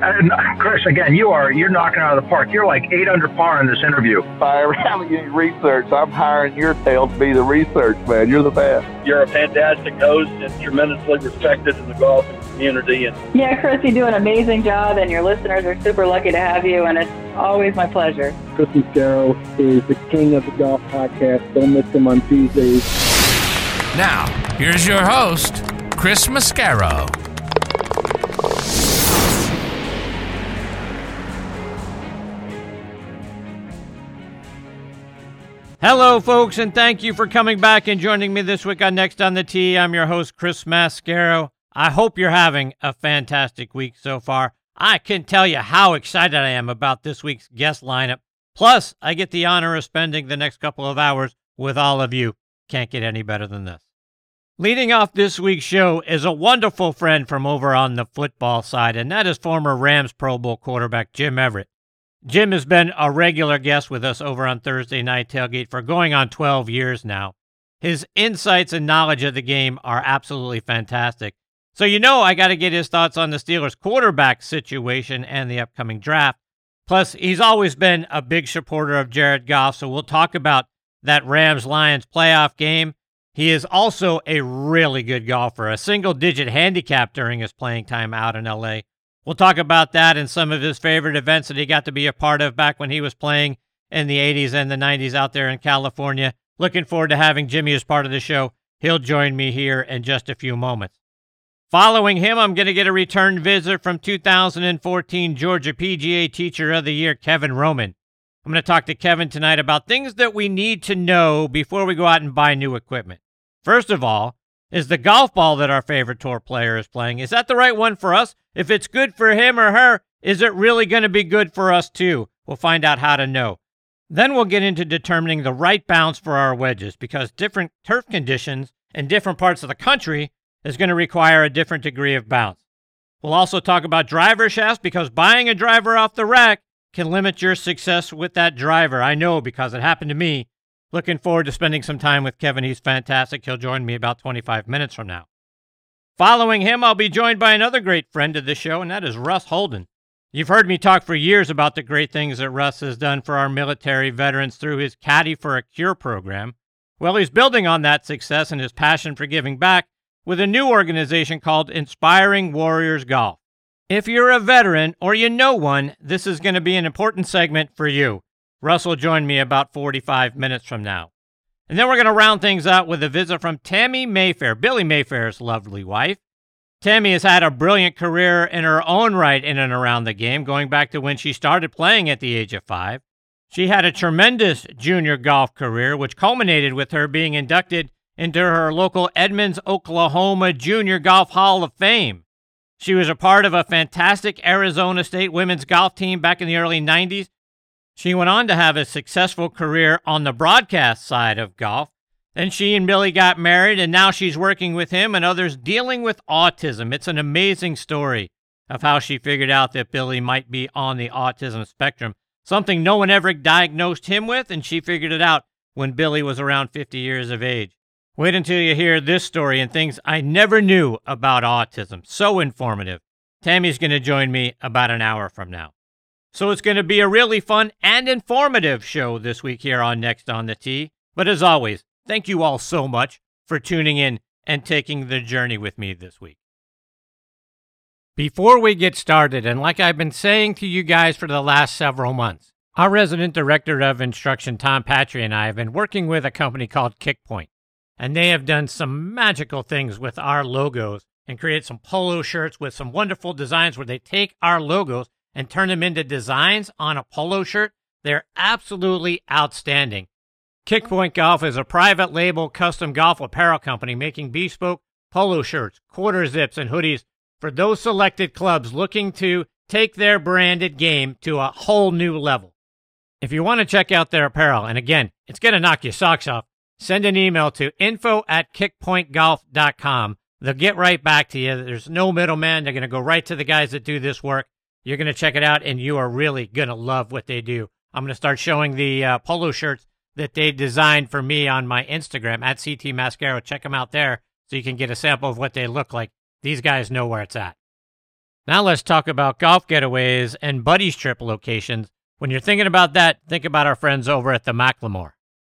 And Chris, again, you are you're knocking out of the park. You're like eight under par in this interview. If I ever have any research, I'm hiring your tail to be the research man. You're the best. You're a fantastic host and tremendously respected in the golf community. And yeah, Chris, you do an amazing job, and your listeners are super lucky to have you. And it's always my pleasure. Chris Mascaro is the king of the golf podcast. Don't miss him on Tuesdays. Now, here's your host, Chris Mascaro. Hello, folks, and thank you for coming back and joining me this week on Next on the Tee. I'm your host, Chris Mascaro. I hope you're having a fantastic week so far. I can tell you how excited I am about this week's guest lineup. Plus, I get the honor of spending the next couple of hours with all of you. Can't get any better than this. Leading off this week's show is a wonderful friend from over on the football side, and that is former Rams Pro Bowl quarterback Jim Everett. Jim has been a regular guest with us over on Thursday Night Tailgate for going on 12 years now. His insights and knowledge of the game are absolutely fantastic. So, you know, I got to get his thoughts on the Steelers' quarterback situation and the upcoming draft. Plus, he's always been a big supporter of Jared Goff, so we'll talk about that Rams Lions playoff game. He is also a really good golfer, a single digit handicap during his playing time out in LA. We'll talk about that and some of his favorite events that he got to be a part of back when he was playing in the 80s and the 90s out there in California. Looking forward to having Jimmy as part of the show. He'll join me here in just a few moments. Following him, I'm going to get a return visit from 2014 Georgia PGA Teacher of the Year, Kevin Roman. I'm going to talk to Kevin tonight about things that we need to know before we go out and buy new equipment. First of all, is the golf ball that our favorite tour player is playing, is that the right one for us? If it's good for him or her, is it really going to be good for us too? We'll find out how to know. Then we'll get into determining the right bounce for our wedges because different turf conditions in different parts of the country is going to require a different degree of bounce. We'll also talk about driver shafts because buying a driver off the rack can limit your success with that driver. I know because it happened to me Looking forward to spending some time with Kevin. He's fantastic. He'll join me about 25 minutes from now. Following him, I'll be joined by another great friend of the show, and that is Russ Holden. You've heard me talk for years about the great things that Russ has done for our military veterans through his Caddy for a Cure program. Well, he's building on that success and his passion for giving back with a new organization called Inspiring Warriors Golf. If you're a veteran or you know one, this is going to be an important segment for you. Russell joined me about 45 minutes from now. And then we're going to round things out with a visit from Tami Mayfair, Billy Mayfair's lovely wife. Tami has had a brilliant career in her own right in and around the game, going back to when she started playing at the age of five. She had a tremendous junior golf career, which culminated with her being inducted into her local Edmonds, Oklahoma Junior Golf Hall of Fame. She was a part of a fantastic Arizona State women's golf team back in the early 90s she went on to have a successful career on the broadcast side of golf. Then she and Billy got married, and now she's working with him and others dealing with autism. It's an amazing story of how she figured out that Billy might be on the autism spectrum, something no one ever diagnosed him with, and she figured it out when Billy was around 50 years of age. Wait until you hear this story and things I never knew about autism. So informative. Tami's going to join me about an hour from now. So it's going to be a really fun and informative show this week here on Next on the Tee. But as always, thank you all so much for tuning in and taking the journey with me this week. Before we get started, and like I've been saying to you guys for the last several months, our resident director of instruction, Tom Patry, and I have been working with a company called Kickpoint, and they have done some magical things with our logos and created some polo shirts with some wonderful designs where they take our logos and turn them into designs on a polo shirt, they're absolutely outstanding. Kickpoint Golf is a private label custom golf apparel company making bespoke polo shirts, quarter zips, and hoodies for those selected clubs looking to take their branded game to a whole new level. If you want to check out their apparel, and again, it's going to knock your socks off, send an email to info at kickpointgolf.com. They'll get right back to you. There's no middleman. They're going to go right to the guys that do this work. You're going to check it out, and you are really going to love what they do. I'm going to start showing the uh, polo shirts that they designed for me on my Instagram at CT Mascaro. Check them out there so you can get a sample of what they look like. These guys know where it's at. Now let's talk about golf getaways and buddies trip locations. When you're thinking about that, think about our friends over at the McLemore,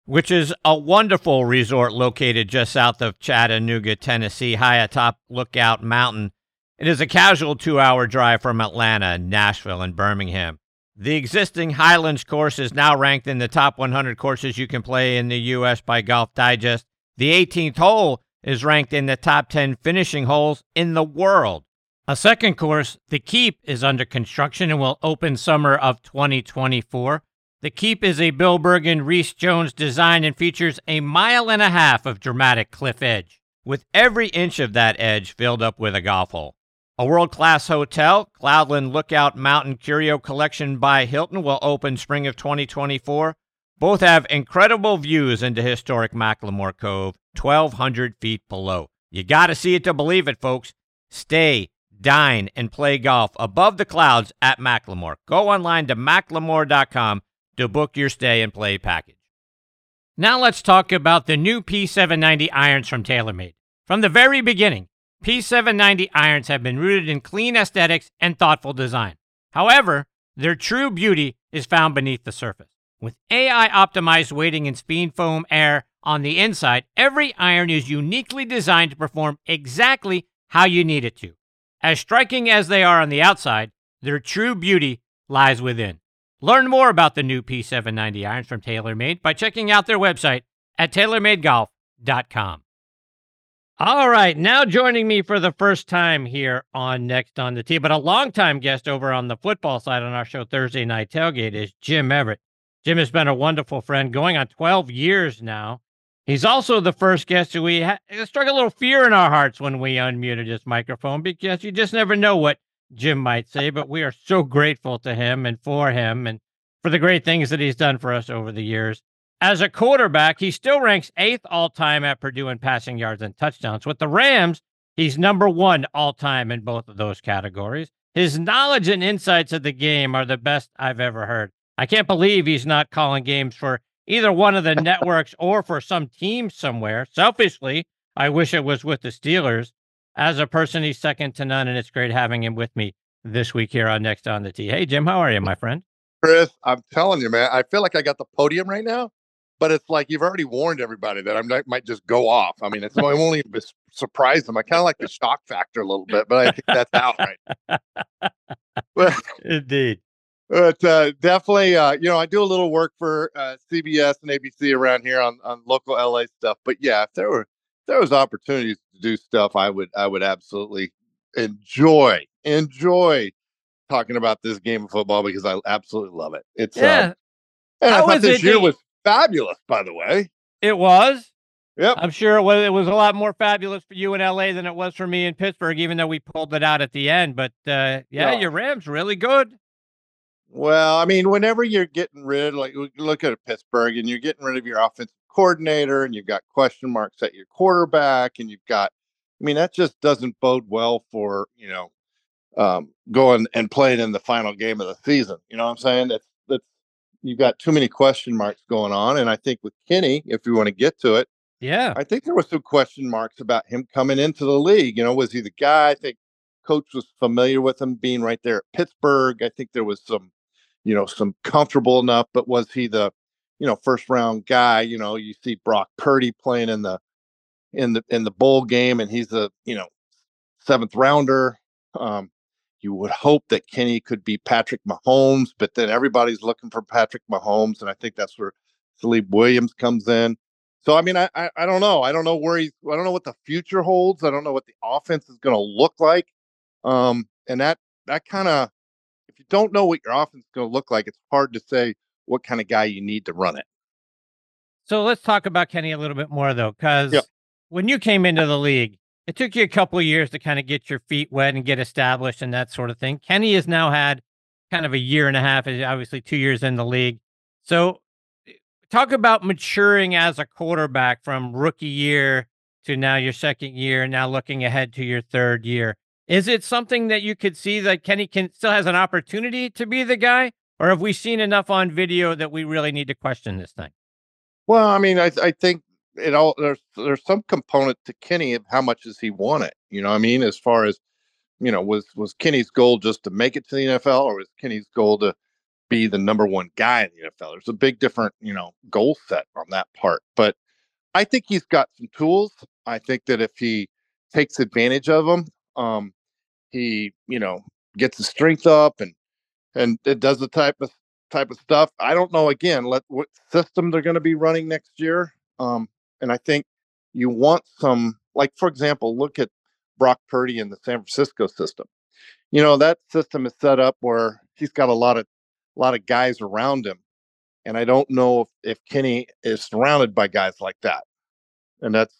which is a wonderful resort located just south of Chattanooga, Tennessee, high atop Lookout Mountain. It is a casual two hour drive from Atlanta, Nashville, and Birmingham. The existing Highlands course is now ranked in the top 100 courses you can play in the U.S. by Golf Digest. The 18th hole is ranked in the top 10 finishing holes in the world. A second course, The Keep, is under construction and will open summer of 2024. The Keep is a Bill Bergin Rees Jones design and features a mile and a half of dramatic cliff edge, with every inch of that edge filled up with a golf hole. A world class hotel, Cloudland Lookout Mountain Curio Collection by Hilton, will open spring of 2024. Both have incredible views into historic McLemore Cove, 1,200 feet below. You got to see it to believe it, folks. Stay, dine, and play golf above the clouds at McLemore. Go online to mclemore.com to book your stay and play package. Now let's talk about the new P790 irons from TaylorMade. From the very beginning, P790 irons have been rooted in clean aesthetics and thoughtful design. However, their true beauty is found beneath the surface. With AI optimized weighting and speed foam air on the inside, every iron is uniquely designed to perform exactly how you need it to. As striking as they are on the outside, their true beauty lies within. Learn more about the new P790 irons from TaylorMade by checking out their website at taylormadegolf.com. All right, now joining me for the first time here on Next on the Tee, but a longtime guest over on the football side on our show Thursday Night Tailgate is Jim Everett. Jim has been a wonderful friend going on 12 years now. He's also the first guest who we ha- struck a little fear in our hearts when we unmuted his microphone because you just never know what Jim might say, but we are so grateful to him and for him and for the great things that he's done for us over the years. As a quarterback, he still ranks eighth all time at Purdue in passing yards and touchdowns. With the Rams, he's number one all time in both of those categories. His knowledge and insights of the game are the best I've ever heard. I can't believe he's not calling games for either one of the networks or for some team somewhere. Selfishly, I wish it was with the Steelers. As a person, he's second to none, and it's great having him with me this week here on Next on the Tee. Hey, Jim, how are you, my friend? Chris, I'm telling you, man, I feel like I got the podium right now but it's like you've already warned everybody that I might just go off. I mean, it's I only surprise them. I kind of like the shock factor a little bit, but I think that's out right. but, Indeed. But uh, definitely, uh, you know, I do a little work for uh, CBS and ABC around here on, on local LA stuff. But yeah, if there were if there was opportunities to do stuff, I would I would absolutely enjoy enjoy talking about this game of football because I absolutely love it. It's yeah. Um, and How I thought this year was fabulous, by the way. It was. Yep. I'm sure it was, it was a lot more fabulous for you in LA than it was for me in Pittsburgh, even though we pulled it out at the end. But uh, yeah, your Rams really good. Well, I mean, whenever you're getting rid, like look at Pittsburgh, and you're getting rid of your offensive coordinator, and you've got question marks at your quarterback, and you've got, I mean, that just doesn't bode well for you know um, going and playing in the final game of the season. You know what I'm saying? That's you've got too many question marks going on. And I think with Kenny, if you want to get to it, yeah, I think there were some question marks about him coming into the league. You know, was he the guy? I think coach was familiar with him being right there at Pittsburgh. I think there was some, you know, some comfortable enough, but was he the, you know, first round guy? You know, you see Brock Purdy playing in the in the in the bowl game, and he's a you know seventh rounder. Um, you would hope that Kenny could be Patrick Mahomes, but then everybody's looking for Patrick Mahomes, and I think that's where Caleb Williams comes in. So I mean, I, I, I don't know. I don't know where he's. I don't know what the future holds. I don't know what the offense is going to look like. Um, and that that kind of, if you don't know what your offense is going to look like, it's hard to say what kind of guy you need to run it. So let's talk about Kenny a little bit more though, because yep. when you came into the league, it took you a couple of years to kind of get your feet wet and get established and that sort of thing. Kenny has now had kind of a year and a half, obviously two years in the league. So, eh, talk about maturing as a quarterback from rookie year to now your second year, now looking ahead to your third year. Is it something that you could see that Kenny can still has an opportunity to be the guy, or have we seen enough on video that we really need to question this thing? Well, I mean, I I think it all there's there's some component to Kenny of how much does he want it. You know, I mean, as far as you know, was was Kenny's goal just to make it to the NFL, or was Kenny's goal to be the number one guy in the NFL? There's a big different, you know, goal set on that part. But I think he's got some tools. I think that if he takes advantage of them, um, he, you know, gets his strength up and and it does the type of type of stuff. I don't know again, let what system they're going to be running next year. Um, and I think you want some like for example, look at Brock Purdy in the San Francisco system. You know, that system is set up where he's got a lot of a lot of guys around him. And I don't know if, if Kenny is surrounded by guys like that. And that's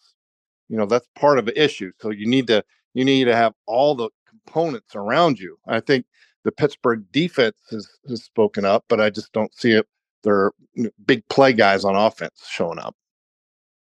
you know, that's part of the issue. So you need to you need to have all the components around you. I think the Pittsburgh defense has, has spoken up, but I just don't see it. Their big play guys on offense showing up.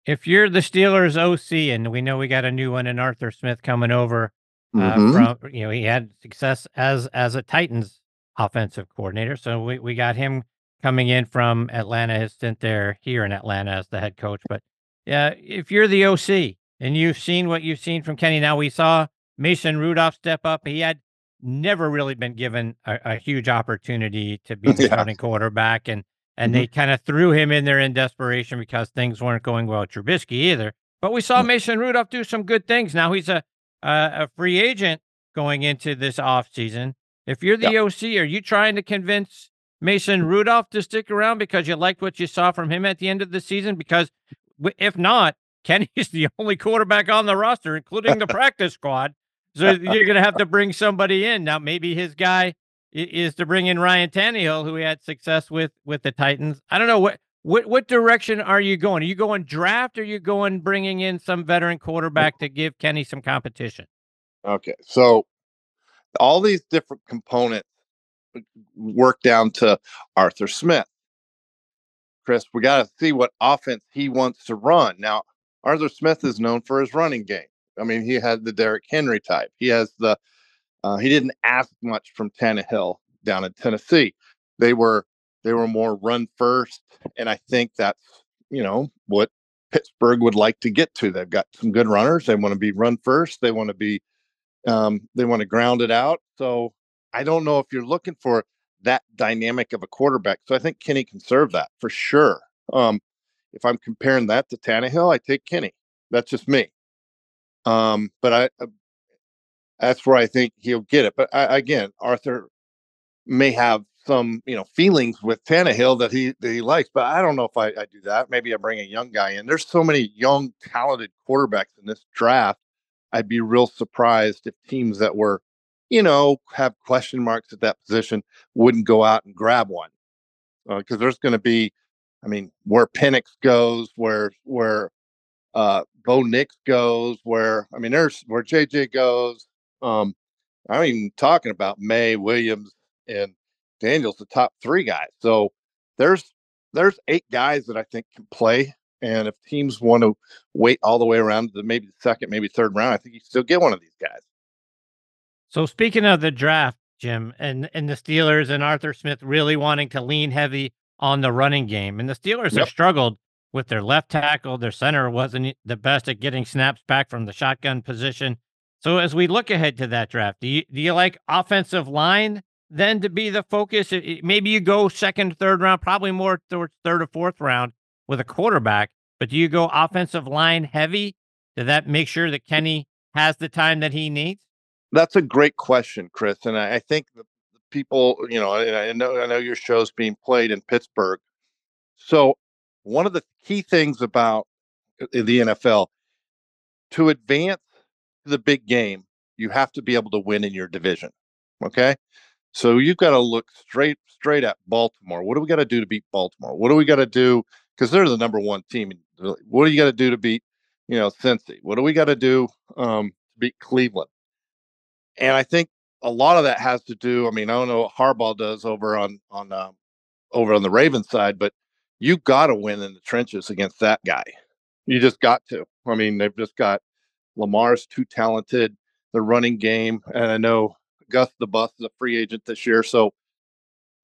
If you're the Steelers OC, and we know we got a new one in Arthur Smith coming over uh, Mhm. from, you know, he had success as as a Titans offensive coordinator, so we we got him coming in from Atlanta, his stint there here in Atlanta as the head coach. But yeah, if you're the OC and you've seen what you've seen from Kenny, now we saw Mason Rudolph step up. He had never really been given a, a huge opportunity to be the Yeah. starting quarterback, and and Mhm. they kind of threw him in there in desperation because things weren't going well at Trubisky either. But we saw Mm. Mason Rudolph do some good things. Now he's a a, a free agent going into this offseason. If you're the OC, are you trying to convince Mason Rudolph to stick around because you liked what you saw from him at the end of the season? Because if not, Kenny's the only quarterback on the roster, including the practice squad. So you're going to have to bring somebody in. Now, maybe his guy is to bring in Ryan Tannehill, who he had success with with the Titans. I don't know what what what direction are you going? Are you going draft? Or are you going bringing in some veteran quarterback to give Kenny some competition? Okay. So all these different components work down to Arthur Smith. Chris, we got to see what offense he wants to run. Now, Arthur Smith is known for his running game. I mean, he had the Derrick Henry type. He has the, uh, he didn't ask much from Tannehill down in Tennessee. They were, they were more run first. And I think that's, you know, what Pittsburgh would like to get to. They've got some good runners. They want to be run first. They want to be um, they want to ground it out. So I don't know if you're looking for that dynamic of a quarterback. So I think Kenny can serve that for sure. Um, if I'm comparing that to Tannehill, I take Kenny. That's just me. Um, but I, uh, that's where I think he'll get it. But I, again, Arthur may have some, you know, feelings with Tannehill that he that he likes, but I don't know if I, I do that. Maybe I bring a young guy in. There's so many young, talented quarterbacks in this draft. I'd be real surprised if teams that were, you know, have question marks at that position wouldn't go out and grab one. Because there's going to be, I mean, where Penix goes, where where uh, Bo Nix goes, where I mean, there's where JJ goes. Um, I'm even talking about Maye, Williams, and Daniels, the top three guys. So there's there's eight guys that I think can play. And if teams want to wait all the way around to maybe the second, maybe third round, I think you still get one of these guys. So speaking of the draft, Jim, and and the Steelers and Arthur Smith really wanting to lean heavy on the running game, and the Steelers Yep. have struggled with their left tackle. Their center wasn't the best at getting snaps back from the shotgun position. So as we look ahead to that draft, do you do you like offensive line then to be the focus? Maybe you go second, third round, probably more towards third or fourth round with a quarterback. But do you go offensive line heavy? Does that make sure that Kenny has the time that he needs? That's a great question, Chris. And I, I think the, people, you know, and I know I know your show's being played in Pittsburgh. So one of the key things about uh, the NFL to advance the big game, you have to be able to win in your division. Okay. So you've got to look straight straight at Baltimore. What do we got to do to beat Baltimore? What do we got to do? Because they're the number one team. What do you got to do to beat, you know, Cincy? What do we got to do um, to beat Cleveland? And I think a lot of that has to do. I mean, I don't know what Harbaugh does over on on um, over on the Ravens side, but you got to win in the trenches against that guy. You just got to. I mean, they've just got Lamar's too talented. The running game, and I know Gus the Bus is a free agent this year, so.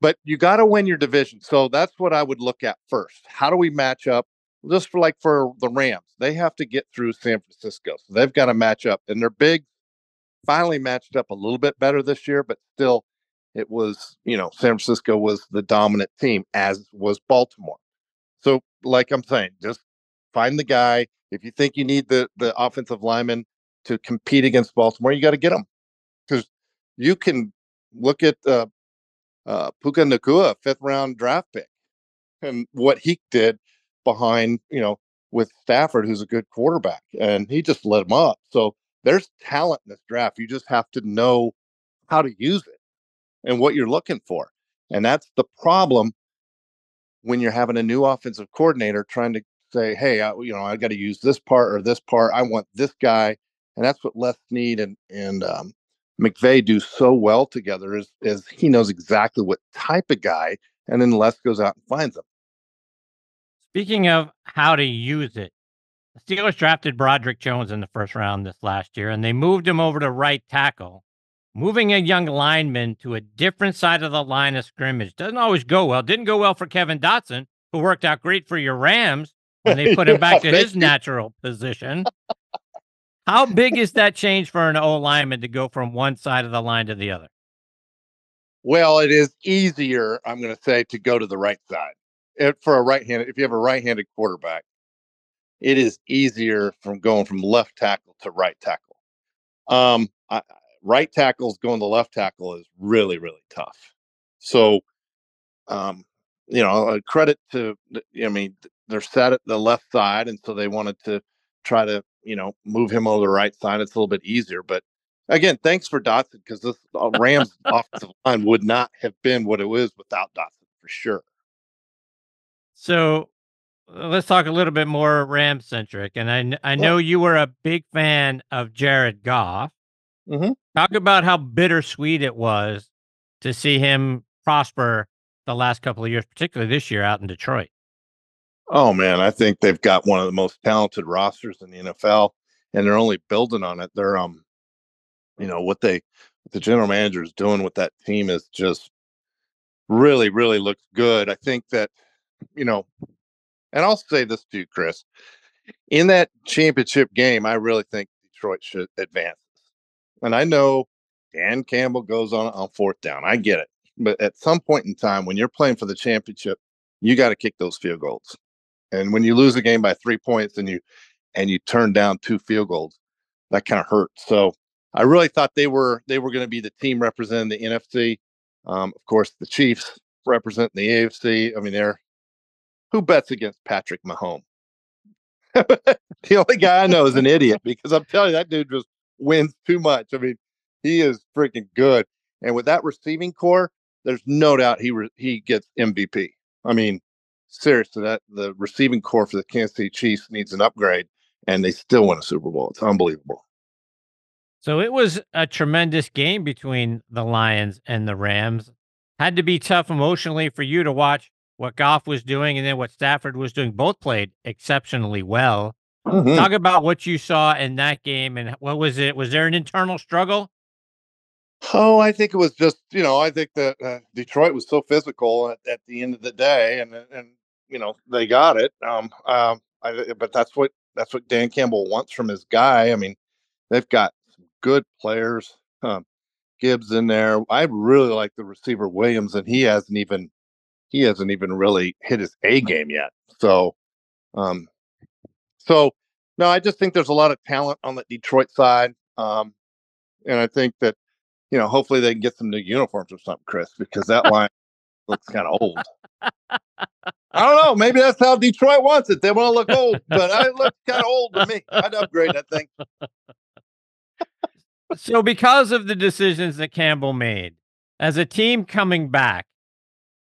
But you got to win your division. So that's what I would look at first. How do we match up? Just for like for the Rams, they have to get through San Francisco. So they've got to match up, and they're big finally matched up a little bit better this year, but still, it was, you know, San Francisco was the dominant team, as was Baltimore. So, like I'm saying, just find the guy. If you think you need the the offensive lineman to compete against Baltimore, you got to get them because you can look at uh, uh, Puka Nacua, fifth round draft pick, and what he did behind, you know, with Stafford, who's a good quarterback, and he just let him up. So there's talent in this draft. You just have to know how to use it and what you're looking for. And that's the problem when you're having a new offensive coordinator trying to say, "Hey, I, you know, I got to use this part or this part. I want this guy." And that's what Les Snead and and um, McVay do so well together is is he knows exactly what type of guy, and then Les goes out and finds them. Speaking of how to use it, the Steelers drafted Broderick Jones in the first round this last year, and they moved him over to right tackle. Moving a young lineman to a different side of the line of scrimmage doesn't always go well. Didn't go well for Kevin Dotson, who worked out great for your Rams when they put him back to his natural position. How big is that change for an O lineman to go from one side of the line to the other? Well, it is easier, I'm going to say, to go to the right side. If, for a right-handed, if you have a right-handed quarterback, it is easier from going from left tackle to right tackle. Um, I, right tackles going to left tackle is really really tough. So, um, you know, credit to I mean they're set at the left side, and so they wanted to try to you know move him over the right side. It's a little bit easier, but again, thanks for Dotson because this uh, Rams offensive line would not have been what it was without Dotson for sure. So let's talk a little bit more Ram centric. And I I know you were a big fan of Jared Goff. Mm-hmm. Talk about how bittersweet it was to see him prosper the last couple of years, particularly this year out in Detroit. Oh man, I think they've got one of the most talented rosters in the NFL, and they're only building on it. They're um, you know what they what the general manager is doing with that team is just really really looks good. I think that you know and I'll say this to you, Chris. In that championship game, I really think Detroit should advance. And I know Dan Campbell goes on on fourth down. I get it. But at some point in time, when you're playing for the championship, you got to kick those field goals. And when you lose a game by three points and you and you turn down two field goals, that kind of hurts. So I really thought they were they were going to be the team representing the NFC. Um, of course, the Chiefs representing the AFC. I mean, they're who bets against Patrick Mahomes? the only guy I know is an idiot because I'm telling you, that dude just wins too much. I mean, he is freaking good. And with that receiving corps, there's no doubt he re- he gets MVP. I mean, seriously, that the receiving corps for the Kansas City Chiefs needs an upgrade, and they still win a Super Bowl. It's unbelievable. So it was a tremendous game between the Lions and the Rams. Had to be tough emotionally for you to watch what Goff was doing and then what Stafford was doing. Both played exceptionally well. Mm-hmm. Talk about what you saw in that game and what was it? Was there an internal struggle? Oh, I think it was just you know I think that uh, Detroit was so physical at, at, the end of the day, and and you know they got it. Um, um, I, but that's what that's what Dan Campbell wants from his guy. I mean, they've got some good players. Um, Gibbs in there. I really like the receiver Williams, and he hasn't even he hasn't even really hit his A game yet. So, um, so no, I just think there's a lot of talent on the Detroit side, um, and I think that you know hopefully they can get some new uniforms or something, Chris, because that line looks kind of old. I don't know. Maybe that's how Detroit wants it. They want to look old, but I look kind of old to me. I'd upgrade that thing. so, because of the decisions that Campbell made, as a team coming back,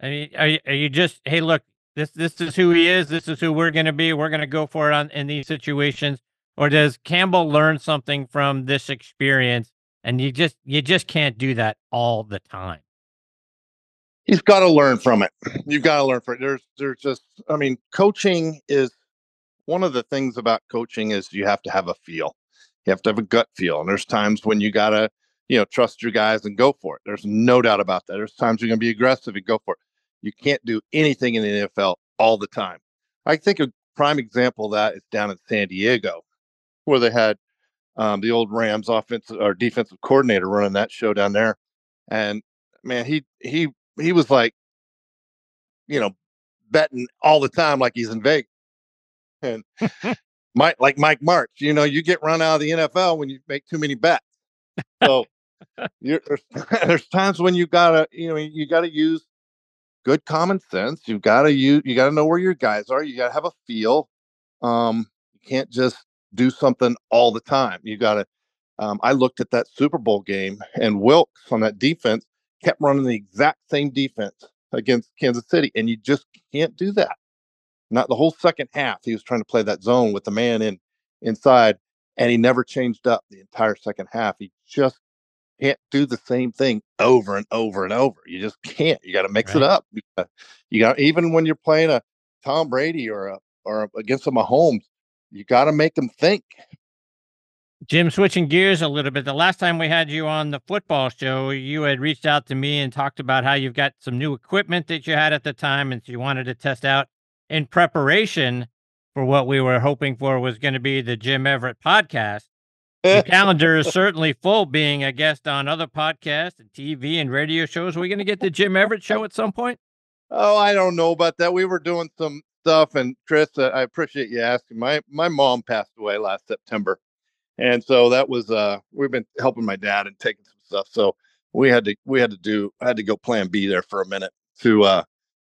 I mean, are you, are you just hey, look, this this is who he is. This is who we're going to be. We're going to go for it on in these situations. Or does Campbell learn something from this experience, and you just you just can't do that all the time? He's got to learn from it. You've got to learn from it. There's there's just I mean, coaching is one of the things about coaching is you have to have a feel. You have to have a gut feel. And there's times when you gotta, you know, trust your guys and go for it. There's no doubt about that. There's times you're gonna be aggressive and go for it. You can't do anything in the NFL all the time. I think a prime example of that is down in San Diego, where they had um, the old Rams offensive or defensive coordinator running that show down there. And man, he he he was like, you know, betting all the time like he's in Vegas. And Mike, like Mike Martz, you know, you get run out of the NFL when you make too many bets. So there's, there's times when you gotta, you know, you gotta use good common sense. You've got to use, you got to know where your guys are. You got to have a feel. Um, you can't just do something all the time. You got to. Um, I looked at that Super Bowl game, and Wilks on that defense kept running the exact same defense against Kansas City, and you just can't do that. Not the whole second half. He was trying to play that zone with the man in inside, and he never changed up the entire second half. He just can't do the same thing over and over and over. You just can't. You got to mix right. it up. You got even when you're playing a Tom Brady or a or against a Mahomes, you got to make them think. Jim, switching gears a little bit. The last time we had you on the football show, you had reached out to me and talked about how you've got some new equipment that you had at the time and you wanted to test out in preparation for what we were hoping for was going to be the Jim Everett podcast. The calendar is certainly full being a guest on other podcasts and TV and radio shows. Are we going to get the Jim Everett show at some point? Oh, I don't know about that. We were doing some stuff, and Chris, uh, I appreciate you asking. My my mom passed away last September, and so that was uh we've been helping my dad and taking some stuff. So we had to we had to do I had to go Plan B there for a minute to uh.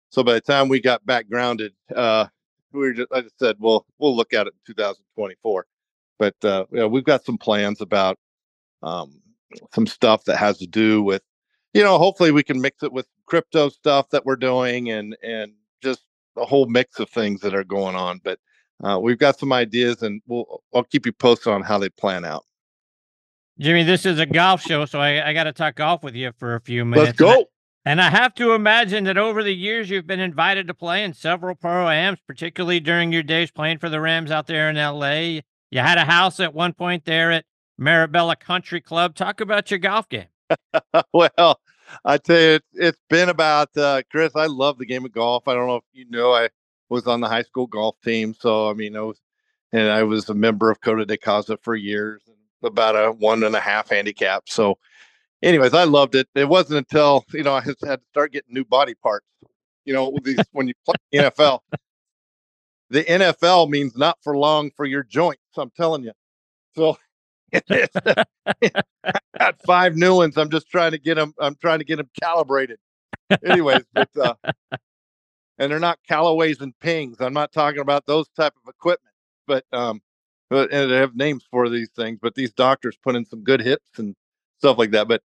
So by the time we got back grounded, uh, we were just I just said, well, we'll look at it in 2024 but uh, you know, we've got some plans about um, some stuff that has to do with, you know, hopefully we can mix it with crypto stuff that we're doing and and just a whole mix of things that are going on. But uh, we've got some ideas, and we'll I'll keep you posted on how they plan out. Jimmy, this is a golf show, so I, I got to talk golf with you for a few minutes. Let's go. And I have to imagine that over the years you've been invited to play in several pro ams, particularly during your days playing for the Rams out there in LA. You had a house at one point there at Marbella Country Club. Talk about your golf game. well, I tell you, it's, it's been about uh, Chris. I love the game of golf. I don't know if you know, I was on the high school golf team, so I mean, I was, and I was a member of Coto de Caza for years, about a one and a half handicap. So, anyways, I loved it. It wasn't until you know I had to start getting new body parts. You know, these when you play NFL, the NFL means not for long for your joints. I'm telling you. So got five new ones. I'm just trying to get them. I'm trying to get them calibrated. Anyways, but uh, and they're not Callaways and pings. I'm not talking about those type of equipment, but um, but and they have names for these things. But these doctors put in some good hips and stuff like that. But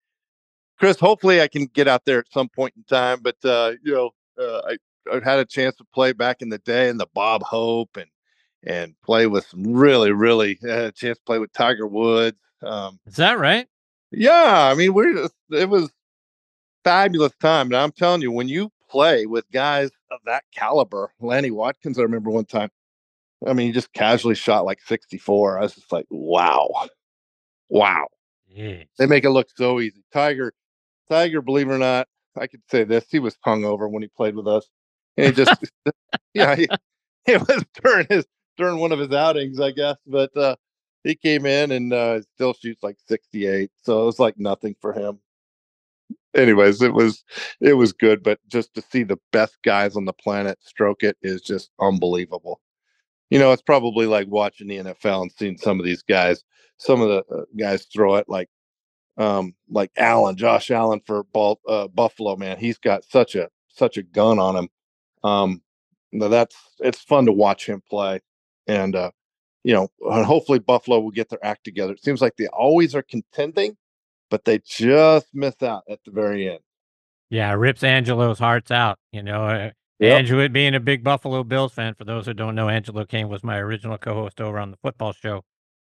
Chris, hopefully I can get out there at some point in time. But uh, you know, uh, I I had a chance to play back in the day in the Bob Hope and and play with some really really had a chance to play with Tiger Woods. Um, Is that right? Yeah, I mean we're it was fabulous time. And I'm telling you, when you play with guys of that caliber, Lanny Wadkins, I remember one time. I mean, he just casually shot like 64. I was just like, wow, wow. Yes. They make it look so easy. Tiger, Tiger, believe it or not, I could say this: he was hungover when he played with us. And he just, yeah, he, it was during his during one of his outings, I guess. But uh, he came in and uh, still shoots like 68, so it was like nothing for him. Anyways, it was it was good, but just to see the best guys on the planet stroke it is just unbelievable. You know, it's probably like watching the NFL and seeing some of these guys, some of the uh, guys throw it like um like Allen, Josh Allen for uh, Buffalo, man. He's got such a such a gun on him um, that's it's fun to watch him play, and uh, you know, hopefully Buffalo will get their act together. It seems like they always are contending, but they just miss out at the very end. Yeah, rips Angelo's hearts out. You know, uh, yep. Angelo being a big Buffalo Bills fan. For those who don't know, Angelo Kane was my original co-host over on the football show.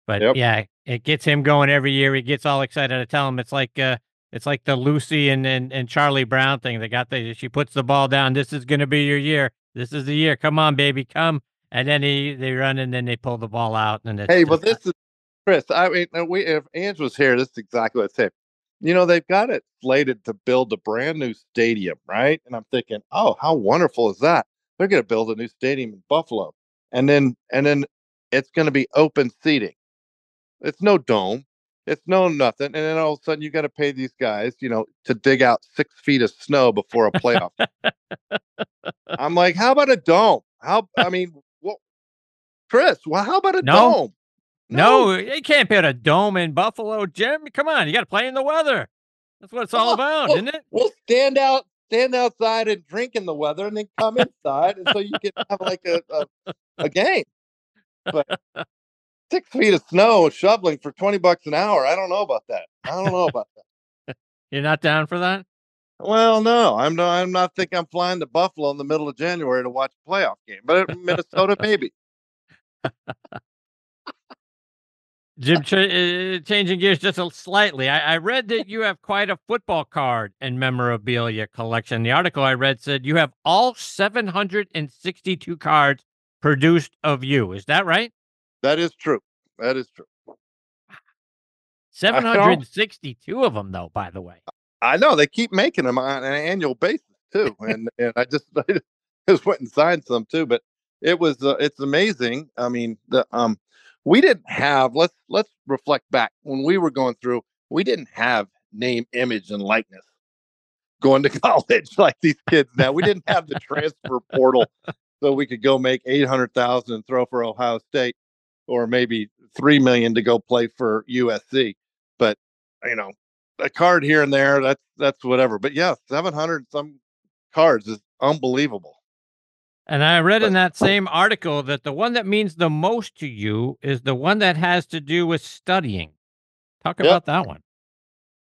But yep. yeah, it gets him going every year. He gets all excited. I tell him it's like uh, It's like the Lucy and, and, and Charlie Brown thing. They got the she puts the ball down. This is going to be your year. This is the year. Come on, baby, come. And then he they run and then they pull the ball out. And it's Hey, but this is Chris. I mean, uh, we if Ange was here, this is exactly what I said. You know, they've got it slated to build a brand new stadium, right? And I'm thinking, oh, how wonderful is that? They're going to build a new stadium in Buffalo, and then and then it's going to be open seating. It's no dome. It's no nothing. And then all of a sudden, you got to pay these guys, you know, to dig out six feet of snow before a playoff. I'm like, how about a dome? How? I mean, what, Chris? Well, how about a No. dome? No, you can't build a dome in Buffalo, Jim. Come on, you got to play in the weather. That's what it's all Well, about, well, isn't it? We'll stand out, stand outside and drink in the weather, and then come inside, and so you can have like a a, a game. But six feet of snow shoveling for twenty bucks an hour. I don't know about that. I don't know about that. You're not down for that? Well, no, I'm not. I'm not thinking I'm flying to Buffalo in the middle of January to watch a playoff game, but uh, Minnesota maybe. Jim, ch- uh, changing gears just a slightly. I, I read that you have quite a football card and memorabilia collection. The article I read said you have all 762 cards produced of you. Is that right? That is true. That is true. 762 of them, though, by the way. I know they keep making them on an annual basis too, and and I just I just went and signed some too. But it was uh, it's amazing. I mean, the um we didn't have let's let's reflect back when we were going through. We didn't have name, image, and likeness going to college like these kids now. We didn't have the transfer portal, so we could go make eight hundred thousand and throw for Ohio State, or maybe three million to go play for USC. But you know, a card here and there. That's that's whatever. But yeah, seven hundred some cards is unbelievable. And I read in that same article that the one that means the most to you is the one that has to do with studying. Talk Yep. about that one.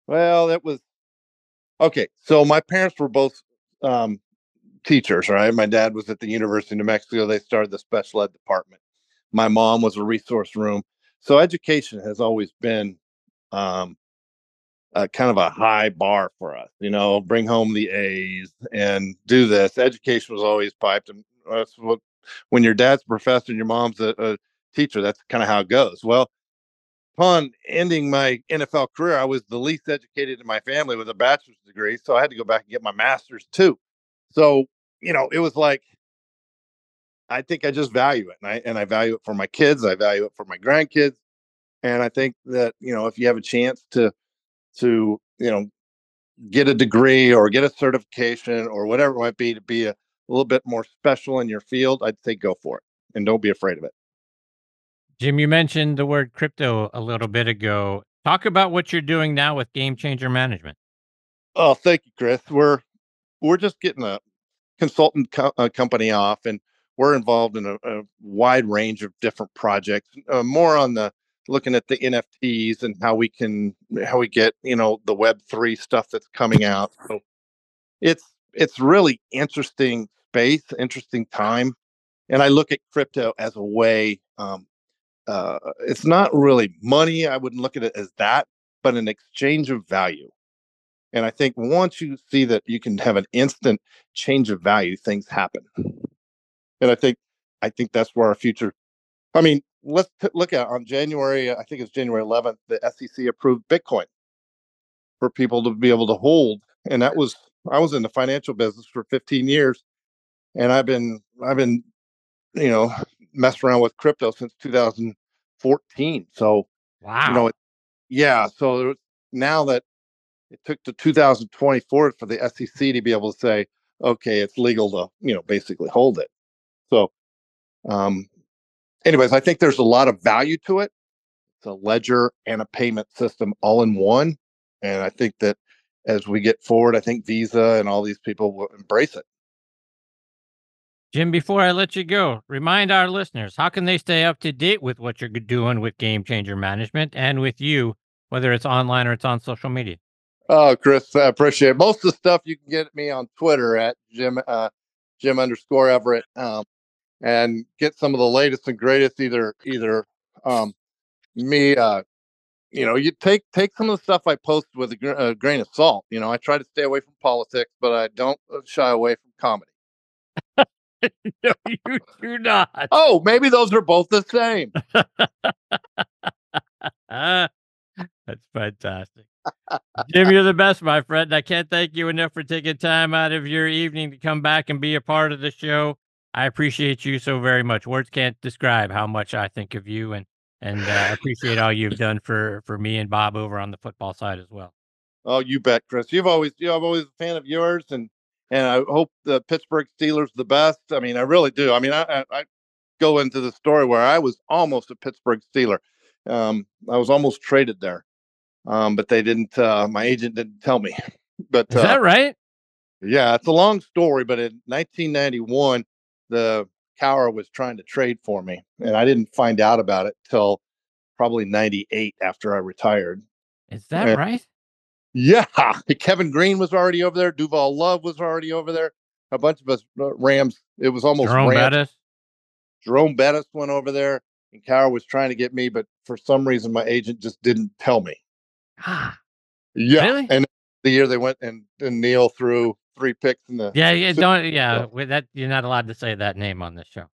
Well, it was okay. So my parents were both um, teachers, right? My dad was at the University of New Mexico. They started the special ed department. My mom was a resource room. So education has always been um, a kind of a high bar for us. You know, bring home the A's and do this. Education was always piped, and that's what when your dad's a professor and your mom's a, a teacher. That's kind of how it goes. Well, upon ending my NFL career, I was the least educated in my family with a bachelor's degree. So I had to go back and get my master's too. So, you know, it was like, I think I just value it. And I, and I value it for my kids. I value it for my grandkids. And I think that, you know, if you have a chance to, to, you know, get a degree or get a certification or whatever it might be to be a little bit more special in your field, I'd say go for it and don't be afraid of it. Jim, you mentioned the word crypto a little bit ago. Talk about what you're doing now with Game Changer Management. Oh, thank you, Chris. We're we're just getting a consultant co- uh, company off, and we're involved in a, a wide range of different projects. Uh, more on the looking at the NFTs and how we can how we get you know the Web three stuff that's coming out. So it's it's really interesting space, interesting time, and I look at crypto as a way. Um, uh, it's not really money. I wouldn't look at it as that, but an exchange of value. And I think once you see that you can have an instant change of value, things happen. And I think I think that's where our future. I mean, let's t- look at on January. I think it's January 11th. The SEC approved Bitcoin for people to be able to hold, and that was I was in the financial business for 15 years, and I've been I've been you know messing around with crypto since 2014. So Wow. you know, it, yeah. So there was- now that it took to 2024 for the SEC to be able to say, okay, it's legal to, you know, basically hold it. So, um, anyways, I think there's a lot of value to it. It's a ledger and a payment system all in one. And I think that as we get forward, I think Visa and all these people will embrace it. Jim, before I let you go, remind our listeners how can they stay up to date with what you're doing with Game Changer Management and with you, whether it's online or it's on social media? Oh, Chris, I appreciate it. Most of the stuff you can get me on Twitter at Jim uh, Jim underscore Everett, um, and get some of the latest and greatest. Either either um, me uh, you know, you take take some of the stuff I post with a, gr- a grain of salt. You know, I try to stay away from politics, but I don't uh, shy away from comedy. no, you do not. Oh, maybe those are both the same. That's fantastic. Jim, you're the best, my friend. I can't thank you enough for taking time out of your evening to come back and be a part of the show. I appreciate you so very much. Words can't describe how much I think of you and and uh, I appreciate all you've done for for me and Bob over on the football side as well. Oh, you bet, Chris. You've always, you know, I'm always a fan of yours, and and I hope the Pittsburgh Steelers the best. I mean, I really do. I mean, I, I, I go into the story where I was almost a Pittsburgh Steeler. Um, I was almost traded there, um, but they didn't. Uh, my agent didn't tell me. But Is uh, that right? Yeah, it's a long story, but in 1991, the Cowher was trying to trade for me, and I didn't find out about it till probably 98 after I retired. Is that Yeah. right? Yeah, Kevin Greene was already over there. Duval Love was already over there. A bunch of us uh, Rams. It was almost Jerome Rams. Bettis. Jerome Bettis went over there, and Cowher was trying to get me, but for some reason, my agent just didn't tell me. Ah, Yeah, Really? and the year they went and, and Neil threw three picks in the yeah, yeah, don't, yeah. That, you're not allowed to say that name on this show.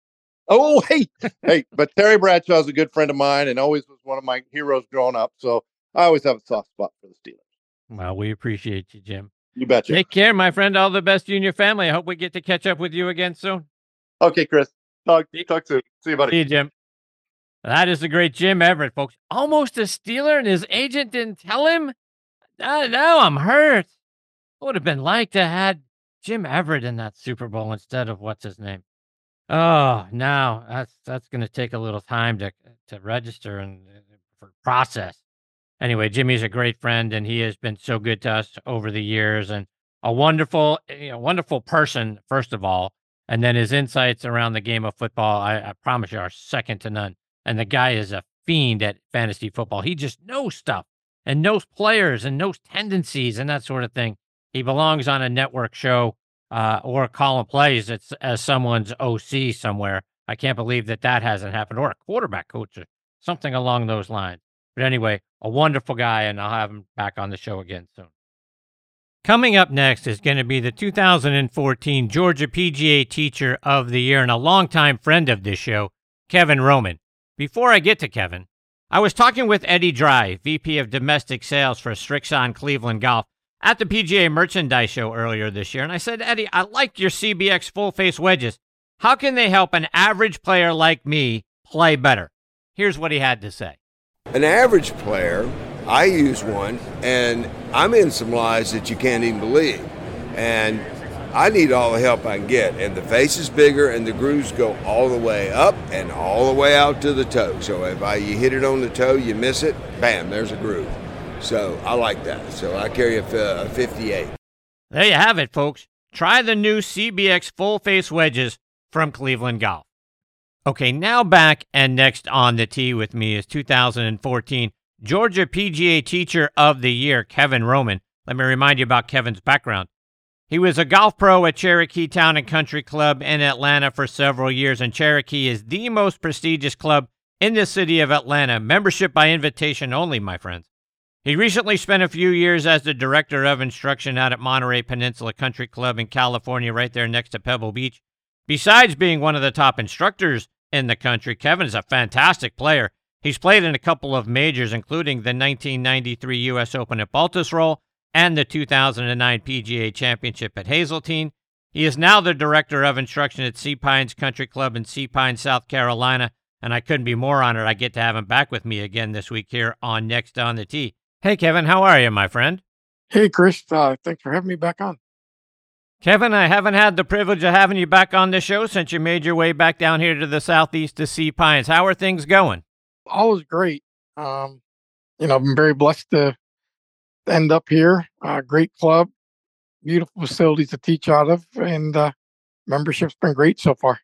Oh, hey, hey, but Terry Bradshaw's a good friend of mine and always was one of my heroes growing up. So I always have a soft spot for the Steelers. Well, we appreciate you, Jim. You betcha. Take care, my friend. All the best to you and your family. I hope we get to catch up with you again soon. Okay, Chris. Talk, talk soon. See you, buddy. See you, Jim. That is the great Jim Everett, folks. Almost a Steeler, and his agent didn't tell him. Uh, now, now I'm hurt. What would have been like to had Jim Everett in that Super Bowl instead of what's his name? Oh, now that's that's going to take a little time to to register and uh, for process. Anyway, Jimmy's a great friend, and he has been so good to us over the years, and a wonderful, you know, wonderful person first of all, and then his insights around the game of football. I, I promise you, are second to none. And the guy is a fiend at fantasy football. He just knows stuff and knows players and knows tendencies and that sort of thing. He belongs on a network show uh, or a column plays it's, as someone's OC somewhere. I can't believe that that hasn't happened, or a quarterback coach or something along those lines. But anyway, a wonderful guy, and I'll have him back on the show again soon. Coming up next is going to be the 2014 Georgia PGA Teacher of the Year and a longtime friend of this show, Kevin Roman. Before I get to Kevin, I was talking with Eddie Dry, VP of Domestic Sales for Srixon Cleveland Golf, at the PGA Merchandise Show earlier this year, and I said, Eddie, I like your CBX full face wedges. How can they help an average player like me play better? Here's what he had to say. An average player, I use one, and I'm in some lies that you can't even believe. And I need all the help I can get. And the face is bigger, and the grooves go all the way up and all the way out to the toe. So if I, you hit it on the toe, you miss it, bam, there's a groove. So I like that. So I carry a, a 58. There you have it, folks. Try the new CBX full face wedges from Cleveland Golf. Okay, now back and next on the tee with me is 2014 Georgia PGA Teacher of the Year, Kevin Roman. Let me remind you about Kevin's background. He was a golf pro at Cherokee Town and Country Club in Atlanta for several years, and Cherokee is the most prestigious club in the city of Atlanta. Membership by invitation only, my friends. He recently spent a few years as the director of instruction out at Monterey Peninsula Country Club in California, right there next to Pebble Beach. Besides being one of the top instructors in the country, Kevin is a fantastic player. He's played in a couple of majors, including the 1993 U.S. Open at Baltusrol and the 2009 PGA Championship at Hazeltine. He is now the director of instruction at Sea Pines Country Club in Sea Pines, South Carolina, and I couldn't be more honored I get to have him back with me again this week here on Next on the Tee. Hey, Kevin, how are you, my friend? Hey, Chris. Uh, thanks for having me back on. Kevin, I haven't had the privilege of having you back on the show since you made your way back down here to the southeast to Sea Pines. How are things going? Always great. Um, you know, I've been very blessed to end up here. Uh, great club, beautiful facilities to teach out of, and uh, membership's been great so far.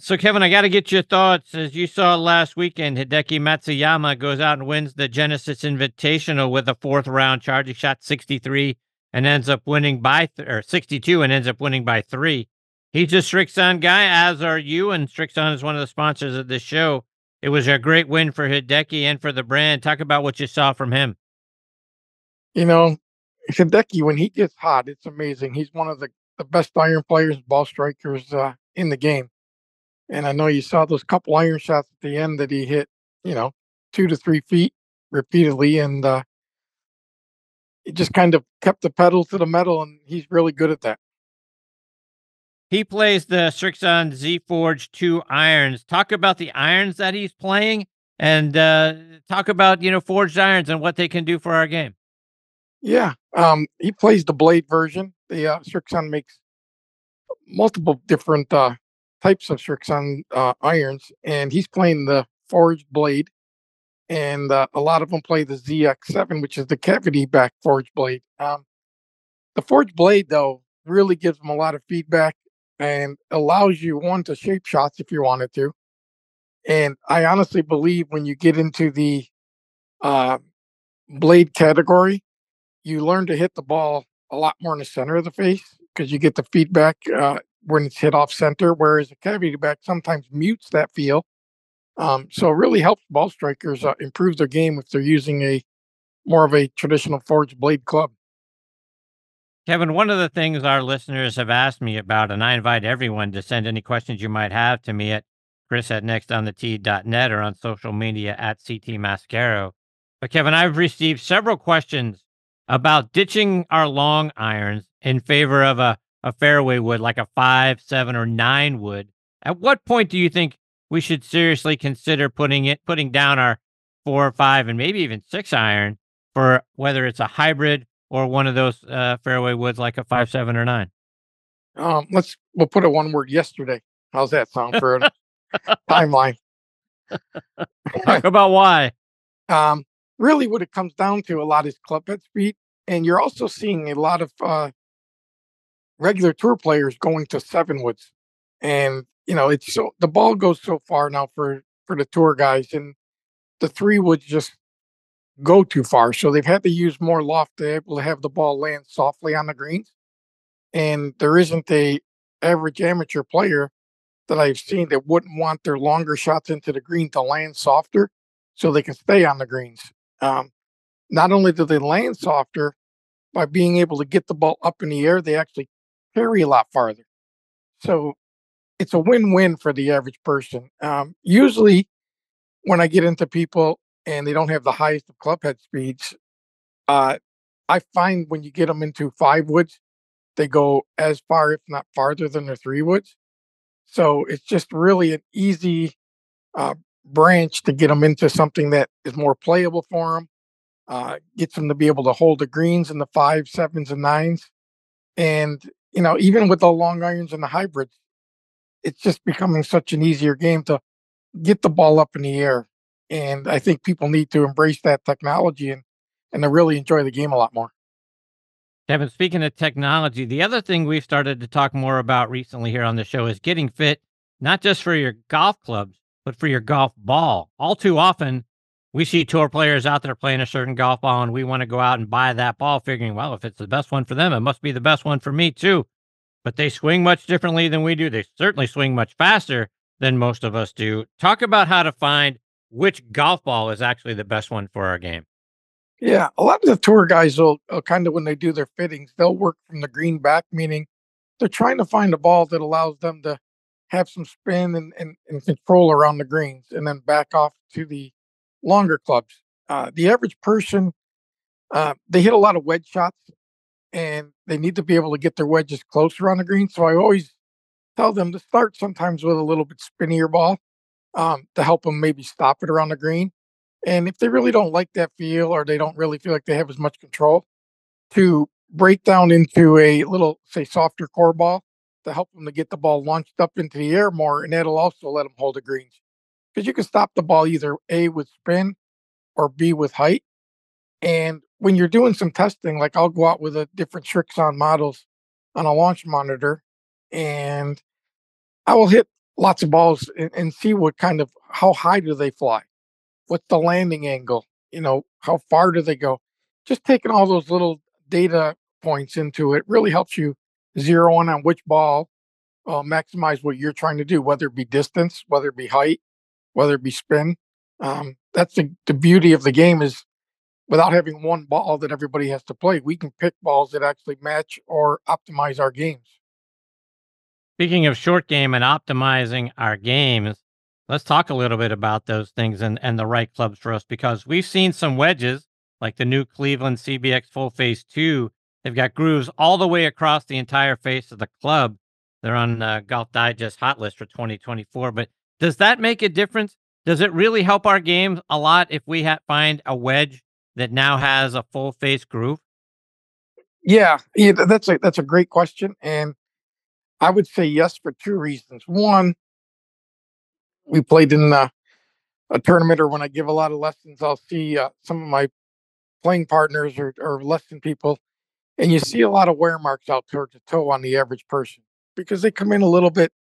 So, Kevin, I got to get your thoughts. As you saw last weekend, Hideki Matsuyama goes out and wins the Genesis Invitational with a fourth round charge. He shot 63 and ends up winning by th- or 62 and ends up winning by three. He's a Srixon guy, as are you, and Srixon is one of the sponsors of this show. it was a great win for Hideki and for the brand. Talk about what you saw from him. You know, Hideki, when he gets hot, it's amazing. He's one of the, the best iron players, ball strikers uh, in the game. And I know you saw those couple iron shots at the end that he hit, you know, two to three feet repeatedly. And uh, he just kind of kept the pedal to the metal, and he's really good at that. He plays the Srixon Z Forge 2 irons. Talk about the irons that he's playing and uh, talk about, you know, forged irons and what they can do for our game. Yeah. Um, he plays the blade version. The uh, Srixon makes multiple different uh, types of Srixon uh, irons, and he's playing the forged blade. And uh, a lot of them play the ZX7, which is the cavity back forged blade. Um, the forged blade, though, really gives them a lot of feedback and allows you one to shape shots if you wanted to. And I honestly believe when you get into the uh, blade category, you learn to hit the ball a lot more in the center of the face because you get the feedback uh, when it's hit off center, whereas a cavity back sometimes mutes that feel. Um, so it really helps ball strikers uh, improve their game if they're using a more of a traditional forged blade club. Kevin, one of the things our listeners have asked me about, and I invite everyone to send any questions you might have to me at chris at nextonthet.net or on social media at CT Mascaro. But Kevin, I've received several questions about ditching our long irons in favor of a, a fairway wood like a five, seven, or nine wood. At what point do you think we should seriously consider putting it putting down our four or five and maybe even six iron for whether it's a hybrid or one of those uh, fairway woods like a five, seven, or nine? Um, let's we'll put a one word yesterday. How's that sound for a timeline? Talk about why. Um, really, what it comes down to a lot is club head speed, and you're also seeing a lot of uh, regular tour players going to seven woods, and you know it's so the ball goes so far now for for the tour guys, and the three woods just go too far. So they've had to use more loft to be able to have the ball land softly on the greens. And there isn't a average amateur player that I've seen that wouldn't want their longer shots into the green to land softer so they can stay on the greens. Um, not only do they land softer by being able to get the ball up in the air, they actually carry a lot farther. So it's a win-win for the average person. Um, usually, when I get into people and they don't have the highest of club head speeds, uh, I find when you get them into five woods, they go as far, if not farther, than their three woods. So it's just really an easy uh, branch to get them into something that is more playable for them, uh, gets them to be able to hold the greens in the five, sevens, and nines. And, you know, even with the long irons and the hybrids, it's just becoming such an easier game to get the ball up in the air and I think people need to embrace that technology and and to really enjoy the game a lot more. Kevin, speaking of technology, the other thing we've started to talk more about recently here on the show is getting fit, not just for your golf clubs, but for your golf ball. All too often, we see tour players out there playing a certain golf ball, and we want to go out and buy that ball, figuring, well, if it's the best one for them, it must be the best one for me too. But they swing much differently than we do. They certainly swing much faster than most of us do. Talk about how to find which golf ball is actually the best one for our game. Yeah, a lot of the tour guys will, uh, will kind of when they do their fittings, they'll work from the green back, meaning they're trying to find a ball that allows them to have some spin and, and, and control around the greens and then back off to the longer clubs. Uh, the average person, uh, they hit a lot of wedge shots and they need to be able to get their wedges closer on the green. So I always tell them to start sometimes with a little bit spinnier ball um, to help them maybe stop it around the green. And if they really don't like that feel or they don't really feel like they have as much control, to break down into a little, say, softer core ball to help them to get the ball launched up into the air more. And that'll also let them hold the greens because you can stop the ball either A with spin or B with height. And when you're doing some testing, like I'll go out with a different Srixon models on a launch monitor and I will hit lots of balls and, and see what kind of how high do they fly? What's the landing angle? You know, how far do they go? Just taking all those little data points into it really helps you zero in on which ball uh, maximize what you're trying to do, whether it be distance, whether it be height, whether it be spin. Um, that's the, the beauty of the game is without having one ball that everybody has to play, we can pick balls that actually match or optimize our games. Speaking of short game and optimizing our games, let's talk a little bit about those things and, and the right clubs for us because we've seen some wedges like the new Cleveland CBX Full Face 2. They've got grooves all the way across the entire face of the club. They're on uh, Golf Digest hot list for 2024. But does that make a difference? Does it really help our game a lot if we ha- find a wedge that now has a full face groove? Yeah, yeah, that's a that's a great question, and I would say yes for two reasons. One, we played in a tournament, or when I give a lot of lessons, I'll see uh, some of my playing partners or, or lesson people, and you see a lot of wear marks out towards the toe on the average person because they come in a little bit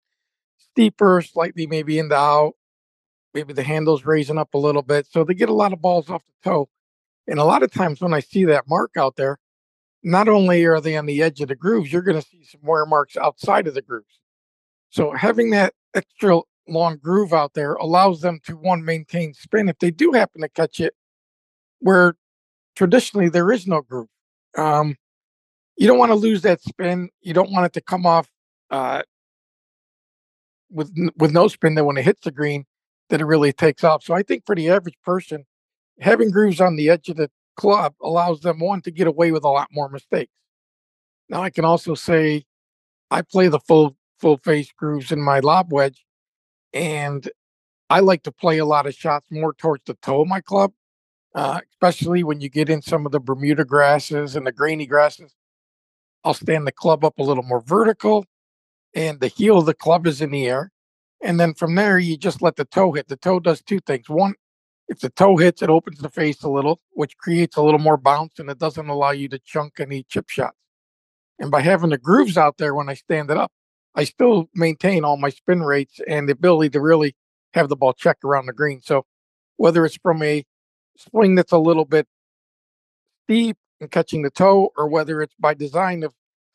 steeper, slightly maybe in the out, maybe the handle's raising up a little bit, so they get a lot of balls off the toe. And a lot of times when I see that mark out there, not only are they on the edge of the grooves, you're going to see some wear marks outside of the grooves. So having that extra long groove out there allows them to one maintain spin if they do happen to catch it where traditionally there is no groove. Um, you don't want to lose that spin. You don't want it to come off uh, with with no spin. That when it hits the green, that it really takes off. So I think for the average person, having grooves on the edge of the club allows them one to get away with a lot more mistakes. Now I can also say I play the full full face grooves in my lob wedge, and I like to play a lot of shots more towards the toe of my club, uh, especially when you get in some of the Bermuda grasses and the grainy grasses. I'll stand the club up a little more vertical, and the heel of the club is in the air. And then from there, you just let the toe hit. The toe does two things. One, if the toe hits, it opens the face a little, which creates a little more bounce and it doesn't allow you to chunk any chip shots. And by having the grooves out there when I stand it up, I still maintain all my spin rates and the ability to really have the ball check around the green. So whether it's from a swing that's a little bit steep and catching the toe, or whether it's by design of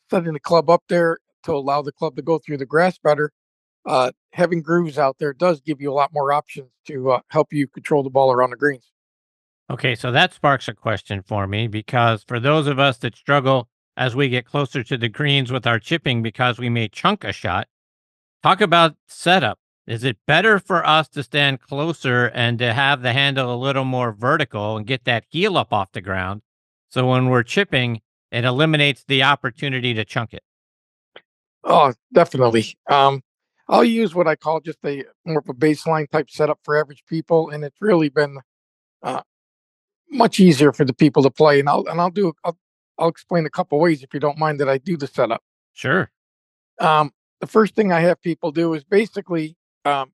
setting the club up there to allow the club to go through the grass better, uh, having grooves out there does give you a lot more options to uh, help you control the ball around the greens. Okay, so that sparks a question for me because for those of us that struggle as we get closer to the greens with our chipping because we may chunk a shot, talk about setup. Is it better for us to stand closer and to have the handle a little more vertical and get that heel up off the ground? So when we're chipping, it eliminates the opportunity to chunk it. Oh, definitely. Um, I'll use what I call just a more of a baseline type setup for average people, and it's really been uh, much easier for the people to play. And I'll and I'll do I'll, I'll explain a couple ways if you don't mind that I do the setup. Sure. Um, the first thing I have people do is basically um,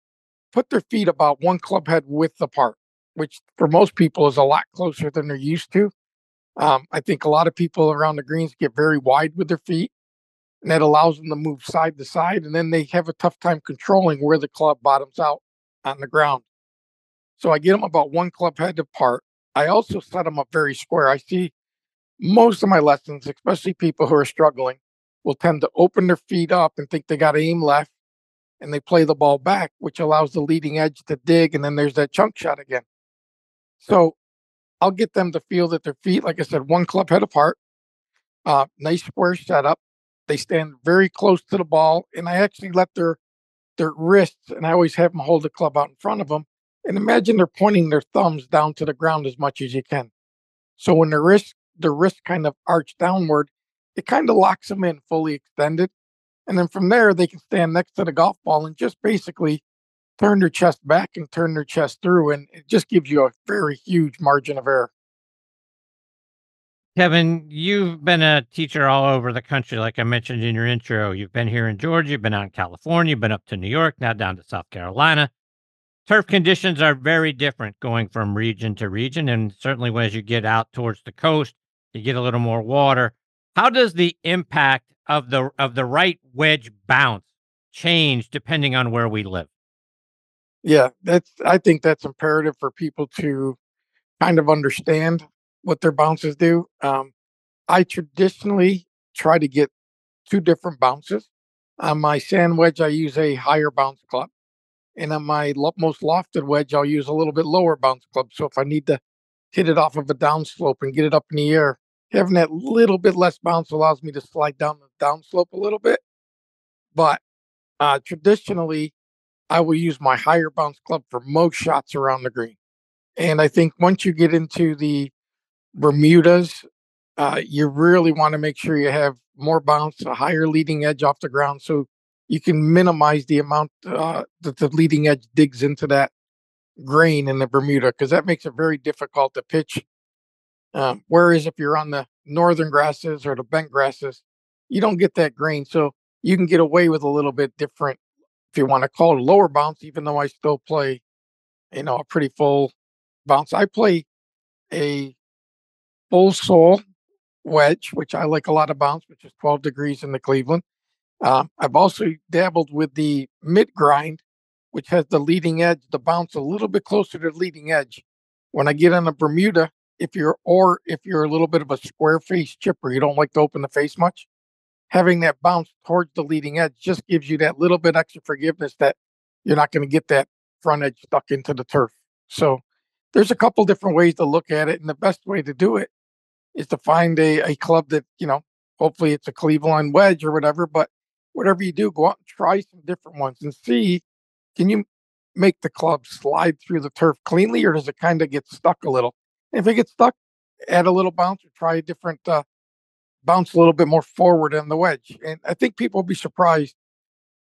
put their feet about one club head width apart, which for most people is a lot closer than they're used to. Um, I think a lot of people around the greens get very wide with their feet, and that allows them to move side to side, and then they have a tough time controlling where the club bottoms out on the ground. So I get them about one club head apart. I also set them up very square. I see most of my lessons, especially people who are struggling, will tend to open their feet up and think they got to aim left, and they play the ball back, which allows the leading edge to dig, and then there's that chunk shot again. So I'll get them to feel that their feet, like I said, one club head apart, uh, nice square setup. They stand very close to the ball, and I actually let their their wrists, and I always have them hold the club out in front of them. And imagine they're pointing their thumbs down to the ground as much as you can. So when the wrist the wrist kind of arch downward, it kind of locks them in fully extended. And then from there, they can stand next to the golf ball and just basically turn their chest back and turn their chest through. And it just gives you a very huge margin of error. Kevin, you've been a teacher all over the country, like I mentioned in your intro. You've been here in Georgia, you've been out in California, you've been up to New York, now down to South Carolina. Turf conditions are very different going from region to region. And certainly as you get out towards the coast, you get a little more water. How does the impact of the of the right wedge bounce change depending on where we live? Yeah, that's I think that's imperative for people to kind of understand what their bounces do. Um, I traditionally try to get two different bounces. On my sand wedge, I use a higher bounce club. And on my lo- most lofted wedge, I'll use a little bit lower bounce club. So if I need to hit it off of a downslope and get it up in the air, having that little bit less bounce allows me to slide down the downslope a little bit. But uh, traditionally, I will use my higher bounce club for most shots around the green. And I think once you get into the Bermudas, uh, you really want to make sure you have more bounce, a higher leading edge off the ground, so you can minimize the amount uh, that the leading edge digs into that grain in the Bermuda, because that makes it very difficult to pitch. Um, whereas if you're on the northern grasses or the bent grasses, you don't get that grain, so you can get away with a little bit different, if you want to call it lower bounce, even though I still play, you know, a pretty full bounce. I play a full sole wedge, which I like a lot of bounce, which is 12 degrees in the Cleveland. Um, I've also dabbled with the mid grind, which has the leading edge, the bounce a little bit closer to the leading edge. When I get on a Bermuda, if you're or if you're a little bit of a square face chipper, you don't like to open the face much, having that bounce towards the leading edge just gives you that little bit extra forgiveness that you're not going to get that front edge stuck into the turf. So there's a couple different ways to look at it, and the best way to do it is to find a, a club that you know. Hopefully, it's a Cleveland wedge or whatever. But whatever you do, go out and try some different ones and see can you make the club slide through the turf cleanly, or does it kind of get stuck a little? And if it gets stuck, add a little bounce or try a different uh, bounce a little bit more forward on the wedge. And I think people will be surprised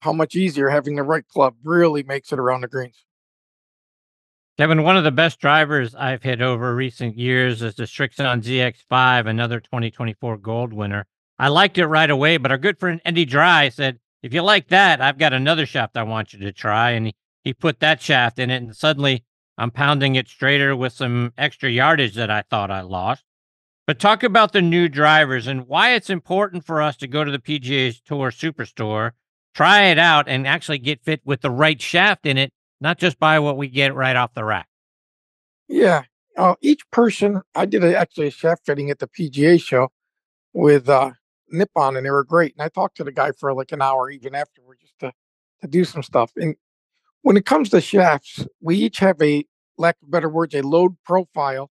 how much easier having the right club really makes it around the greens. Kevin, one of the best drivers I've hit over recent years is the Srixon ZX5, another 2024 gold winner. I liked it right away, but our good friend Andy Dry said, if you like that, I've got another shaft I want you to try. And he, he put that shaft in it, and suddenly I'm pounding it straighter with some extra yardage that I thought I lost. But talk about the new drivers and why it's important for us to go to the PGA Tour Superstore, try it out, and actually get fit with the right shaft in it not just buy what we get right off the rack. Yeah. Uh, each person, I did a, actually a shaft fitting at the PGA show with uh, Nippon, and they were great. And I talked to the guy for like an hour even afterward just to, to do some stuff. And when it comes to shafts, we each have a, lack of better words, a load profile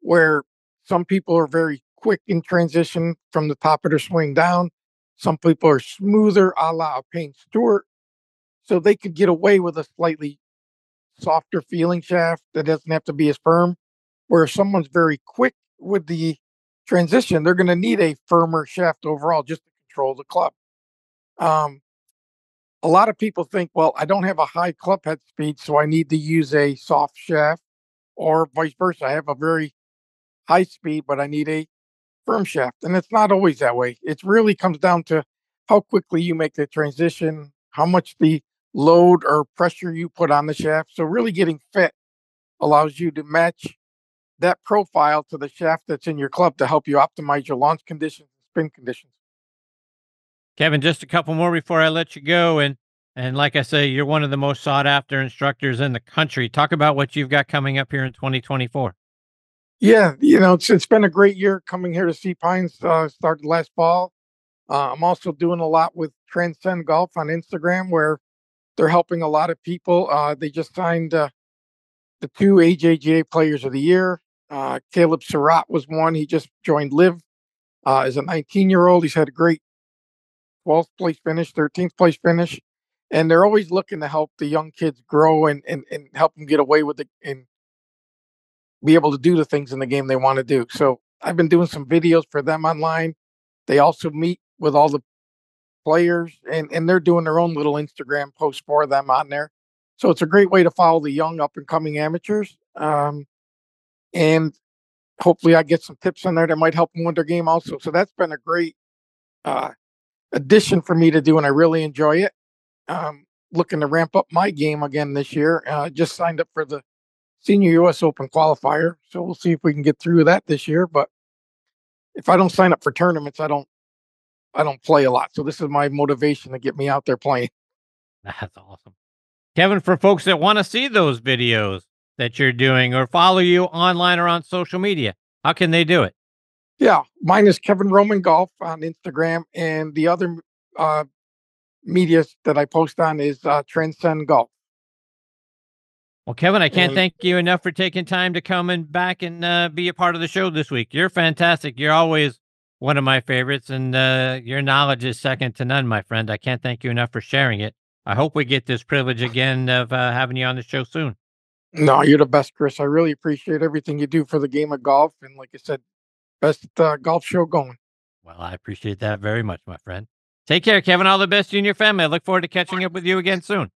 where some people are very quick in transition from the top of their swing down. Some people are smoother, a la Payne Stewart so they could get away with a slightly softer feeling shaft that doesn't have to be as firm. Where if someone's very quick with the transition, they're going to need a firmer shaft overall just to control the club. Um, a lot of people think, well, I don't have a high club head speed, so I need to use a soft shaft, or vice versa. I have a very high speed, but I need a firm shaft. And it's not always that way. It really comes down to how quickly you make the transition, how much the load or pressure you put on the shaft. So really getting fit allows you to match that profile to the shaft that's in your club to help you optimize your launch conditions and spin conditions. Kevin, just a couple more before I let you go. And and like I say, you're one of the most sought after instructors in the country. Talk about what you've got coming up here in 2024. Yeah, you know, it's, it's been a great year coming here to Sea Pines. Uh, started last fall. Uh, I'm also doing a lot with Transcend Golf on Instagram, where they're helping a lot of people. Uh, they just signed uh, the two AJGA Players of the Year. Uh, Caleb Surratt was one. He just joined LIV uh, as a 19 year old. He's had a great 12th place finish, 13th place finish. And they're always looking to help the young kids grow and, and, and help them get away with it and be able to do the things in the game they want to do. So I've been doing some videos for them online. They also meet with all the players and, and they're doing their own little Instagram posts for them on there. So it's a great way to follow the young up and coming amateurs. Um, and hopefully I get some tips in there that might help them win their game also. So that's been a great uh, addition for me to do, and I really enjoy it. Um, looking to ramp up my game again this year. Uh, just signed up for the Senior U.S. Open qualifier, so we'll see if we can get through that this year. But if I don't sign up for tournaments, I don't I don't play a lot. So this is my motivation to get me out there playing. That's awesome. Kevin, for folks that want to see those videos that you're doing or follow you online or on social media, how can they do it? Yeah, mine is Kevin Roman Golf on Instagram, and the other uh, media that I post on is uh, Transcend Golf. Well, Kevin, I can't And- thank you enough for taking time to come and back and uh, be a part of the show this week. You're fantastic. You're always one of my favorites, and uh, your knowledge is second to none, my friend. I can't thank you enough for sharing it. I hope we get this privilege again of uh, having you on the show soon. No, you're the best, Chris. I really appreciate everything you do for the game of golf. And like I said, best uh, golf show going. Well, I appreciate that very much, my friend. Take care, Kevin. All the best to you and your family. I look forward to catching up with you again soon.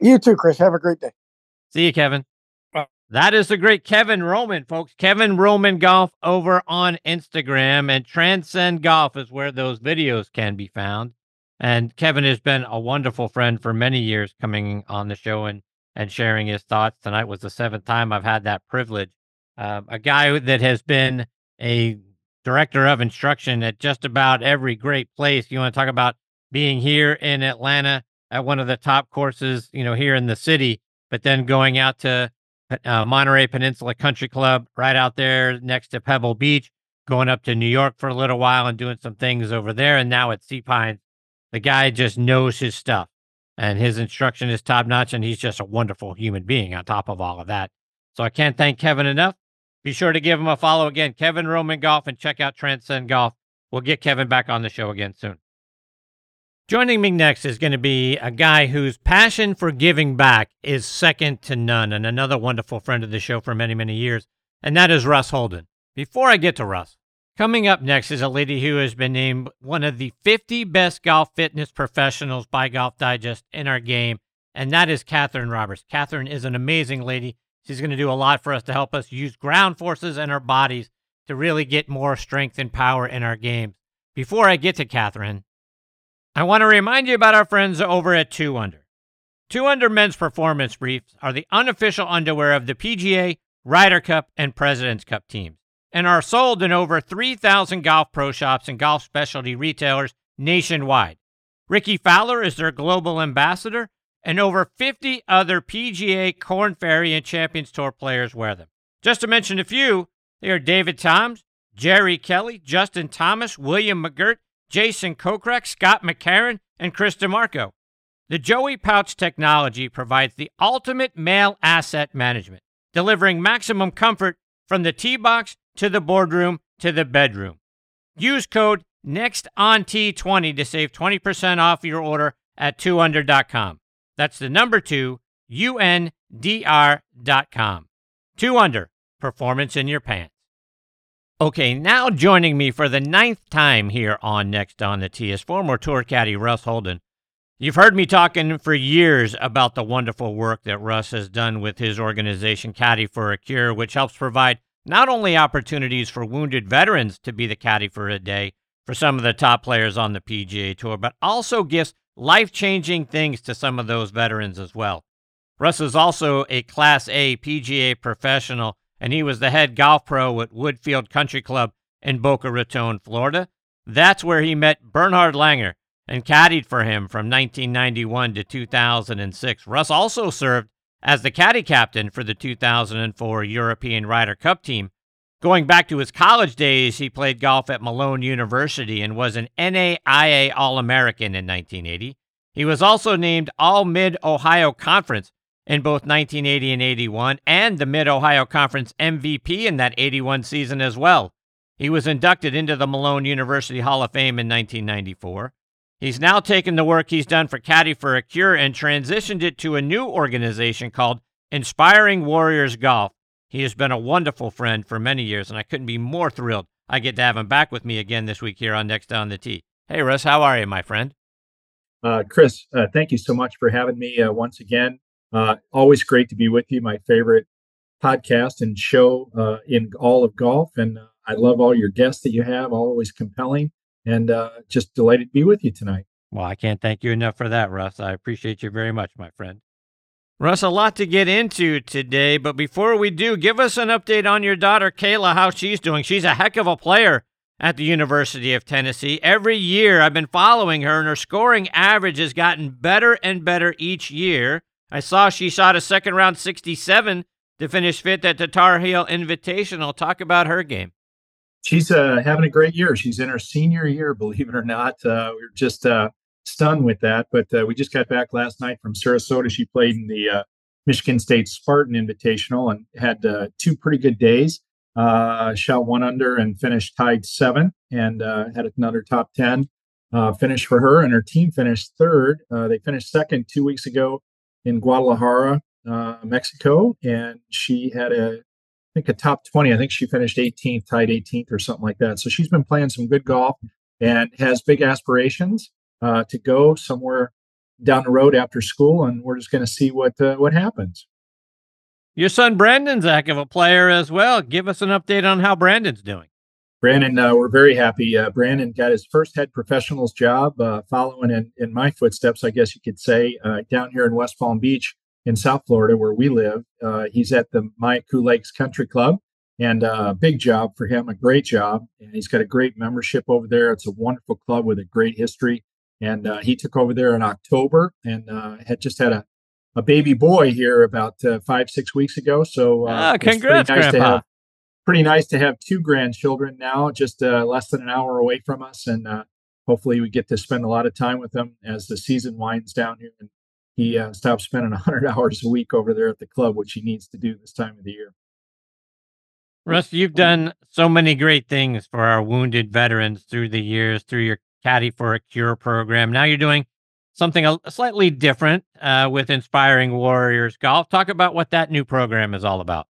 You too, Chris. Have a great day. See you, Kevin. That is the great Kevin Roman, folks. Kevin Roman Golf over on Instagram and Transcend Golf is where those videos can be found. And Kevin has been a wonderful friend for many years coming on the show and, and sharing his thoughts. Tonight was the seventh time I've had that privilege. Um, a guy that has been a director of instruction at just about every great place. You want to talk about being here in Atlanta at one of the top courses, you know, here in the city, but then going out to uh, Monterey Peninsula Country Club right out there next to Pebble Beach, going up to New York for a little while and doing some things over there. And now at Sea Pines, the guy just knows his stuff and his instruction is top notch. And he's just a wonderful human being on top of all of that. So I can't thank Kevin enough. Be sure to give him a follow again, Kevin Roman Golf, and check out Transcend Golf. We'll get Kevin back on the show again soon. Joining me next is going to be a guy whose passion for giving back is second to none, and another wonderful friend of the show for many, many years, and that is Russ Holden. Before I get to Russ, coming up next is a lady who has been named one of the 50 best golf fitness professionals by Golf Digest in our game, and that is Catherine Roberts. Catherine is an amazing lady. She's going to do a lot for us to help us use ground forces and our bodies to really get more strength and power in our games. Before I get to Catherine, I want to remind you about our friends over at 2 Under. 2 Under men's performance briefs are the unofficial underwear of the PGA, Ryder Cup, and President's Cup teams and are sold in over 3,000 golf pro shops and golf specialty retailers nationwide. Rickie Fowler is their global ambassador, and over 50 other PGA, Korn Ferry, and Champions Tour players wear them. Just to mention a few, they are David Toms, Jerry Kelly, Justin Thomas, William McGirt, Jason Kokrak, Scott McCarron, and Chris DiMarco. The Joey Pouch technology provides the ultimate male asset management, delivering maximum comfort from the tee box to the boardroom to the bedroom. Use code NEXTONT20 to save 20% off your order at 2under.com. That's the number 2, U-N-D-R.com. 2 Under, performance in your pants. Okay, now joining me for the ninth time here on Next on the Tee is former tour caddy Russ Holden. You've heard me talking for years about the wonderful work that Russ has done with his organization, Caddy for a Cure, which helps provide not only opportunities for wounded veterans to be the caddy for a day for some of the top players on the PGA Tour, but also gives life changing things to some of those veterans as well. Russ is also a Class A PGA professional, and he was the head golf pro at Woodfield Country Club in Boca Raton, Florida. That's where he met Bernhard Langer and caddied for him from 1991 to 2006. Russ also served as the caddy captain for the 2004 European Ryder Cup team. Going back to his college days, he played golf at Malone University and was an NAIA All American in 1980. He was also named All Mid Ohio Conference in both 1980 and 81, and the Mid Ohio Conference MVP in that 81 season as well. He was inducted into the Malone University Hall of Fame in 1994. He's now taken the work he's done for Caddy for a Cure and transitioned it to a new organization called Inspiring Warriors Golf. He has been a wonderful friend for many years, and I couldn't be more thrilled I get to have him back with me again this week here on Next on the Tee. Hey, Russ, how are you, my friend? Uh, Chris, uh, thank you so much for having me uh, once again. Uh, always great to be with you. My favorite podcast and show uh, in all of golf, and uh, I love all your guests that you have. Always compelling, and just delighted to be with you tonight. Well, I can't thank you enough for that, Russ. I appreciate you very much, my friend. Russ, a lot to get into today, but before we do, give us an update on your daughter, Kayla, how she's doing. She's a heck of a player at the University of Tennessee. Every year I've been following her, and her scoring average has gotten better and better each year. I saw she shot a second round 67 to finish fifth at the Tar Heel Invitational. Talk about her game. She's uh, having a great year. She's in her senior year, believe it or not. Uh, we're just uh, stunned with that. But uh, we just got back last night from Sarasota. She played in the uh, Michigan State Spartan Invitational and had uh, two pretty good days. Shot one under and finished tied seventh, and had another top ten finish for her. And her team finished third. They finished second two weeks ago in Guadalajara, uh, Mexico, and she had a I think a top 20. I think she finished 18th, tied 18th or something like that. So she's been playing some good golf and has big aspirations uh, to go somewhere down the road after school, and we're just going to see what uh, what happens. Your son Brandon's a heck of a player as well. Give us an update on how Brandon's doing. Brandon, uh, we're very happy. Uh, Brandon got his first head professionals job, uh, following in, in my footsteps, I guess you could say, uh, down here in West Palm Beach in South Florida, where we live. Uh, he's at the Mayacoo Lakes Country Club, and a uh, big job for him, a great job. And he's got a great membership over there. It's a wonderful club with a great history. And he took over there in October and had just had a a baby boy here about uh, five six weeks ago. So uh, ah, congrats, nice Grandpa. Pretty nice to have two grandchildren now, just uh, less than an hour away from us, and uh, hopefully we get to spend a lot of time with them as the season winds down here. And he uh, stops spending 100 hours a week over there at the club, which he needs to do this time of the year. Russ, you've done so many great things for our wounded veterans through the years, through your Caddy for a Cure program. Now you're doing something slightly different uh, with Inspiring Warriors Golf. Talk about what that new program is all about.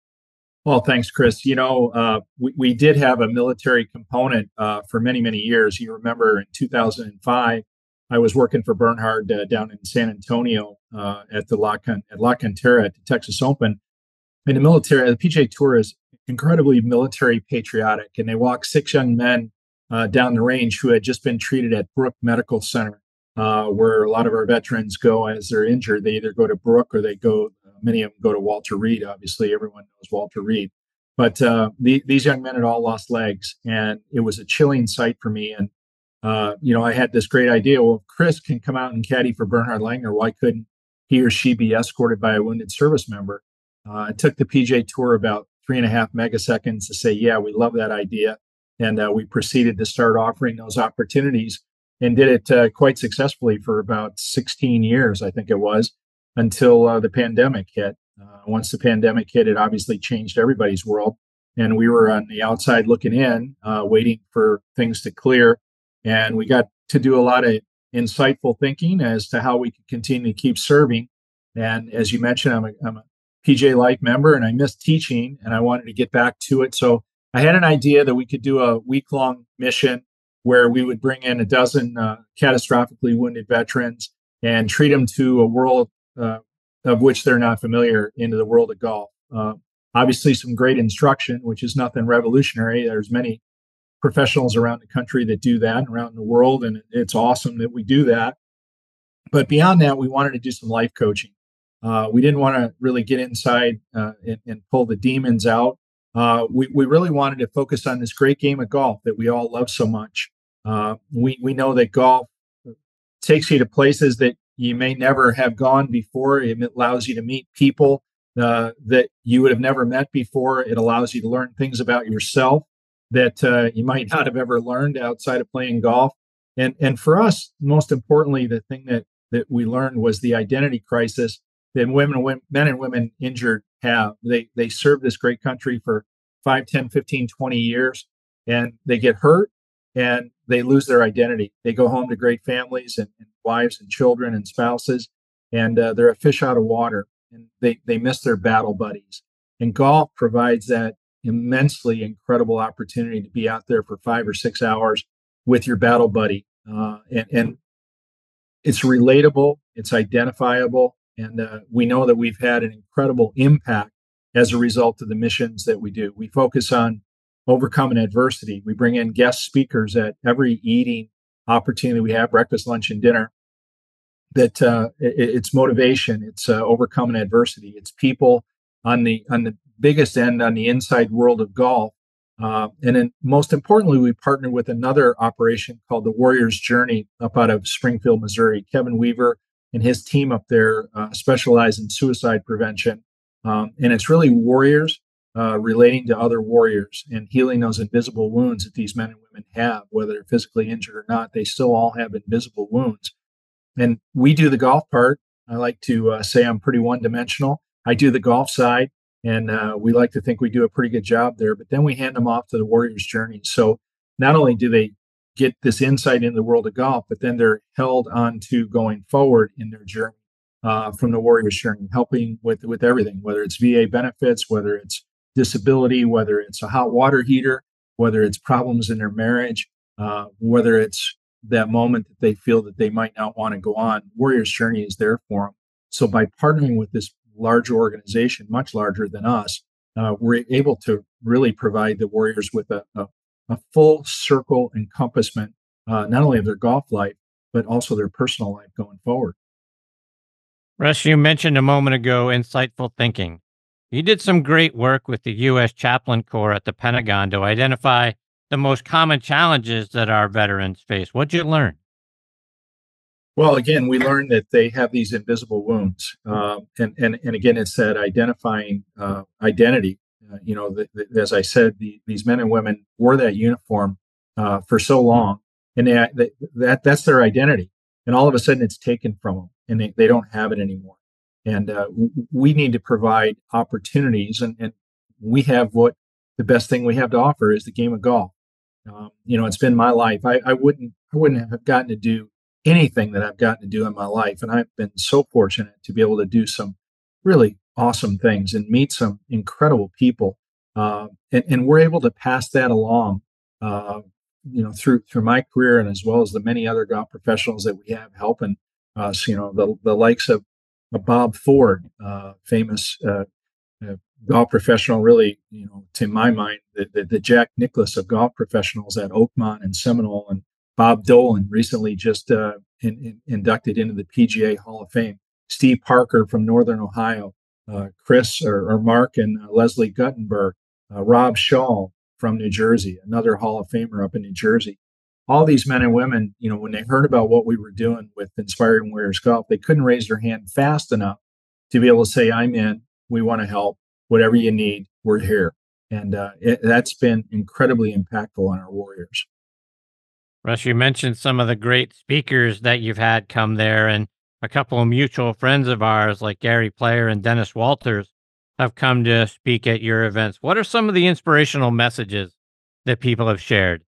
Well, thanks, Chris. You know, uh, we, we did have a military component uh, for many, many years. You remember in 2005, I was working for Bernhard uh, down in San Antonio uh, at the La, Con- at La Cantera at the Texas Open. And the military, the PGA Tour is incredibly military patriotic, and they walked six young men uh, down the range who had just been treated at Brooke Medical Center uh, where a lot of our veterans go as they're injured. They either go to Brooke or they go, many of them go to Walter Reed. Obviously, everyone knows Walter Reed. But uh, the, these young men had all lost legs, and it was a chilling sight for me. And, uh, you know, I had this great idea. Well, Chris can come out and caddy for Bernhard Langer. Why couldn't he or she be escorted by a wounded service member? Uh, it took the PGA Tour about three and a half megaseconds to say, yeah, we love that idea. And uh, we proceeded to start offering those opportunities and did it uh, quite successfully for about 16 years, I think it was, until uh, the pandemic hit. Uh, once the pandemic hit, it obviously changed everybody's world. And we were on the outside looking in, uh, waiting for things to clear. And we got to do a lot of insightful thinking as to how we could continue to keep serving. And as you mentioned, I'm a, I'm a PGA Life member and I miss teaching and I wanted to get back to it. So I had an idea that we could do a week long mission where we would bring in a dozen uh, catastrophically wounded veterans and treat them to a world uh, of which they're not familiar into the world of golf. Uh, obviously, some great instruction, which is nothing revolutionary. There's many professionals around the country that do that around the world, and it's awesome that we do that. But beyond that, we wanted to do some life coaching. Uh, we didn't want to really get inside uh, and, and pull the demons out uh, we, we really wanted to focus on this great game of golf that we all love so much. Uh, we, we know that golf takes you to places that you may never have gone before. It allows you to meet people uh, that you would have never met before. It allows you to learn things about yourself that uh, you might not have ever learned outside of playing golf. And, and for us, most importantly, the thing that, that we learned was the identity crisis that women, women men and women injured have. They they serve this great country for 5, 10, 15, 20 years and they get hurt and they lose their identity. They go home to great families and, and wives and children and spouses and uh, they're a fish out of water and they, they miss their battle buddies. And golf provides that immensely incredible opportunity to be out there for five or six hours with your battle buddy. Uh, and, and it's relatable, it's identifiable, and uh, we know that we've had an incredible impact as a result of the missions that we do. We focus on overcoming adversity. We bring in guest speakers at every eating opportunity we have breakfast, lunch, and dinner. That uh, it, it's motivation, it's uh, overcoming adversity, it's people on the on the biggest end on the inside world of golf. Uh, and then, most importantly, we partner with another operation called the Warriors Journey up out of Springfield, Missouri. Kevin Weaver and his team up there uh, specialize in suicide prevention. Um, and it's really warriors uh, relating to other warriors and healing those invisible wounds that these men and women have, whether they're physically injured or not. They still all have invisible wounds. And we do the golf part. I like to uh, say I'm pretty one dimensional. I do the golf side, and uh, we like to think we do a pretty good job there. But then we hand them off to the Warriors journey. So not only do they get this insight in the world of golf, but then they're held on to going forward in their journey uh, from the Warriors journey, helping with with everything, whether it's VA benefits, whether it's disability, whether it's a hot water heater, whether it's problems in their marriage, uh, whether it's that moment that they feel that they might not want to go on. Warriors journey is there for them. So by partnering with this larger organization, much larger than us, uh, we're able to really provide the Warriors with a, a, a full circle encompassment, uh, not only of their golf life, but also their personal life going forward. Russ, you mentioned a moment ago insightful thinking. You did some great work with the U.S. Chaplain Corps at the Pentagon to identify the most common challenges that our veterans face. What'd you learn? Well, again, we learned that they have these invisible wounds, uh, and and and again, it's that identifying uh, identity. Uh, you know, the, the, as I said, the, these men and women wore that uniform uh, for so long, and they, they, that that's their identity, and all of a sudden, it's taken from them, and they, they don't have it anymore. And uh, we need to provide opportunities, and, and we have what the best thing we have to offer is the game of golf. Um, you know, it's been my life. I, I wouldn't I wouldn't have gotten to do anything that I've gotten to do in my life. And I've been so fortunate to be able to do some really awesome things and meet some incredible people. Uh, and, and, we're able to pass that along, uh, you know, through through my career and as well as the many other golf professionals that we have helping us. You know, the the likes of, of Bob Ford, uh, famous uh, uh, golf professional, really, you know, to my mind, the, the, the Jack Nicklaus of golf professionals at Oakmont and Seminole and Bob Dolan recently just uh, in, in, inducted into the PGA Hall of Fame. Steve Parker from Northern Ohio, uh, Chris or, or, Mark and uh, Leslie Guttenberg, Rob Shaw from New Jersey, another Hall of Famer up in New Jersey. All these men and women, you know, when they heard about what we were doing with Inspiring Warriors Golf, they couldn't raise their hand fast enough to be able to say, "I'm in. We want to help. Whatever you need, we're here." And uh, it, that's been incredibly impactful on our Warriors. Russ, you mentioned some of the great speakers that you've had come there, and a couple of mutual friends of ours, like Gary Player and Dennis Walters, have come to speak at your events. What are some of the inspirational messages that people have shared?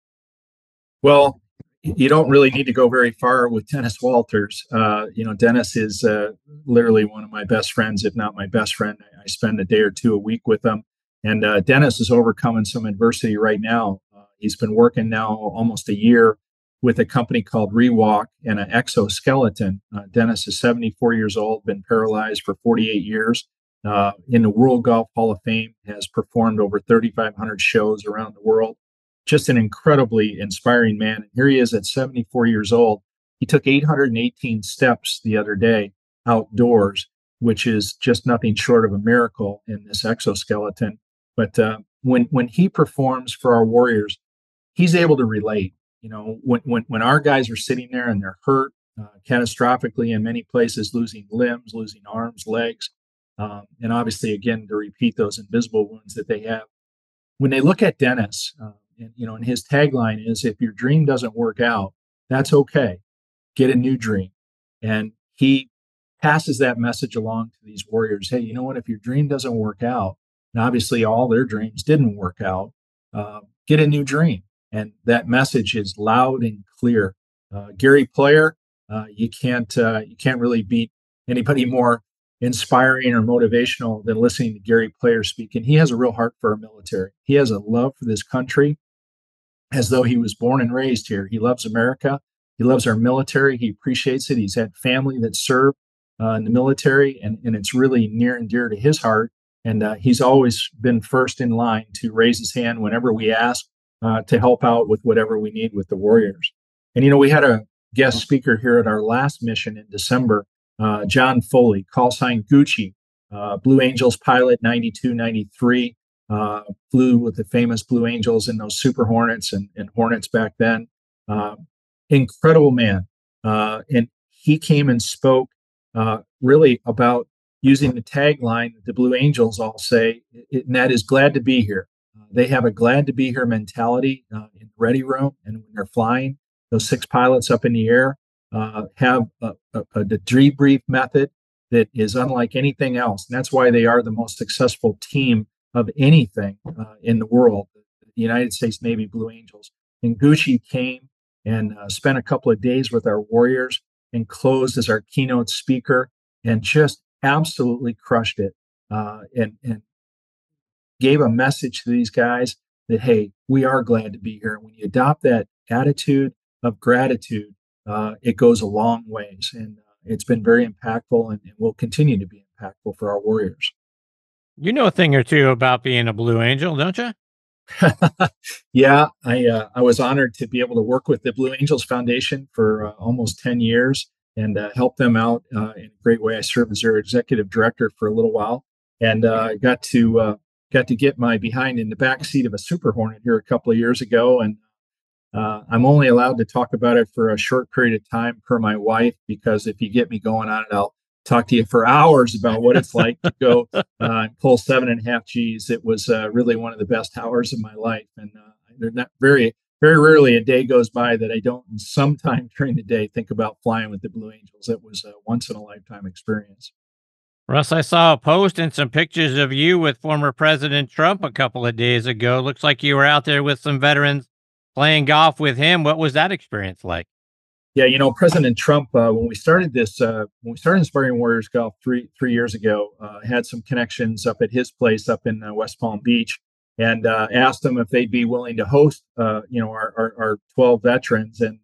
Well, you don't really need to go very far with Dennis Walters. Uh, you know, Dennis is uh, literally one of my best friends, if not my best friend. I spend a day or two a week with him. And uh, Dennis is overcoming some adversity right now. Uh, he's been working now almost a year with a company called Rewalk and an exoskeleton. Uh, Dennis is 74 years old, been paralyzed for 48 years. Uh, in the World Golf Hall of Fame, has performed over 3,500 shows around the world. Just an incredibly inspiring man. Here he is at 74 years old. He took 818 steps the other day outdoors, which is just nothing short of a miracle in this exoskeleton. But uh, when when he performs for our Warriors, he's able to relate you know, when, when, when our guys are sitting there and they're hurt uh, catastrophically in many places, losing limbs, losing arms, legs, um, and obviously, again, to repeat those invisible wounds that they have. When they look at Dennis, uh, and, you know, and his tagline is, if your dream doesn't work out, that's okay. Get a new dream. And he passes that message along to these warriors. Hey, you know what? If your dream doesn't work out, and obviously all their dreams didn't work out, uh, get a new dream and that message is loud and clear. Uh, Gary Player, uh, you can't uh, you can't really beat anybody more inspiring or motivational than listening to Gary Player speak. And he has a real heart for our military. He has a love for this country, as though he was born and raised here. He loves America. He loves our military. He appreciates it. He's had family that served uh, in the military, and, and it's really near and dear to his heart. And uh, he's always been first in line to raise his hand whenever we ask uh, to help out with whatever we need with the Warriors. And, you know, we had a guest speaker here at our last mission in December, uh, John Foley, call sign Gucci, uh, Blue Angels pilot 92, 93, uh, flew with the famous Blue Angels in those Super Hornets and, and Hornets back then. Uh, incredible man. Uh, and he came and spoke really about using the tagline that the Blue Angels all say, and that is glad to be here. Uh, they have a glad to be here mentality uh, in the ready room, and when they're flying, those six pilots up in the air uh, have a, a, a, debrief method that is unlike anything else. And that's why they are the most successful team of anything uh, in the world, the United States Navy Blue Angels. And Gucci came and uh, spent a couple of days with our Warriors and closed as our keynote speaker and just absolutely crushed it uh, and, and gave a message to these guys that, hey, we are glad to be here. And when you adopt that attitude of gratitude, uh, it goes a long ways. And uh, it's been very impactful and, and will continue to be impactful for our Warriors. You know a thing or two about being a Blue Angel, don't you? yeah, I uh, I was honored to be able to work with the Blue Angels Foundation for uh, almost ten years and uh, help them out uh, in a great way. I served as their executive director for a little while, and uh, I got to uh, got to get my behind in the back seat of a Super Hornet here a couple of years ago, and I'm only allowed to talk about it for a short period of time per my wife because if you get me going on it, I'll talk to you for hours about what it's like to go uh, and pull seven and a half G's. It was uh, really one of the best hours of my life, and uh, not very very rarely a day goes by that I don't, sometime during the day, think about flying with the Blue Angels. It was a once in a lifetime experience. Russ, I saw a post and some pictures of you with former President Trump a couple of days ago. Looks like you were out there with some veterans playing golf with him. What was that experience like? Yeah, you know, President Trump, uh, when we started this, uh, when we started Inspiring Warriors Golf three three years ago, uh, had some connections up at his place up in uh, West Palm Beach, and uh, asked them if they'd be willing to host, uh, you know, our, our, our 12 veterans. And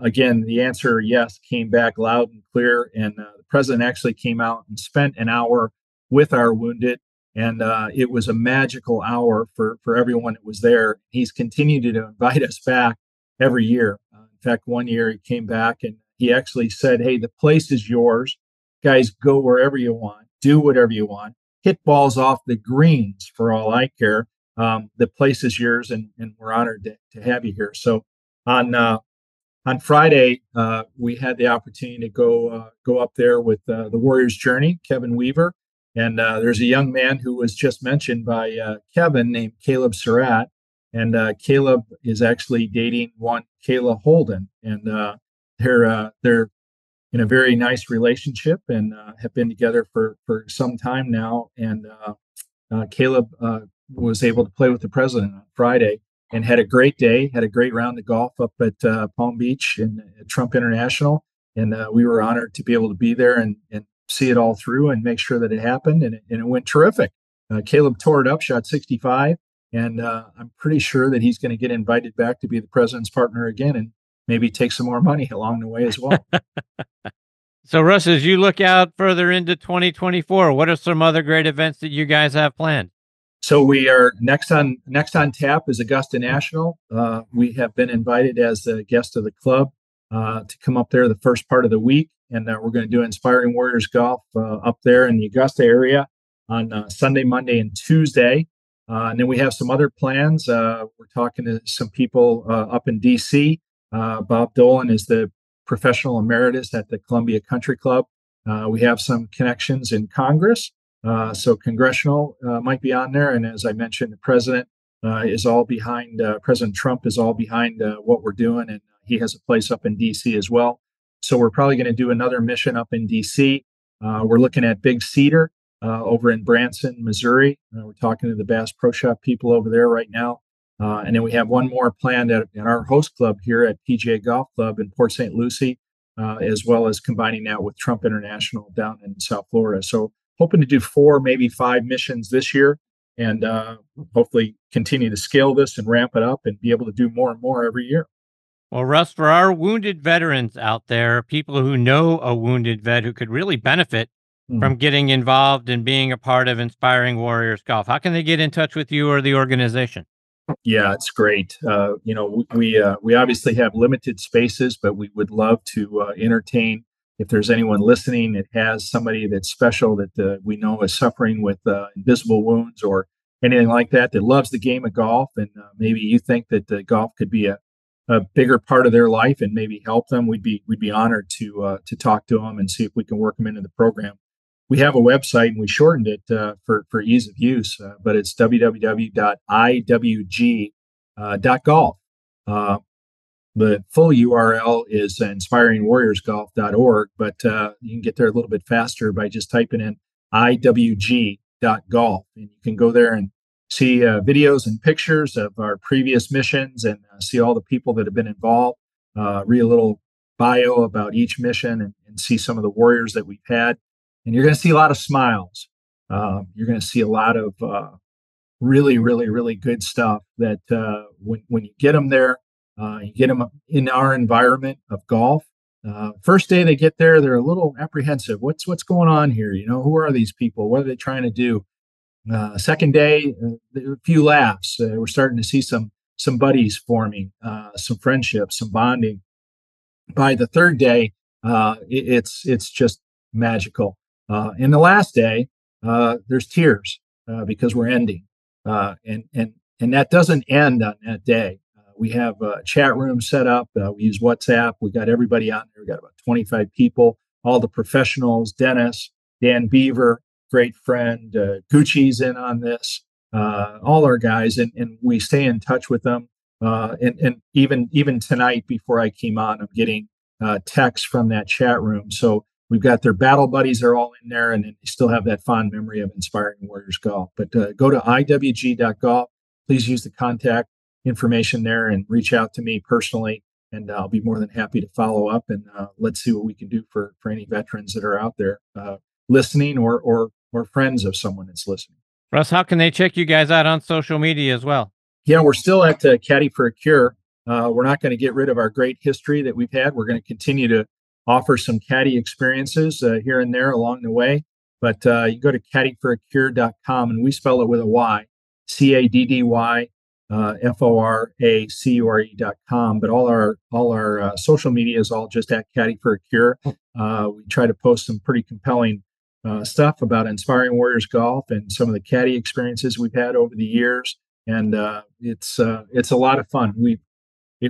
again, the answer yes came back loud and clear. And the president actually came out and spent an hour with our wounded, and it was a magical hour for for everyone that was there. He's continued to invite us back every year fact, one year he came back and he actually said, Hey, the place is yours. Guys, go wherever you want, do whatever you want, hit balls off the greens for all I care. Um, the place is yours, and, and we're honored to, to have you here. So on uh, on Friday, uh, we had the opportunity to go uh, go up there with uh, the Warriors Journey, Kevin Weaver, and uh, there's a young man who was just mentioned by uh, Kevin named Caleb Surratt, and uh, Caleb is actually dating one Kayla Holden, and uh, they're uh, they're in a very nice relationship and uh, have been together for for some time now. And uh, uh, Caleb was able to play with the president on Friday and had a great day, had a great round of golf up at Palm Beach and Trump International, and we were honored to be able to be there and, and see it all through and make sure that it happened, and it, and it went terrific. Caleb tore it up, shot 65 and uh, I'm pretty sure that he's going to get invited back to be the president's partner again and maybe take some more money along the way as well. so, Russ, as you look out further into 2024, what are some other great events that you guys have planned? So we are next on next on tap is Augusta National. Uh, we have been invited as a guest of the club uh, to come up there the first part of the week, and uh, we're going to do Inspiring Warriors Golf uh, up there in the Augusta area on uh, Sunday, Monday, and Tuesday. Uh, and then we have some other plans. Uh, we're talking to some people uh, up in DC. Uh, Bob Dolan is the professional emeritus at the Columbia Country Club. Uh, we have some connections in Congress. Uh, so congressional might be on there. And as I mentioned, the president is all behind, President Trump is all behind what we're doing. And he has a place up in DC as well. So we're probably going to do another mission up in DC. we're looking at Big Cedar uh, over in Branson, Missouri. Uh, we're talking to the Bass Pro Shop people over there right now. Uh, and then we have one more planned at, at, our host club here at PGA Golf Club in Port St. Lucie, uh, as well as combining that with Trump International down in South Florida. So hoping to do four, maybe five missions this year and uh, hopefully continue to scale this and ramp it up and be able to do more and more every year. Well, Russ, for our wounded veterans out there, people who know a wounded vet who could really benefit mm. from getting involved and being a part of Inspiring Warriors Golf? How can they get in touch with you or the organization? Yeah, it's great. Uh, you know, we uh, we obviously have limited spaces, but we would love to uh, entertain. If there's anyone listening that has somebody that's special that uh, we know is suffering with uh, invisible wounds or anything like that, that loves the game of golf, and uh, maybe you think that the golf could be a, a bigger part of their life and maybe help them, we'd be we'd be honored to to talk to them and see if we can work them into the program we have a website and we shortened it uh, for, for ease of use, uh, but it's www.iwg.golf. Uh, the full URL is inspiringwarriorsgolf.org, but uh, you can get there a little bit faster by just typing in iwg.golf. And you can go there and see uh, videos and pictures of our previous missions and uh, see all the people that have been involved, uh, read a little bio about each mission and, and, see some of the warriors that we've had. And you're going to see a lot of smiles. Um, you're going to see a lot of uh, really, really, really good stuff that uh, when, when you get them there, uh, you get them in our environment of golf. Uh, first day they get there, they're a little apprehensive. What's what's going on here? You know, who are these people? What are they trying to do? Uh, second day, uh, a few laughs. Uh, we're starting to see some some buddies forming, some friendships, some bonding. By the third day, it, it's it's just magical. In the last day, there's tears because we're ending, and and and that doesn't end on that day we have a chat room set up. Uh, we use WhatsApp. We got everybody on there. We got about 25 people, all the professionals, Dennis, Dan Beaver, great friend, uh, Gucci's in on this, uh, all our guys, and, and we stay in touch with them. Uh, and, and even even tonight, before I came on, I'm getting uh, texts from that chat room. So we've got their battle buddies; they're all in there, and, they still have that fond memory of inspiring warriors golf. But uh, go to iwg.golf. Please use the contact information there and reach out to me personally and I'll be more than happy to follow up and uh, let's see what we can do for for any veterans that are out there uh, listening or or or friends of someone that's listening. Russ, how can they check you guys out on social media as well? Yeah, we're still at uh, Caddy for a Cure. Uh, we're not going to get rid of our great history that we've had. We're going to continue to offer some caddy experiences uh, here and there along the way. But uh, you go to caddyforacure.com and we spell it with a Y, C A D D Y uh, F-O-R-A-C-U-R-E dot com. But all our all our uh, social media is all just at Caddy for a Cure. Uh, we try to post some pretty compelling uh, stuff about inspiring warriors golf and some of the caddy experiences we've had over the years. And it's it's a lot of fun. We,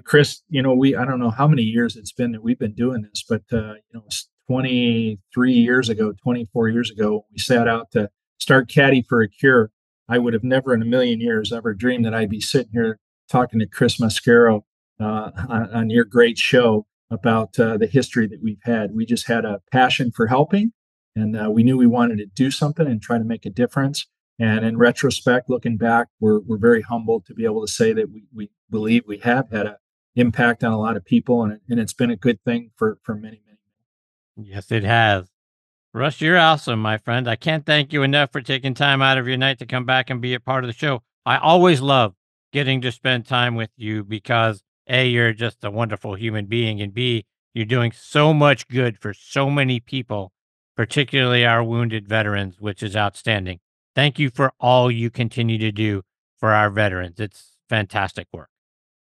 Chris, you know, we I don't know how many years it's been that we've been doing this, but uh, you know, 23 years ago, 24 years ago, we set out to start Caddy for a Cure I would have never in a million years ever dreamed that I'd be sitting here talking to Chris Mascaro uh, on, on, your great show about uh, the history that we've had. We just had a passion for helping, and uh, we knew we wanted to do something and try to make a difference. And in retrospect, looking back, we're, we're very humbled to be able to say that we, we believe we have had an impact on a lot of people, and, and it's been a good thing for, for many, many. Yes, it has. Russ, you're awesome, my friend. I can't thank you enough for taking time out of your night to come back and be a part of the show. I always love getting to spend time with you because A, you're just a wonderful human being, and B, you're doing so much good for so many people, particularly our wounded veterans, which is outstanding. Thank you for all you continue to do for our veterans. It's fantastic work.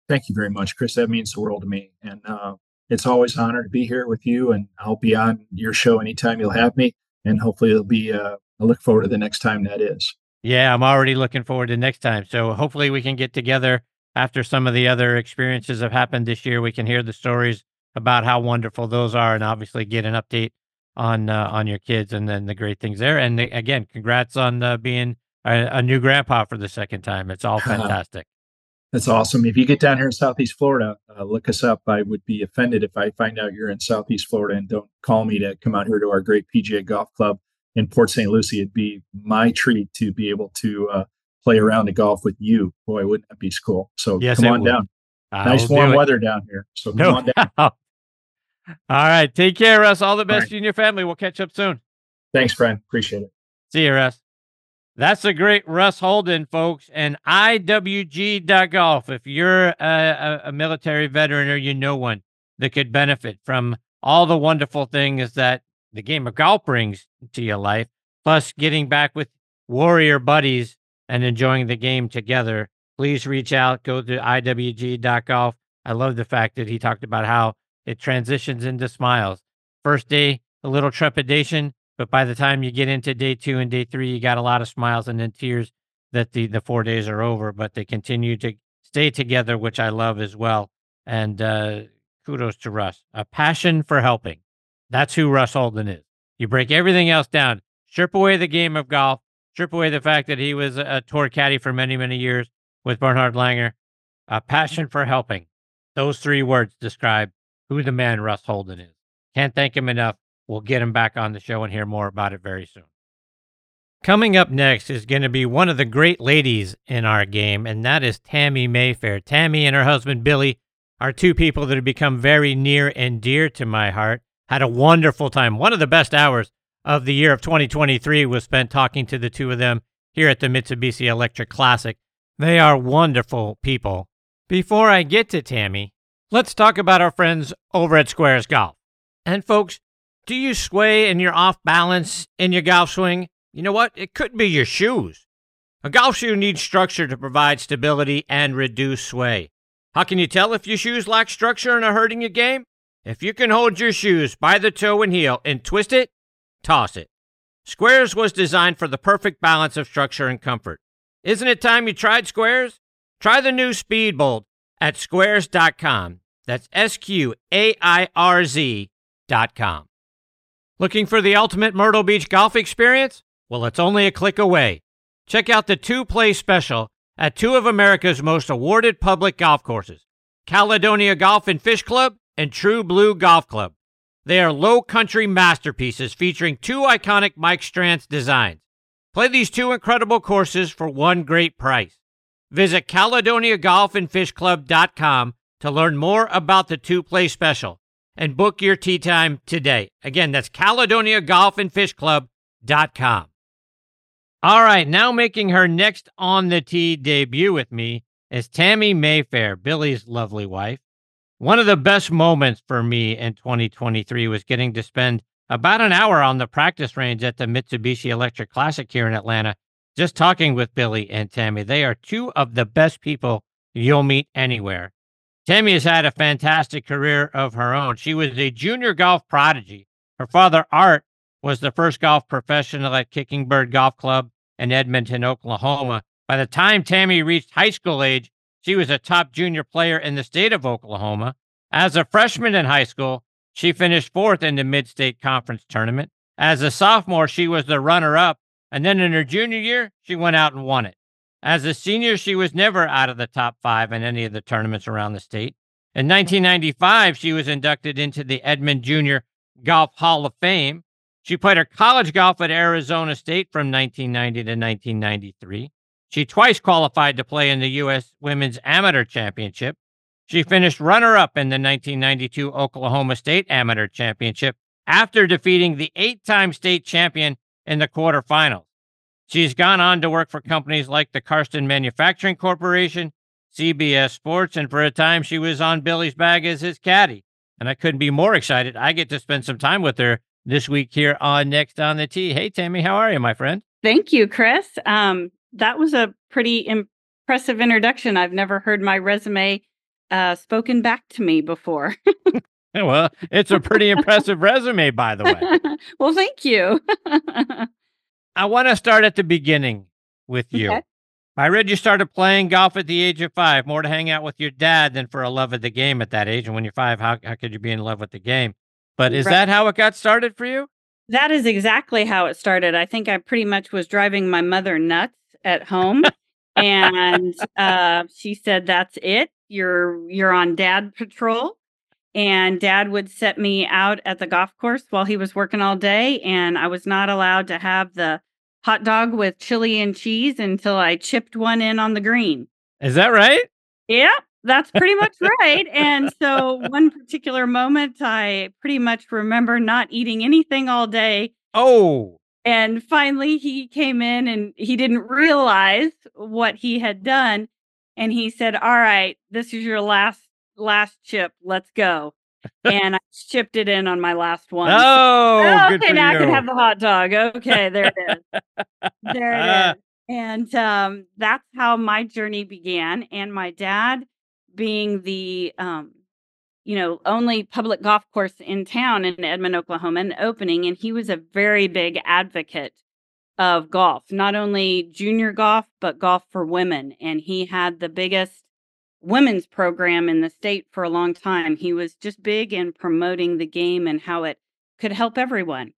Thank you very much, Chris. That means the world to me. And uh, it's always an honor to be here with you, and I'll be on your show anytime you'll have me. And hopefully, it'll be. Uh, I look forward to the next time that is. Yeah, I'm already looking forward to next time. So hopefully, we can get together after some of the other experiences have happened this year. We can hear the stories about how wonderful those are, and obviously get an update on uh, on your kids and then the great things there. And again, congrats on uh, being a, a, new grandpa for the second time. It's all fantastic. That's awesome. If you get down here in Southeast Florida, uh, look us up. I would be offended if I find out you're in Southeast Florida and don't call me to come out here to our great PGA Golf Club in Port St. Lucie. It'd be my treat to be able to uh, play around the golf with you. Boy, wouldn't that be cool? So yes, come on would. down. I'll nice warm weather down here. So come no. on down. All right. Take care, Russ. All the best right. you and your family. We'll catch up soon. Thanks, friend. Appreciate it. See you, Russ. That's a great Russ Holden, folks, and IWG.golf. If you're a, a, military veteran or you know one that could benefit from all the wonderful things that the game of golf brings to your life, plus getting back with warrior buddies and enjoying the game together, please reach out. Go to IWG.golf. I love the fact that he talked about how it transitions into smiles. First day, a little trepidation, but by the time you get into day two and day three, you got a lot of smiles and then tears that the, the four days are over, but they continue to stay together, which I love as well. And uh, kudos to Russ. A passion for helping. That's who Russ Holden is. You break everything else down, strip away the game of golf, strip away the fact that he was a tour caddy for many, many years with Bernhard Langer. A passion for helping. Those three words describe who the man Russ Holden is. Can't thank him enough. We'll get him back on the show and hear more about it very soon. Coming up next is going to be one of the great ladies in our game, and that is Tami Mayfair. Tami and her husband Billy are two people that have become very near and dear to my heart. Had a wonderful time. One of the best hours of the year of 2023 was spent talking to the two of them here at the Mitsubishi Electric Classic. They are wonderful people. Before I get to Tami, let's talk about our friends over at Sqairz Golf. And folks, do you sway and you're off balance in your golf swing? You know what? It could be your shoes. A golf shoe needs structure to provide stability and reduce sway. How can you tell if your shoes lack structure and are hurting your game? If you can hold your shoes by the toe and heel and twist it, toss it. Sqairz was designed for the perfect balance of structure and comfort. Isn't it time you tried Sqairz? Try the new Speedbolt at sqairz.com. That's S Q A I R Z.com. Looking for the ultimate Myrtle Beach golf experience? Well, it's only a click away. Check out the two play special at two of America's most awarded public golf courses Caledonia Golf and Fish Club and True Blue Golf Club. They are low country masterpieces featuring two iconic Mike Strantz designs. Play these two incredible courses for one great price. Visit CaledoniaGolfAndFishClub.com to learn more about the two play special and book your tee time today. Again, that's CaledoniaGolfAndFishClub.com. All right, now making her next on the tee debut with me is Tami Mayfair, Billy's lovely wife. One of the best moments for me in 2023 was getting to spend about an hour on the practice range at the Mitsubishi Electric Classic here in Atlanta, just talking with Billy and Tami. They are two of the best people you'll meet anywhere. Tami has had a fantastic career of her own. She was a junior golf prodigy. Her father, Art, was the first golf professional at Kicking Bird Golf Club in Edmond, Oklahoma. By the time Tami reached high school age, she was a top junior player in the state of Oklahoma. As a freshman in high school, she finished fourth in the Mid State Conference tournament. As a sophomore, she was the runner up. And then in her junior year, she went out and won it. As a senior, she was never out of the top five in any of the tournaments around the state. In 1995, she was inducted into the Edmond Junior Golf Hall of Fame. She played her college golf at Arizona State from 1990 to 1993. She twice qualified to play in the U.S. Women's Amateur Championship. She finished runner up in the 1992 Oklahoma State Amateur Championship after defeating the eight time state champion in the quarterfinals. She's gone on to work for companies like the Karsten Manufacturing Corporation, CBS Sports, and for a time she was on Billy's bag as his caddy. And I couldn't be more excited. I get to spend some time with her this week here on Next on the Tee. Hey, Tami, how are you, my friend? Thank you, Chris. Um, that was a pretty impressive introduction. I've never heard my resume uh, spoken back to me before. well, it's a pretty impressive resume, by the way. well, thank you. I want to start at the beginning with you. Okay. I read you started playing golf at the age of five, more to hang out with your dad than for a love of the game at that age. And when you're five, how, how could you be in love with the game? But is right. that how it got started for you? That is exactly how it started. I think I pretty much was driving my mother nuts at home. and uh, she said, That's it. You're you're on dad patrol. And dad would set me out at the golf course while he was working all day. And I was not allowed to have the hot dog with chili and cheese until I chipped one in on the green. Is that right? Yeah, that's pretty much right. And so, one particular moment, I pretty much remember not eating anything all day. Oh. And finally, he came in and he didn't realize what he had done. And he said, All right, this is your last last chip. Let's go and I chipped it in on my last one. Oh, so, okay, now you. I can have the hot dog. Okay, there it is. there it is. And um, that's how my journey began. And my dad, being the um, you know only public golf course in town in Edmond, Oklahoma, and opening, and he was a very big advocate of golf, not only junior golf but golf for women. And he had the biggest women's program in the state for a long time. He was just big in promoting the game and how it could help everyone.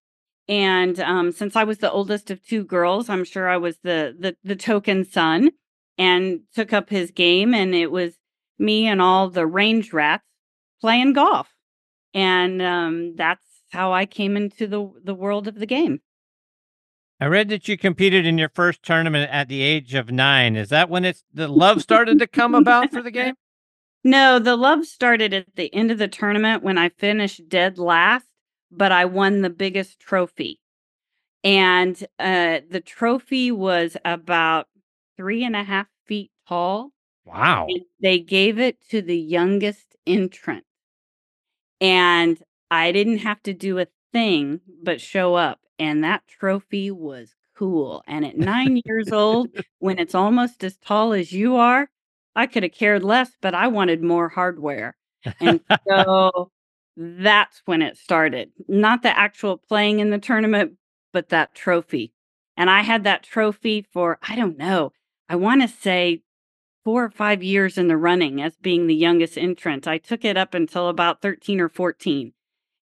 And um, since I was the oldest of two girls, I'm sure I was the, the the token son and took up his game. And it was me and all the range rats playing golf. And um, that's how I came into the the world of the game. I read that you competed in your first tournament at the age of nine. Is that when it's the love started to come about for the game? No, the love started at the end of the tournament when I finished dead last, but I won the biggest trophy. And uh, the trophy was about three and a half feet tall. Wow. And they gave it to the youngest entrant. And I didn't have to do a thing but show up. And that trophy was cool. And at nine years old, when it's almost as tall as you are, I could have cared less, but I wanted more hardware. And so that's when it started. Not the actual playing in the tournament, but that trophy. And I had that trophy for, I don't know, I want to say four or five years in the running as being the youngest entrant. I took it up until about 13 or 14.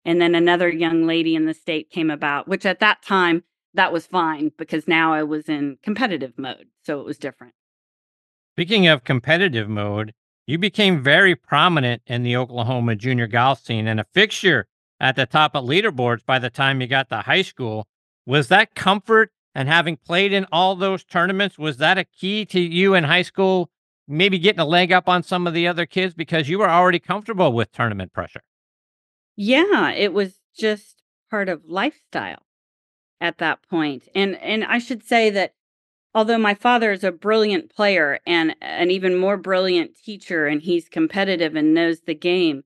And then another young lady in the state came about, which at that time, that was fine because now I was in competitive mode. So it was different. Speaking of competitive mode, you became very prominent in the Oklahoma junior golf scene and a fixture at the top of leaderboards by the time you got to high school. Was that comfort and having played in all those tournaments, was that a key to you in high school, maybe getting a leg up on some of the other kids because you were already comfortable with tournament pressure? Yeah, it was just part of lifestyle at that point. And and I should say that although my father is a brilliant player and an even more brilliant teacher and he's competitive and knows the game,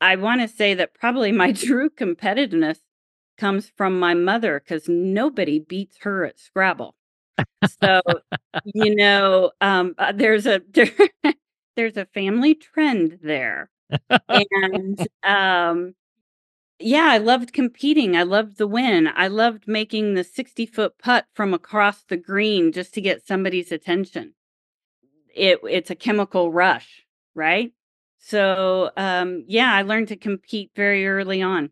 I want to say that probably my true competitiveness comes from my mother cuz nobody beats her at Scrabble. So, you know, um, uh, there's a there, there's a family trend there. And um yeah, I loved competing. I loved the win. I loved making the 60 foot putt from across the green just to get somebody's attention. It it's a chemical rush, right? So um, yeah, I learned to compete very early on.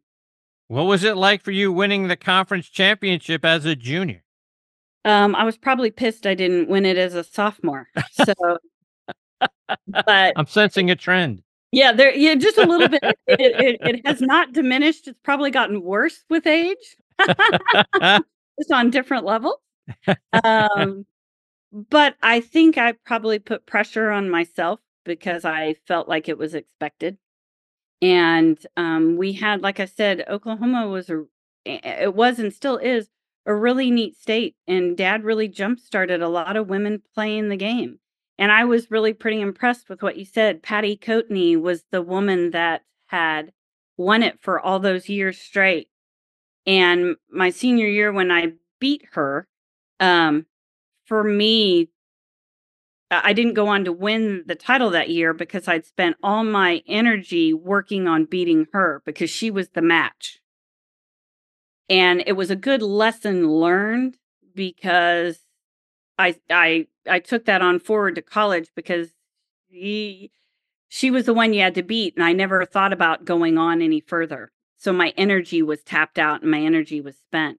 What was it like for you winning the conference championship as a junior? Um, I was probably pissed I didn't win it as a sophomore. So, but I'm sensing a trend. Yeah, there. Yeah, just a little bit. It, it, it has not diminished. It's probably gotten worse with age, just on different levels. Um, but I think I probably put pressure on myself because I felt like it was expected. And um, we had, like I said, Oklahoma was a, it was and still is a really neat state. And Dad really jump started a lot of women playing the game. And I was really pretty impressed with what you said. Patty Coatney was the woman that had won it for all those years straight. And my senior year, when I beat her, um, for me, I didn't go on to win the title that year because I'd spent all my energy working on beating her because she was the match. And it was a good lesson learned because I I I took that on forward to college because he she was the one you had to beat and I never thought about going on any further. So my energy was tapped out and my energy was spent.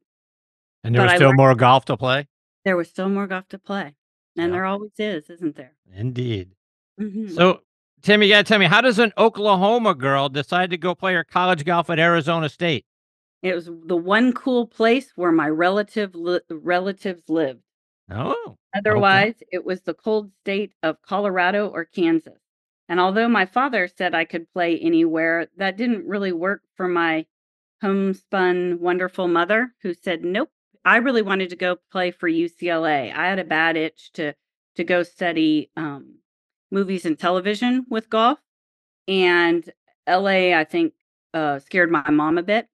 And there but was still more golf to play? There was still more golf to play. And yeah. there always is, isn't there? Indeed. Mm-hmm. So Timmy, you gotta tell me, how does an Oklahoma girl decide to go play her college golf at Arizona State? It was the one cool place where my relative li- relatives lived. Oh. Otherwise, okay. it was the cold state of Colorado or Kansas. And although my father said I could play anywhere, that didn't really work for my homespun, wonderful mother who said, nope, I really wanted to go play for UCLA. I had a bad itch to to go study um, movies and television with golf. And LA, I think, uh, scared my mom a bit.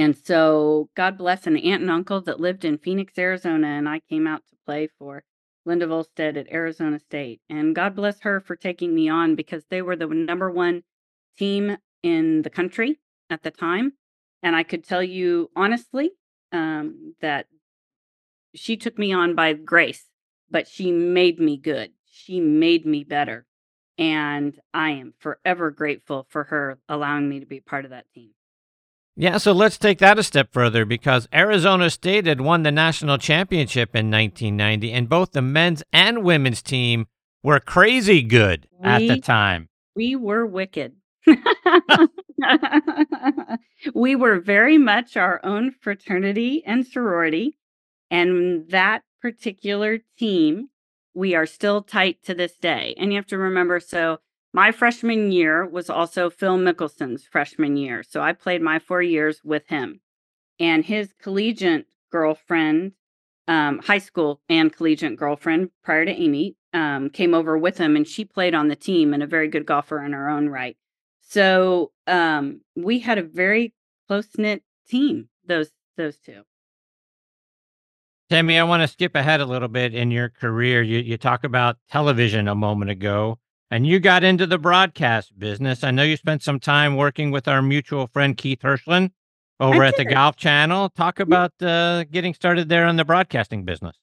And so, God bless an aunt and uncle that lived in Phoenix, Arizona, and I came out to play for Linda Vollstedt at Arizona State. And God bless her for taking me on because they were the number one team in the country at the time. And I could tell you honestly um, that she took me on by grace, but she made me good. She made me better. And I am forever grateful for her allowing me to be part of that team. Yeah, so let's take that a step further because Arizona State had won the national championship in 1990, and both the men's and women's team were crazy good at the time. we were wicked. we were very much our own fraternity and sorority. And that particular team, we are still tight to this day. And you have to remember so, my freshman year was also Phil Mickelson's freshman year. So I played my four years with him. And his collegiate girlfriend, um, high school and collegiate girlfriend prior to Amy, um, came over with him and she played on the team and a very good golfer in her own right. So um, we had a very close knit team. Those those two. Tami, I want to skip ahead a little bit in your career. You you talk about television a moment ago, and you got into the broadcast business. I know you spent some time working with our mutual friend Keith Hirshland over at the. Golf Channel. Talk about uh, getting started there in the broadcasting business.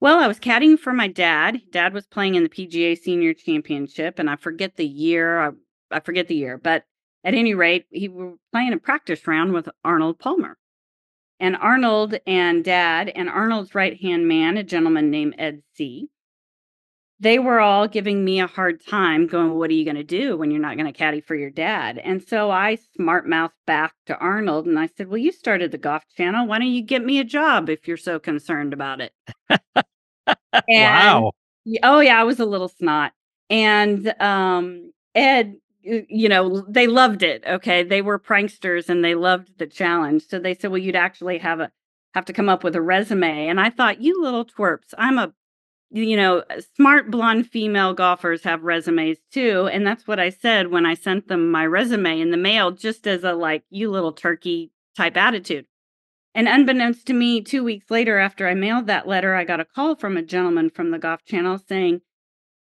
Well, I was caddying for my dad. Dad was playing in the PGA Senior Championship, and I forget the year. I, I forget the year, but at any rate, he were playing a practice round with Arnold Palmer. And Arnold and Dad and Arnold's right hand man, a gentleman named Ed C. They were all giving me a hard time, going, "What are you going to do when you're not going to caddy for your dad?" And so I smart mouthed back to Arnold, and I said, "Well, you started the Golf Channel. Why don't you get me a job if you're so concerned about it?" Wow. Oh yeah, I was a little snot. And um Ed, you know, they loved it. Okay. They were pranksters and they loved the challenge. So they said, Well, you'd actually have a have to come up with a resume. And I thought, you little twerps, I'm a you know, uh, smart blonde female golfers have resumes too. And that's what I said when I sent them my resume in the mail, just as a like, you little turkey type attitude. And unbeknownst to me, two weeks later, after I mailed that letter, I got a call from a gentleman from the Golf Channel saying,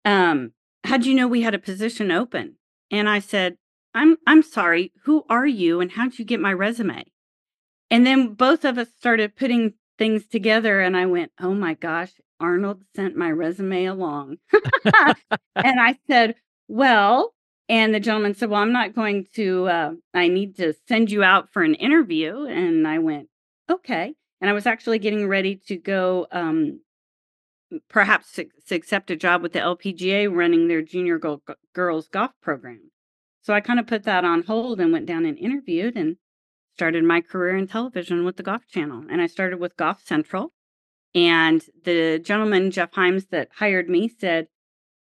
um, how'd you know we had a position open? And I said, I'm I'm sorry, who are you and how'd you get my resume? And then both of us started putting things together and I went, Oh my gosh, Arnold sent my resume along. and I said, Well, and the gentleman said, Well, I'm not going to, uh, I need to send you out for an interview. And I went, Okay. And I was actually getting ready to go, um, perhaps to, to accept a job with the LPGA running their junior go- go- girls golf program. So I kind of put that on hold and went down and interviewed and started my career in television with the Golf Channel. And I started with Golf Central. And the gentleman, Jeff Himes, that hired me said,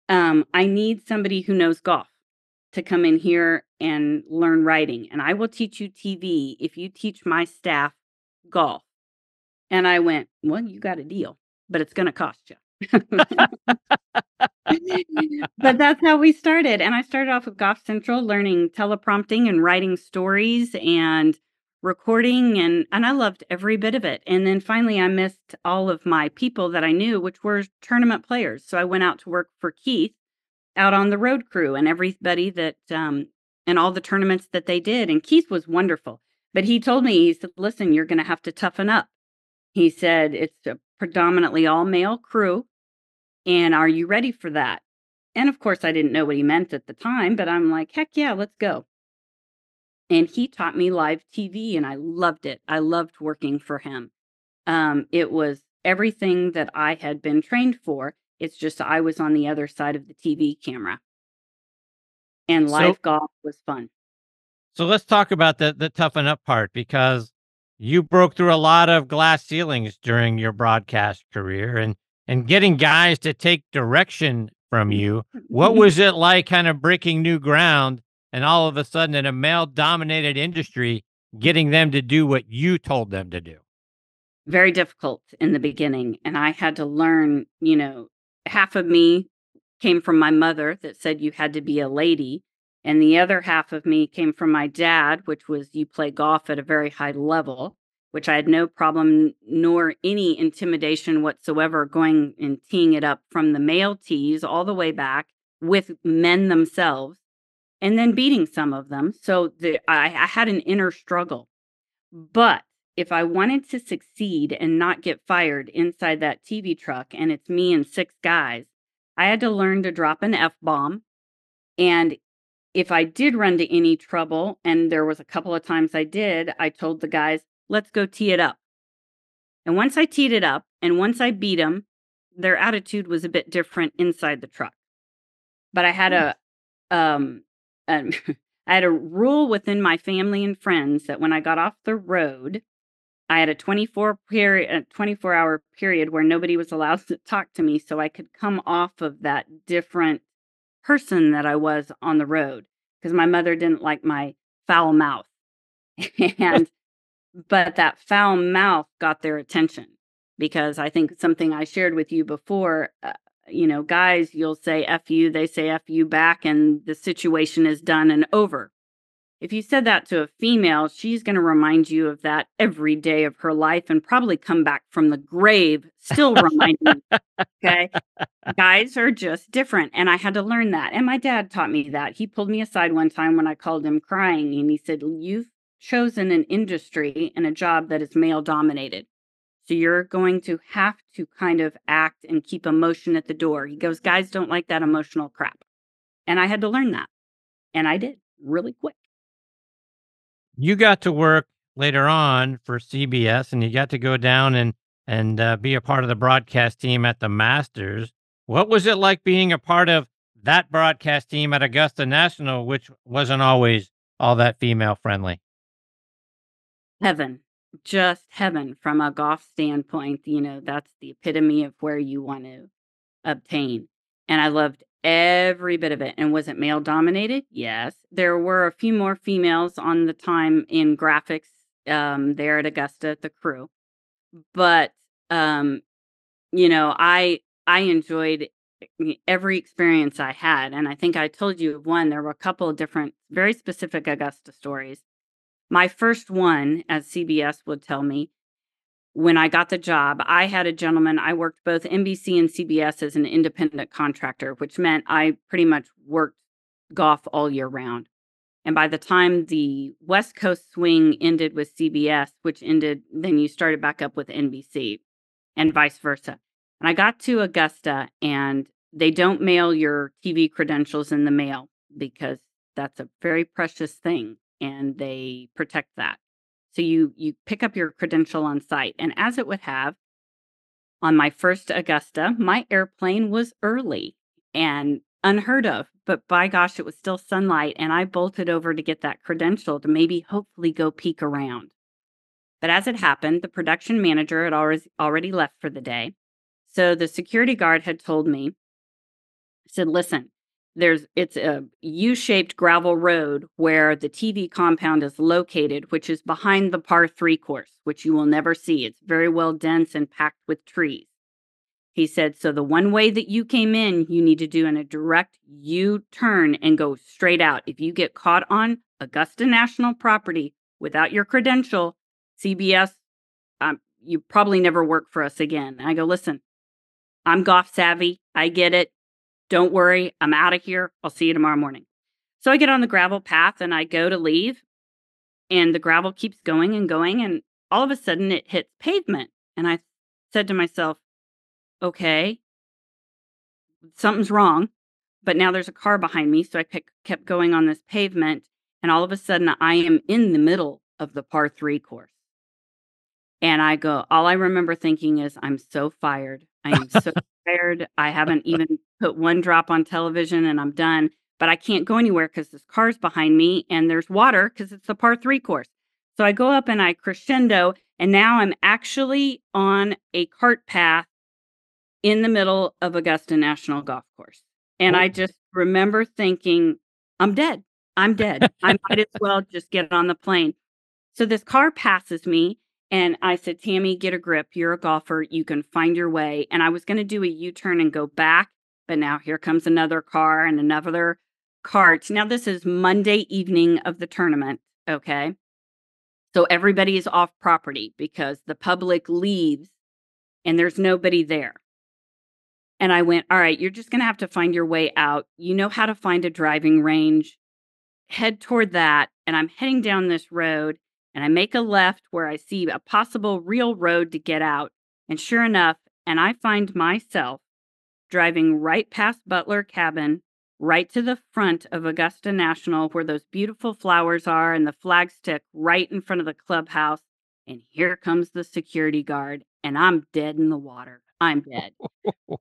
um, I need somebody who knows golf to come in here and learn writing. And I will teach you TV if you teach my staff golf. And I went, Well, you got a deal, but it's going to cost you. but that's how we started. And I started off with Golf Central learning teleprompting and writing stories and recording and and I loved every bit of it. And then finally I missed all of my people that I knew which were tournament players. So I went out to work for Keith out on the road crew and everybody that um and all the tournaments that they did and Keith was wonderful. But he told me he said, "Listen, you're going to have to toughen up." He said, "It's a predominantly all male crew and are you ready for that?" And of course I didn't know what he meant at the time, but I'm like, "Heck yeah, let's go." And he taught me live TV and I loved it. I loved working for him. Um, it was everything that I had been trained for. It's just I was on the other side of the TV camera. And So- live golf was fun. So let's talk about the the toughen up part because you broke through a lot of glass ceilings during your broadcast career and and getting guys to take direction from you. What was it like kind of breaking new ground and all of a sudden in a male dominated industry getting them to do what you told them to do? very difficult in the beginning and i had to learn you know half of me came from my mother that said you had to be a lady and the other half of me came from my dad which was you play golf at a very high level which i had no problem nor any intimidation whatsoever going and teeing it up from the male tees all the way back with men themselves and then beating some of them so the, I, I had an inner struggle but if I wanted to succeed and not get fired inside that TV truck, and it's me and six guys, I had to learn to drop an F bomb. And if I did run to any trouble, and there was a couple of times I did, I told the guys, let's go tee it up. And once I teed it up and once I beat them, their attitude was a bit different inside the truck. but I had a um um, I had a rule within my family and friends that when I got off the road, I had a 24 period, a 24 hour period where nobody was allowed to talk to me, so I could come off of that different person that I was on the road because my mother didn't like my foul mouth, and but that foul mouth got their attention because I think something I shared with you before. Uh, you know, guys, you'll say F you, they say F you back, and the situation is done and over. If you said that to a female, she's going to remind you of that every day of her life and probably come back from the grave still reminding you. Okay. Guys are just different. And I had to learn that. And my dad taught me that. He pulled me aside one time when I called him crying and he said, You've chosen an industry and a job that is male dominated. So you're going to have to kind of act and keep emotion at the door. He goes, guys don't like that emotional crap. And I had to learn that. And I did really quick. You got to work later on for CBS and you got to go down and and uh, be a part of the broadcast team at the Masters. What was it like being a part of that broadcast team at Augusta National, which wasn't always all that female friendly? Heaven just heaven from a golf standpoint. You know, that's the epitome of where you want to obtain. And I loved every bit of it. And was it male dominated? Yes. There were a few more females on the time in graphics um, there at Augusta the crew. But um, you know, I I enjoyed every experience I had. And I think I told you one, there were a couple of different, very specific Augusta stories. My first one, as CBS would tell me, when I got the job, I had a gentleman, I worked both NBC and CBS as an independent contractor, which meant I pretty much worked golf all year round. And by the time the West Coast swing ended with CBS, which ended, then you started back up with NBC and vice versa. And I got to Augusta and they don't mail your TV credentials in the mail because that's a very precious thing and they protect that. So you you pick up your credential on site and as it would have on my first Augusta, my airplane was early and unheard of, but by gosh, it was still sunlight and I bolted over to get that credential to maybe hopefully go peek around. But as it happened, the production manager had already already left for the day. So the security guard had told me, said, listen, there's it's a U-shaped gravel road where the TV compound is located, which is behind the par three course, which you will never see. It's very well dense and packed with trees. He said, so the one way that you came in, you need to do in a direct U-turn and go straight out. If you get caught on Augusta National property without your credential, CBS, um, you probably never work for us again. I go, listen, I'm golf savvy. I get it. Don't worry, I'm out of here. I'll see you tomorrow morning. So I get on the gravel path and I go to leave, and the gravel keeps going and going. And all of a sudden it hits pavement. And I said to myself, okay, something's wrong. But now there's a car behind me. So I pick, kept going on this pavement. And all of a sudden I am in the middle of the par three course. And I go, all I remember thinking is, I'm so fired. I am so tired. I haven't even put one drop on television and I'm done. But I can't go anywhere because this car's behind me and there's water because it's the par three course. So I go up and I crescendo, and now I'm actually on a cart path in the middle of Augusta National Golf Course. And I just remember thinking, I'm dead. I'm dead. I might as well just get on the plane. So this car passes me and I said, Tami, get a grip. You're a golfer. You can find your way. And I was going to do a U turn and go back. But now here comes another car and another cart. Now, this is Monday evening of the tournament. Okay. So everybody is off property because the public leaves and there's nobody there. And I went, All right, you're just going to have to find your way out. You know how to find a driving range. Head toward that. And I'm heading down this road and I make a left where I see a possible real road to get out. And sure enough, and I find myself driving right past Butler Cabin, right to the front of Augusta National, where those beautiful flowers are and the flag stick right in front of the clubhouse. And here comes the security guard, and I'm dead in the water. I'm dead.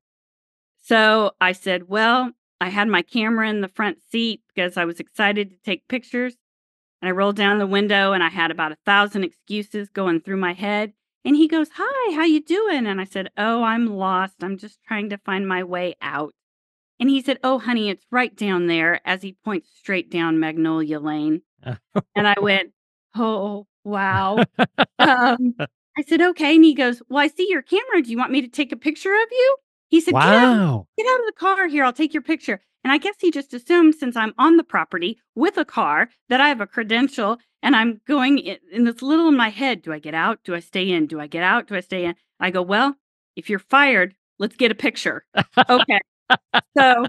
so I said, Well, I had my camera in the front seat because I was excited to take pictures. And I rolled down the window and I had about a thousand excuses going through my head. And he goes, "Hi, how you doing?" And I said, "Oh, I'm lost. I'm just trying to find my way out." And he said, "Oh, honey, it's right down there." As he points straight down Magnolia Lane. and I went, "Oh, wow." um, I said, "Okay." And he goes, "Well, I see your camera. Do you want me to take a picture of you?" He said, "Get out, Wow. get out of the car here. I'll take your picture." And I guess he just assumed since I'm on the property with a car that I have a credential and I'm going in, it's little in my head. Do I get out? Do I stay in? Do I get out? Do I stay in? I go, well, if you're fired, let's get a picture. okay. So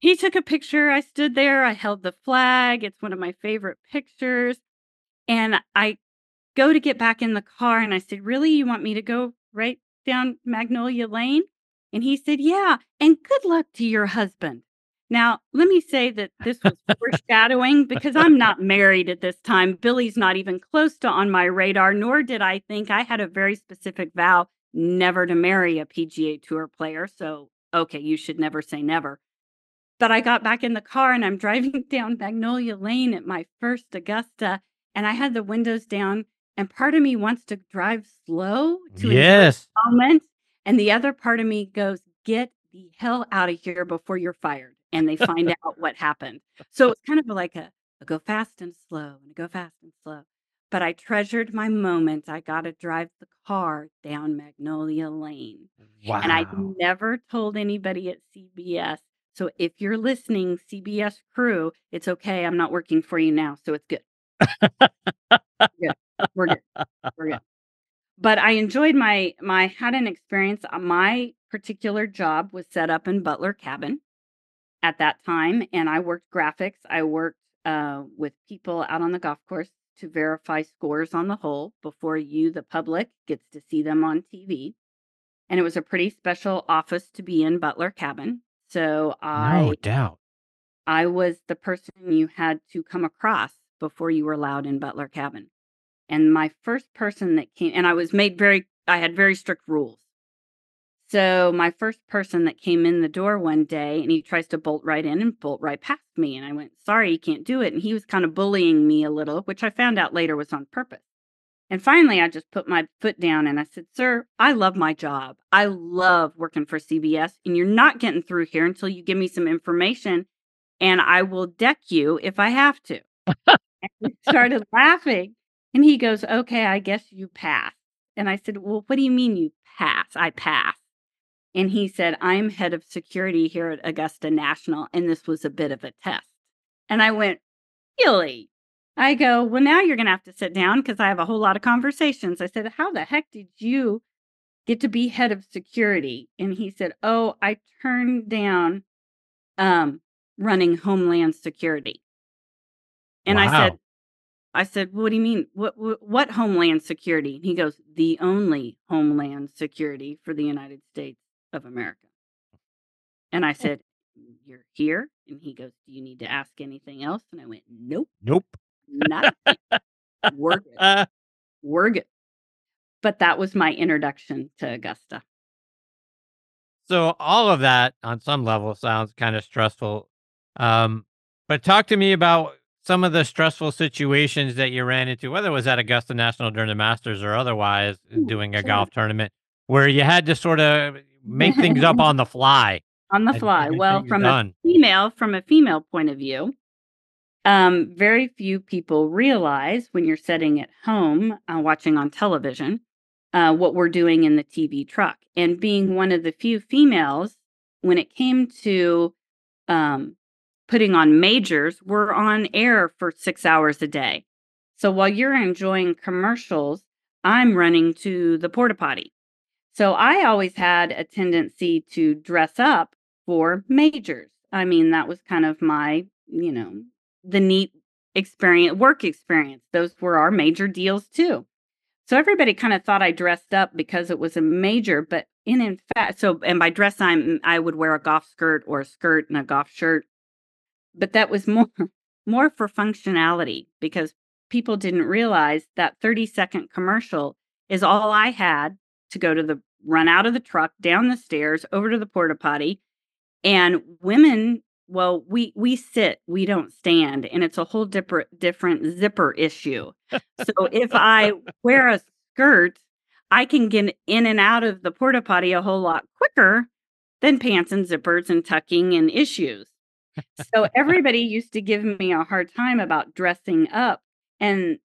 he took a picture. I stood there. I held the flag. It's one of my favorite pictures. And I go to get back in the car and I said, Really? You want me to go right down Magnolia Lane? And he said, Yeah. And good luck to your husband. Now, let me say that this was foreshadowing because I'm not married at this time. Billy's not even close to on my radar, nor did I think I had a very specific vow never to marry a PGA Tour player. So, okay, you should never say never. But I got back in the car and I'm driving down Magnolia Lane at my first Augusta, and I had the windows down. And part of me wants to drive slow to enjoy Yes. the moment. And the other part of me goes, get the hell out of here before you're fired. And they find out what happened. So it's kind of like a, a go fast and slow and a go fast and slow. But I treasured my moment. I got to drive the car down Magnolia Lane. And I never told anybody at CBS. So if you're listening, CBS crew, it's okay. I'm not working for you now. So it's good. good. We're good. We're good. But I enjoyed my my had an experience. uh, My particular job was set up in Butler Cabin at that time, and I worked graphics. I worked uh, with people out on the golf course to verify scores on the hole before you, the public, gets to see them on TV. And it was a pretty special office to be in Butler Cabin. So I No doubt. I was the person you had to come across before you were allowed in Butler Cabin. And my first person that came, and I was made very, I had very strict rules. So my first person that came in the door one day and he tries to bolt right in and bolt right past me. And I went, sorry, you can't do it. And he was kind of bullying me a little, which I found out later was on purpose. And finally, I just put my foot down and I said, Sir, I love my job. I love working for CBS, and you're not getting through here until you give me some information, and I will deck you if I have to. and he started laughing. And he goes, Okay, I guess you pass. And I said, Well, what do you mean you pass? I pass. And he said, I'm head of security here at Augusta National, and this was a bit of a test. And I went, Really? I go, Well, now you're going to have to sit down because I have a whole lot of conversations. I said, How the heck did you get to be head of security? And he said, Oh, I turned down um, running Homeland Security. And I said, I said, "What do you mean? What, what what Homeland Security?" And he goes, "The only Homeland Security for the United States of America." And I said, "You're here?" And he goes, "Do you need to ask anything else?" And I went, "Nope, Nope. not. We're good. We're good." But that was my introduction to Augusta. so all of that on some level sounds kind of stressful. Um, but talk to me about some of the stressful situations that you ran into, whether it was at Augusta National during the Masters or otherwise doing a sure. golf tournament, where you had to sort of make things up on the fly. on the fly. Well, from done. a female, from a female point of view, um, very few people realize when you're sitting at home uh, watching on television uh, what we're doing in the TV truck. And being one of the few females, when it came to um, putting on majors, we're on air for six hours a day. So while you're enjoying commercials, I'm running to the porta potty. So I always had a tendency to dress up for majors. I mean, that was kind of my, you know, the neat experience, work experience. Those were our major deals too. So everybody kind of thought I dressed up because it was a major, but in in fact, so and by dress I'm I would wear a golf skirt or a skirt and a golf shirt, but that was more more for functionality because people didn't realize that 30 second commercial is all I had to go to the run out of the truck, down the stairs, over to the porta potty. And women Well, we we sit, we don't stand, and it's a whole different different zipper issue. So if I wear a skirt, I can get in and out of the porta potty a whole lot quicker than pants and zippers and tucking and issues. So everybody used to give me a hard time about dressing up. And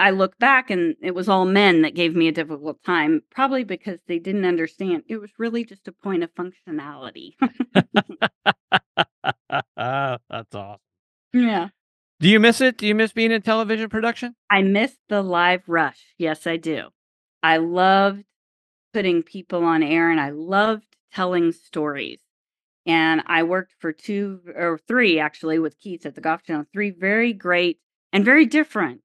I look back and it was all men that gave me a difficult time, probably because they didn't understand. It was really just a point of functionality. That's awesome. yeah. Do you miss it? Do you miss being in television production? I miss the live rush. Yes, I do. I loved putting people on air and I loved telling stories. And I worked for two or three actually with Keith at the Golf Channel, three very great and very different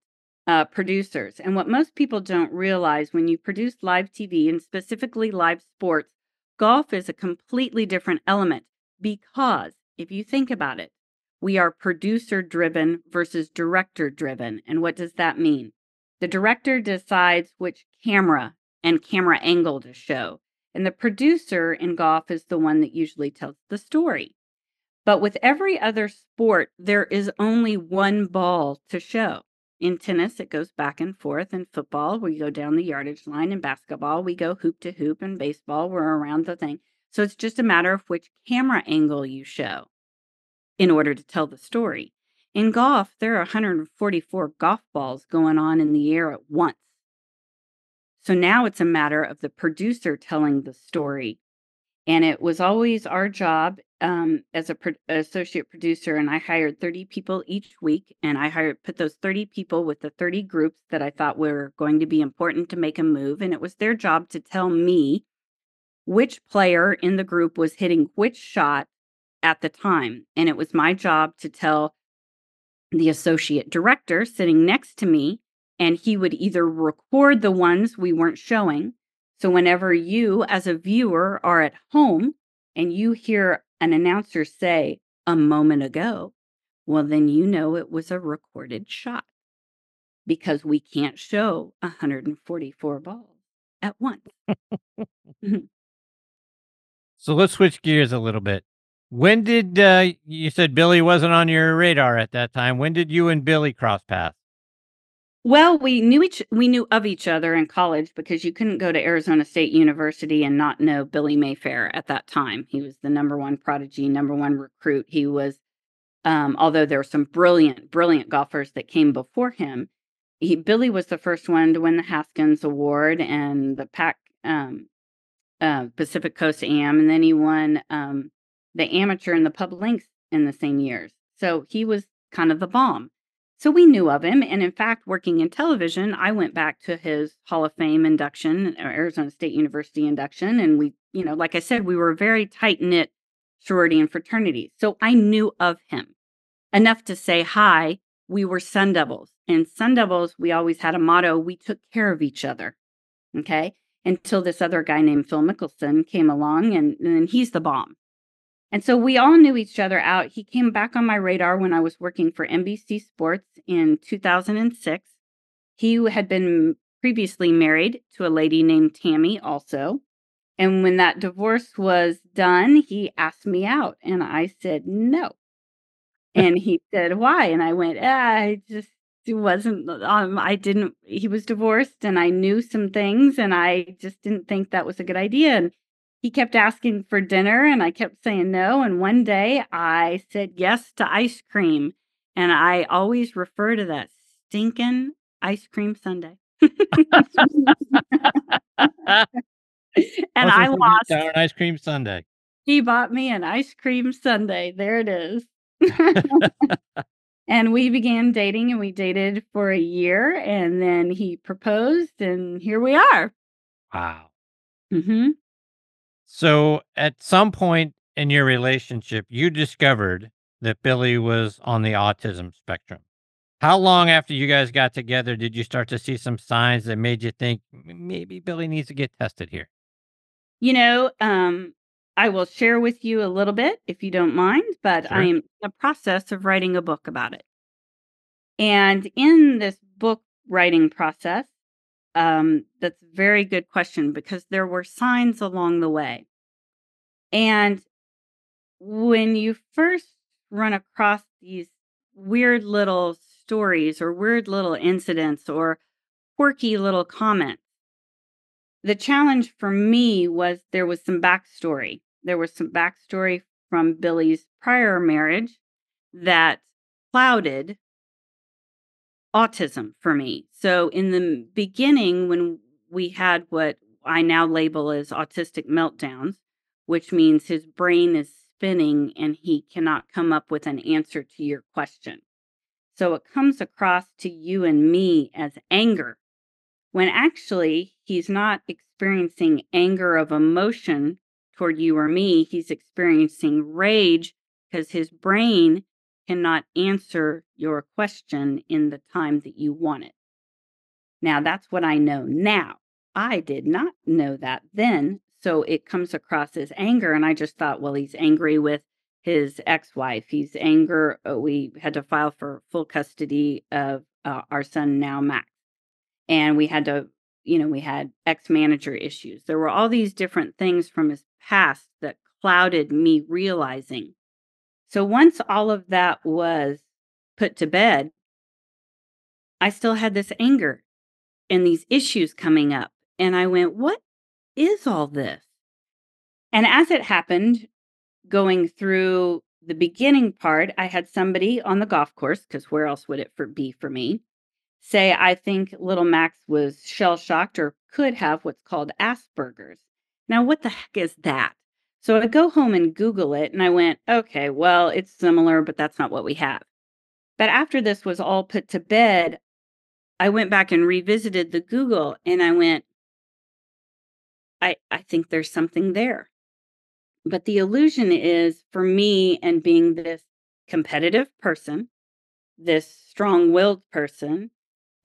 uh, producers. And what most people don't realize when you produce live TV and specifically live sports, golf is a completely different element because if you think about it, we are producer driven versus director driven. And what does that mean? The director decides which camera and camera angle to show. And the producer in golf is the one that usually tells the story. But with every other sport, there is only one ball to show. In tennis, it goes back and forth. In football, we go down the yardage line. In basketball, we go hoop to hoop. In baseball, we're around the thing. So it's just a matter of which camera angle you show in order to tell the story. In golf, there are 144 golf balls going on in the air at once. So now it's a matter of the producer telling the story. And it was always our job um, as a pro- associate producer, and I hired 30 people each week, and I hired put those 30 people with the 30 groups that I thought were going to be important to make a move, and it was their job to tell me which player in the group was hitting which shot at the time, and it was my job to tell the associate director sitting next to me and he would either record the ones we weren't showing. So, whenever you, as a viewer, are at home and you hear an announcer say a moment ago, well, then you know it was a recorded shot because we can't show 144 balls at once. So let's switch gears a little bit. When did uh, you said Billy wasn't on your radar at that time? When did you and Billy cross paths? Well, we knew each we knew of each other in college because you couldn't go to Arizona State University and not know Billy Mayfair at that time. He was the number one prodigy, number one recruit. He was, um, although there were some brilliant, brilliant golfers that came before him. He Billy was the first one to win the Haskins Award and the Pac um, uh, Pacific Coast Am, and then he won um, the amateur and the pub links in the same years. So he was kind of the bomb. So we knew of him. And in fact, working in television, I went back to his Hall of Fame induction, Arizona State University induction. And we, you know, like I said, we were very tight knit sorority and fraternity. So I knew of him enough to say hi. We were Sun Devils. And Sun Devils, we always had a motto we took care of each other. Okay. Until this other guy named Phil Mickelson came along, and, and he's the bomb. And so we all knew each other out. He came back on my radar when I was working for NBC Sports in 2006. He had been previously married to a lady named Tammy, also. And when that divorce was done, he asked me out, and I said no. and he said, Why? And I went, ah, I just wasn't, um, I didn't, he was divorced, and I knew some things, and I just didn't think that was a good idea. And he kept asking for dinner and I kept saying no. And one day I said yes to ice cream. And I always refer to that stinking ice cream sundae. and I lost. An ice cream Sunday. He bought me an ice cream sundae. There it is. and we began dating and we dated for a year. And then he proposed, and here we are. Wow. hmm So at some point in your relationship, you discovered that Billy was on the autism spectrum. How long after you guys got together did you start to see some signs that made you think maybe Billy needs to get tested here? You know, um, I will share with you a little bit if you don't mind, but I am in the process of writing a book about it. And in this book writing process, um, that's a very good question because there were signs along the way. And when you first run across these weird little stories or weird little incidents or quirky little comments. The challenge for me was there was some backstory. There was some backstory from Billy's prior marriage that clouded autism for me. So, in the beginning, when we had what I now label as autistic meltdowns, which means his brain is spinning and he cannot come up with an answer to your question. So it comes across to you and me as anger, when actually he's not experiencing anger of emotion toward you or me. He's experiencing rage because his brain cannot answer your question in the time that you want it. Now, that's what I know now. I did not know that then. So it comes across as anger. And I just thought, well, he's angry with his ex-wife. He's anger. Uh, we had to file for full custody of uh, our son now, Max, and we had to, you know, we had ex-manager issues. There were all these different things from his past that clouded me realizing. So once all of that was put to bed, I still had this anger and these issues coming up. And I went, what is all this? And as it happened, going through the beginning part, I had somebody on the golf course, because where else would it for, be for me, say, I think little Max was shell shocked or could have what's called Asperger's. Now, what the heck is that? So I go home and Google it, and I went, okay, well, it's similar, but that's not what we have. But after this was all put to bed, I went back and revisited the Google and I went, I, I think there's something there. But the illusion is for me and being this competitive person, this strong willed person,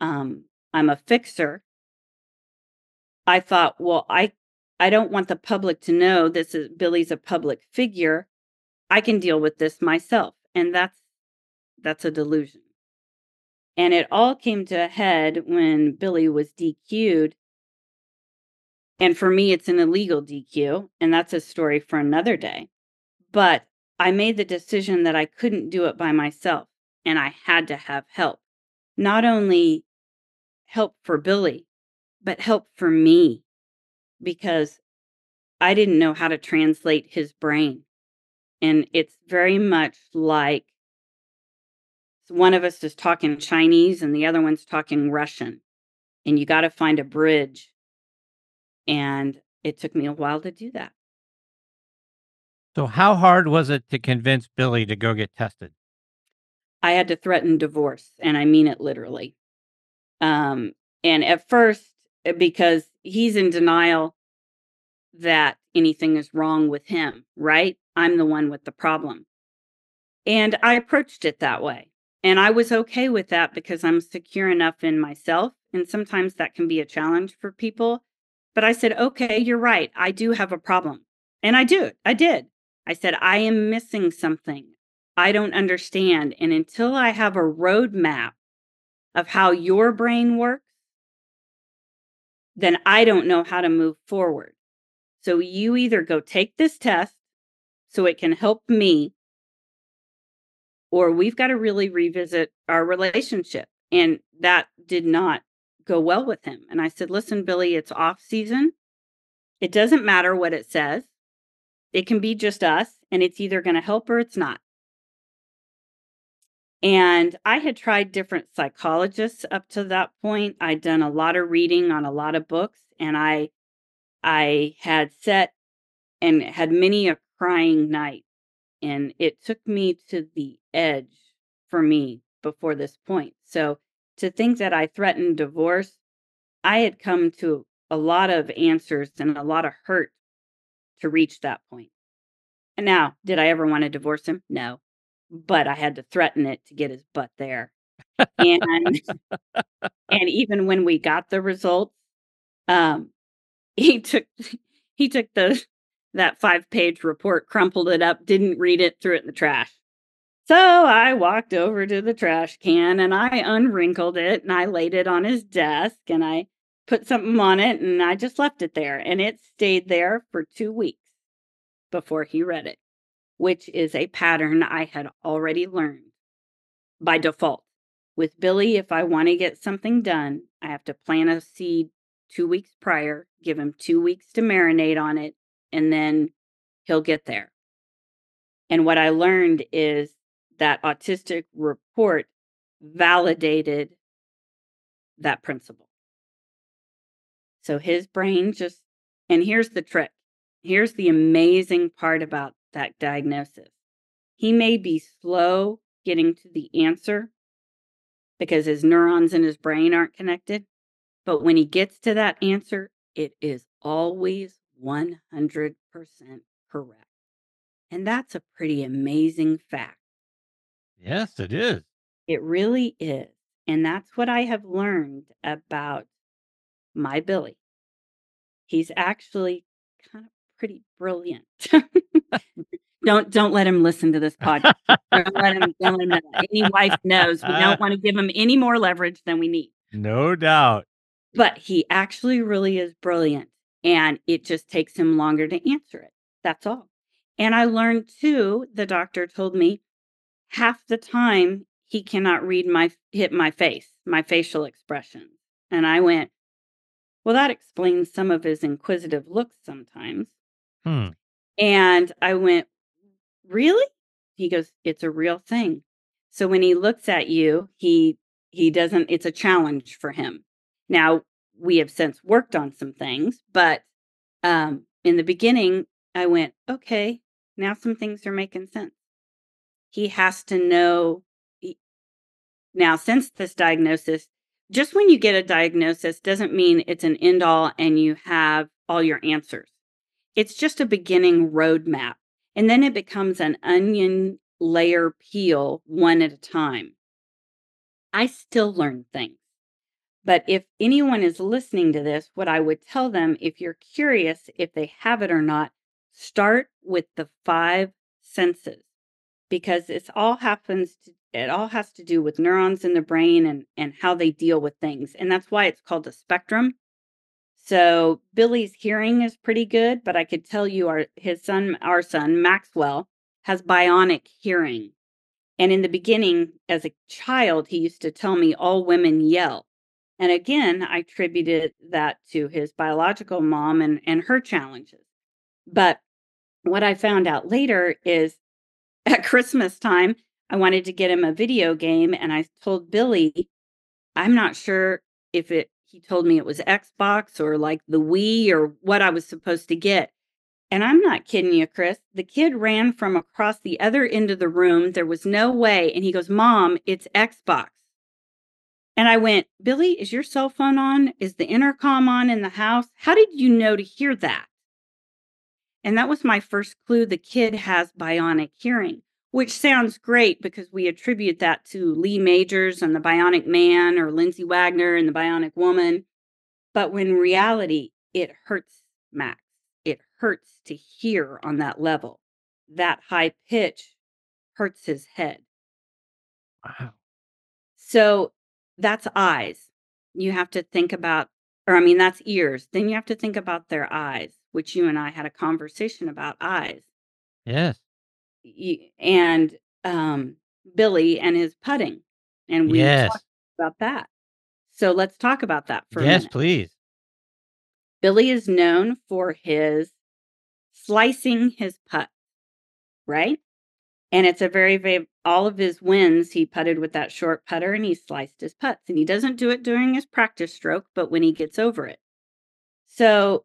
um, I'm a fixer. I thought, well, I I don't want the public to know this is Billy's a public figure. I can deal with this myself. And that's that's a delusion. And it all came to a head when Billy was DQ'd and for me, it's an illegal DQ, and that's a story for another day. But I made the decision that I couldn't do it by myself and I had to have help. Not only help for Billy, but help for me because I didn't know how to translate his brain. And it's very much like one of us is talking Chinese and the other one's talking Russian. And you got to find a bridge and it took me a while to do that. So, how hard was it to convince Billy to go get tested? I had to threaten divorce, and I mean it literally. Um, and at first, eh, because he's in denial that anything is wrong with him, right? I'm the one with the problem. And I approached it that way. And I was okay with that because I'm secure enough in myself. And sometimes that can be a challenge for people but I said, okay, you're right. I do have a problem. And I do. I did. I said, I am missing something. I don't understand. And until I have a roadmap of how your brain works, then I don't know how to move forward. So you either go take this test so it can help me, or we've got to really revisit our relationship. And that did not go well with him. And I said, Listen, Billy, it's off season. It doesn't matter what it says, it can be just us, and it's either going to help or it's not. And I had tried different psychologists up to that point. I'd done a lot of reading on a lot of books, and I I had set and had many a crying night. And it took me to the edge for me before this point. So to think that I threatened divorce, I had come to a lot of answers and a lot of hurt to reach that point. And now, did I ever want to divorce him? No. But I had to threaten it to get his butt there. and and even when we got the results, um, he took he took the that five page report, crumpled it up, didn't read it, threw it in the trash. So I walked over to the trash can and I unwrinkled it and I laid it on his desk and I put something on it and I just left it there. And it stayed there for two weeks before he read it. Which is a pattern I had already learned by default. With Billy, if I want to get something done, I have to plant a seed two weeks prior, give him two weeks to marinate on it, and then he'll get there. And what I learned is that autistic report validated that principle. So his brain just, and here's the trick. Here's the amazing part about that diagnosis. He may be slow getting to the answer because his neurons in his brain aren't connected. But when he gets to that answer, it is always 100% correct. And that's a pretty amazing fact. Yes, it is. It really is. And that's what I have learned about my Billy. He's actually kind of pretty brilliant. don't don't let him listen to this podcast. don't let him, don't let him know. Any wife knows we don't want to give him any more leverage than we need. No doubt. But he actually really is brilliant. And it just takes him longer to answer it. That's all. And I learned too, the doctor told me half the time he cannot read my hit my face, my facial expressions. And I went, well, that explains some of his inquisitive looks sometimes. Hmm. And I went, Really? He goes, It's a real thing. So when he looks at you, he he doesn't it's a challenge for him. Now, we have since worked on some things, but um in the beginning I went, okay, now some things are making sense. He has to know he, now since this diagnosis just when you get a diagnosis doesn't mean it's an end all and you have all your answers. It's just a beginning roadmap. And then it becomes an onion layer peel one at a time. I still learn things. But if anyone is listening to this, what I would tell them if you're curious if they have it or not, start with the five senses because it's all happens to, it all has to do with neurons in the brain and and how they deal with things and that's why it's called a spectrum so billy's hearing is pretty good but i could tell you our his son our son maxwell has bionic hearing. And in the beginning as a child he used to tell me all women yell. And again i attributed that to his biological mom and and her challenges. But what i found out later is at Christmas time, I wanted to get him a video game and I told Billy, I'm not sure if it he told me it was Xbox or like the Wii or what I was supposed to get. And I'm not kidding you, Chris. The kid ran from across the other end of the room. There was no way. And he goes, Mom, it's Xbox. And I went, Billy, is your cell phone on? Is the intercom on in the house? How did you know to hear that? And that was my first clue the kid has bionic hearing, which sounds great because we attribute that to Lee Majors and the Bionic Man or Lindsay Wagner and the Bionic Woman. But when reality, it hurts Max. It hurts to hear on that level. That high pitch hurts his head. Wow. So that's eyes. You have to think about, or I mean, that's ears. Then you have to think about their eyes which you and I had a conversation about eyes. Yes. And um, Billy and his putting. And we yes. talked about that. So let's talk about that for yes, a minute. please. Billy is known for his slicing his putt, right? And it's a very, very, all of his wins, he putted with that short putter and he sliced his putts. And he doesn't do it during his practice stroke, but when he gets over it. So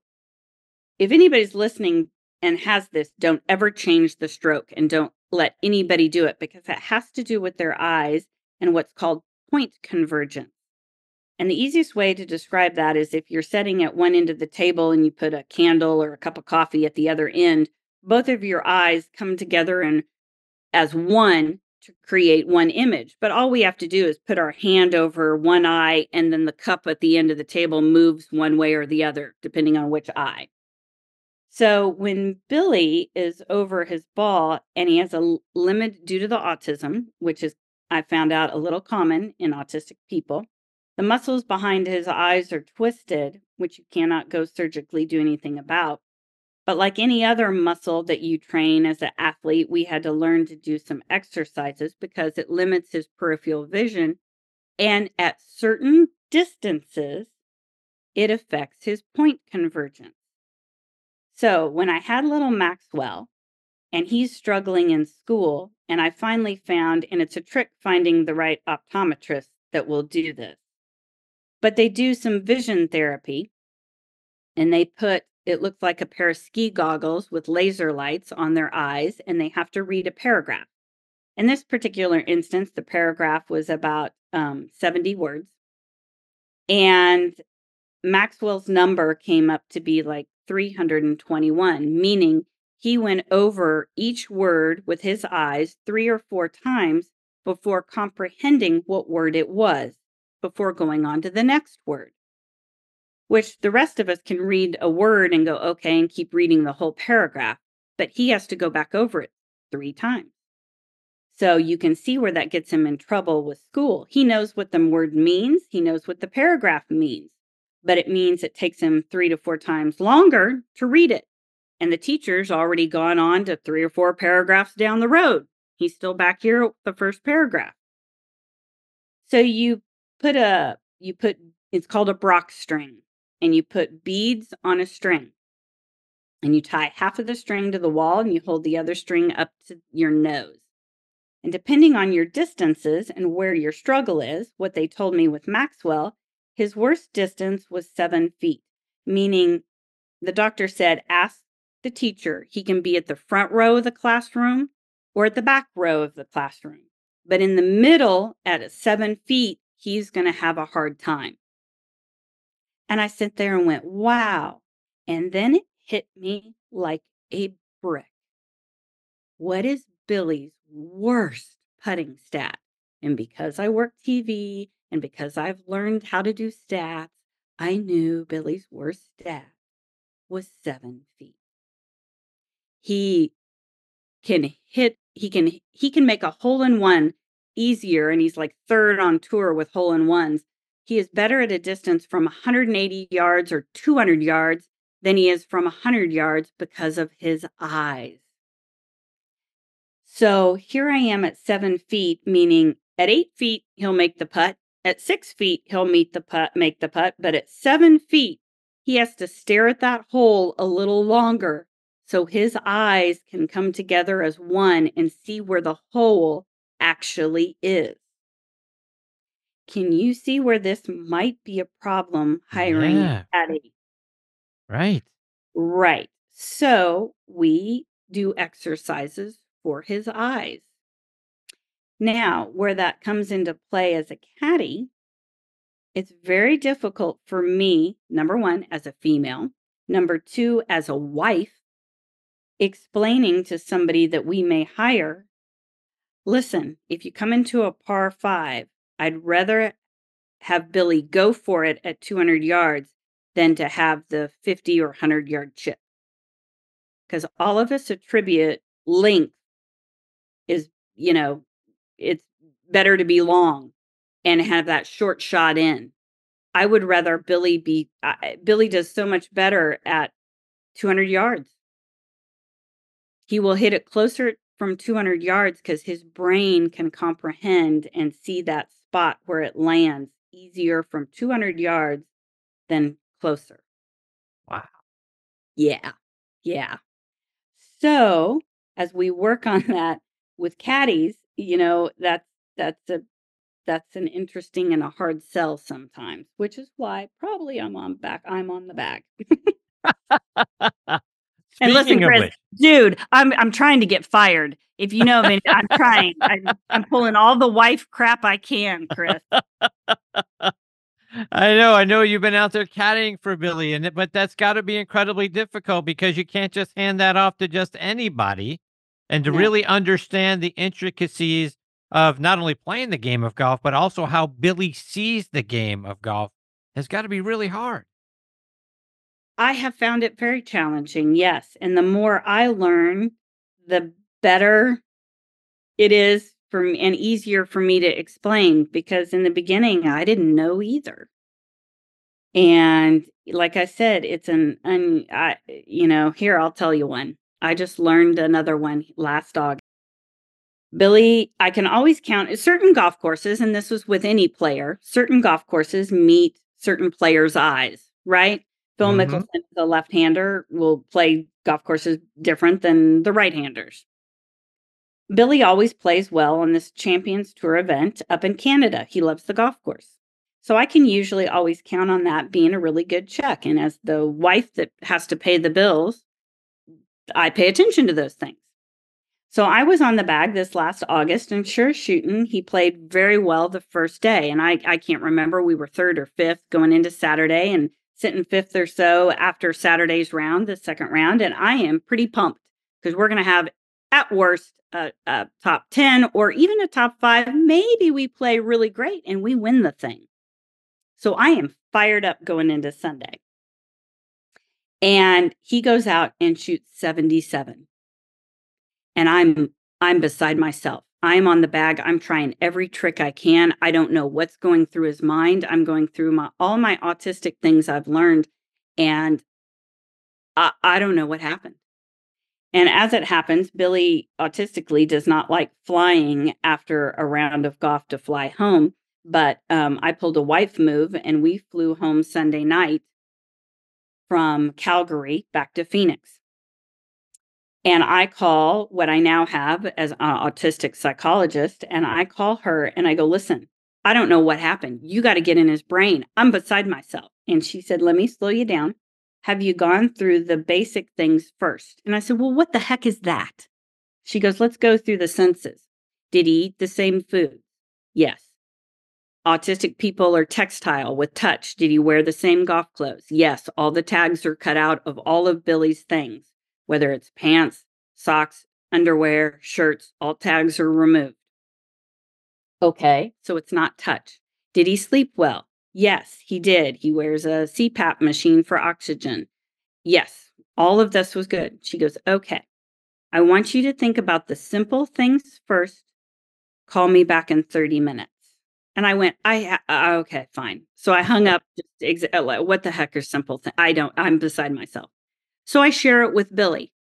if anybody's listening and has this, don't ever change the stroke and don't let anybody do it because it has to do with their eyes and what's called point convergence. And the easiest way to describe that is if you're sitting at one end of the table and you put a candle or a cup of coffee at the other end, both of your eyes come together and as one to create one image. But all we have to do is put our hand over one eye and then the cup at the end of the table moves one way or the other, depending on which eye. So when Billy is over his ball and he has a limit due to the autism, which is I found out a little common in autistic people, the muscles behind his eyes are twisted, which you cannot go surgically do anything about. But like any other muscle that you train as an athlete, we had to learn to do some exercises because it limits his peripheral vision. And at certain distances, it affects his point convergence. So when I had little Maxwell and he's struggling in school, and I finally found, and it's a trick finding the right optometrist that will do this, but they do some vision therapy and they put it looks like a pair of ski goggles with laser lights on their eyes, and they have to read a paragraph. In this particular instance, the paragraph was about um, 70 words. And Maxwell's number came up to be like 321, meaning he went over each word with his eyes three or four times before comprehending what word it was, before going on to the next word which the rest of us can read a word and go, okay, and keep reading the whole paragraph. But he has to go back over it three times. So you can see where that gets him in trouble with school. He knows what the word means, he knows what the paragraph means, but it means it takes him three to four times longer to read it. And the teacher's already gone on to three or four paragraphs down the road. He's still back here at the first paragraph. So you put a, you put, it's called a Brock string and you put beads on a string and you tie half of the string to the wall and you hold the other string up to your nose. And depending on your distances and where your struggle is, what they told me with Maxwell, his worst distance was seven feet, meaning the doctor said, ask the teacher. He can be at the front row of the classroom or at the back row of the classroom. But in the middle, at seven feet, he's going to have a hard time. And I sat there and went, wow. And then it hit me like a brick. What is Billy's worst putting stat? And because I work TV and because I've learned how to do stats, I knew Billy's worst stat was seven feet. He can hit, he can, he can make a hole in one easier. And he's like third on tour with hole in ones he is better at a distance from 180 yards or 200 yards than he is from 100 yards because of his eyes. So here I am at seven feet, meaning at eight feet, he'll make the putt. At six feet, he'll meet the putt, make the putt. But at seven feet, he has to stare at that hole a little longer so his eyes can come together as one and see where the hole actually is. Can you see where this might be a problem hiring Yeah. caddy? Right. Right. So we do exercises for his eyes. Now, where that comes into play as a caddy, it's very difficult for me, number one, as a female, number two, as a wife, explaining to somebody that we may hire listen, if you come into a par five, I'd rather have Billy go for it at 200 yards than to have the 50 or 100 yard chip. Because all of us attribute length is, you know, it's better to be long and have that short shot in. I would rather Billy be, uh, Billy does so much better at 200 yards. He will hit it closer from 200 yards because his brain can comprehend and see that spot where it lands easier from 200 yards than closer. Wow. Yeah. Yeah. So, as we work on that with caddies, you know, that's that's a that's an interesting and a hard sell sometimes, which is why probably I'm on back I'm on the back. and listen, Chris, which, dude, I'm I'm trying to get fired. If you know me, I'm trying. I'm, I'm pulling all the wife crap I can, Chris. I know, I know you've been out there caddying for Billy, and but that's got to be incredibly difficult because you can't just hand that off to just anybody, and to No. really understand the intricacies of not only playing the game of golf but also how Billy sees the game of golf has got to be really hard. I have found it very challenging, yes. And the more I learn, the better it is for me and easier for me to explain because in the beginning I didn't know either. And like I said, it's an, un, I, you know, here, I'll tell you one. I just learned another one last August. Billy, I can always count certain golf courses, and this was with any player, certain golf courses meet certain players' eyes, right? Phil Mhm. Mickelson, the left hander, will play golf courses different than the right handers. Billy always plays well on this Champions Tour event up in Canada. He loves the golf course. So I can usually always count on that being a really good check. And as the wife that has to pay the bills, I pay attention to those things. So I was on the bag this last August and sure shooting, he played very well the first day. And I, I can't remember, we were third or fifth going into Saturday and sitting fifth or so after Saturday's round, the second round. And I am pretty pumped because we're going to have at worst a, a top 10 or even a top five. Maybe we play really great and we win the thing. So I am fired up going into Sunday. And he goes out and shoots 77 and I'm I'm beside myself. I'm on the bag. I'm trying every trick I can. I don't know what's going through his mind. I'm going through my all my autistic things I've learned and I, I don't know what happened. And as it happens, Billy autistically does not like flying after a round of golf to fly home. But um, I pulled a wife move and we flew home Sunday night from Calgary back to Phoenix. And I call what I now have as an autistic psychologist, and I call her and I go, listen, I don't know what happened. You got to get in his brain. I'm beside myself. And she said, let me slow you down. Have you gone through the basic things first? And I said, well, what the heck is that? She goes, let's go through the senses. Did he eat the same food? Yes. Autistic people are textile with touch. Did he wear the same golf clothes? Yes. All the tags are cut out of all of Billy's things whether it's pants, socks, underwear, shirts, all tags are removed. Okay, so it's not touch. Did he sleep well? Yes, he did. He wears a CPAP machine for oxygen. Yes, all of this was good. She goes, Okay, I want you to think about the simple things first. Call me back in 30 minutes. And I went, I, uh, okay, fine. So I hung up. Just exa- what the heck are simple things? I don't, I'm beside myself. So I share it with Billy,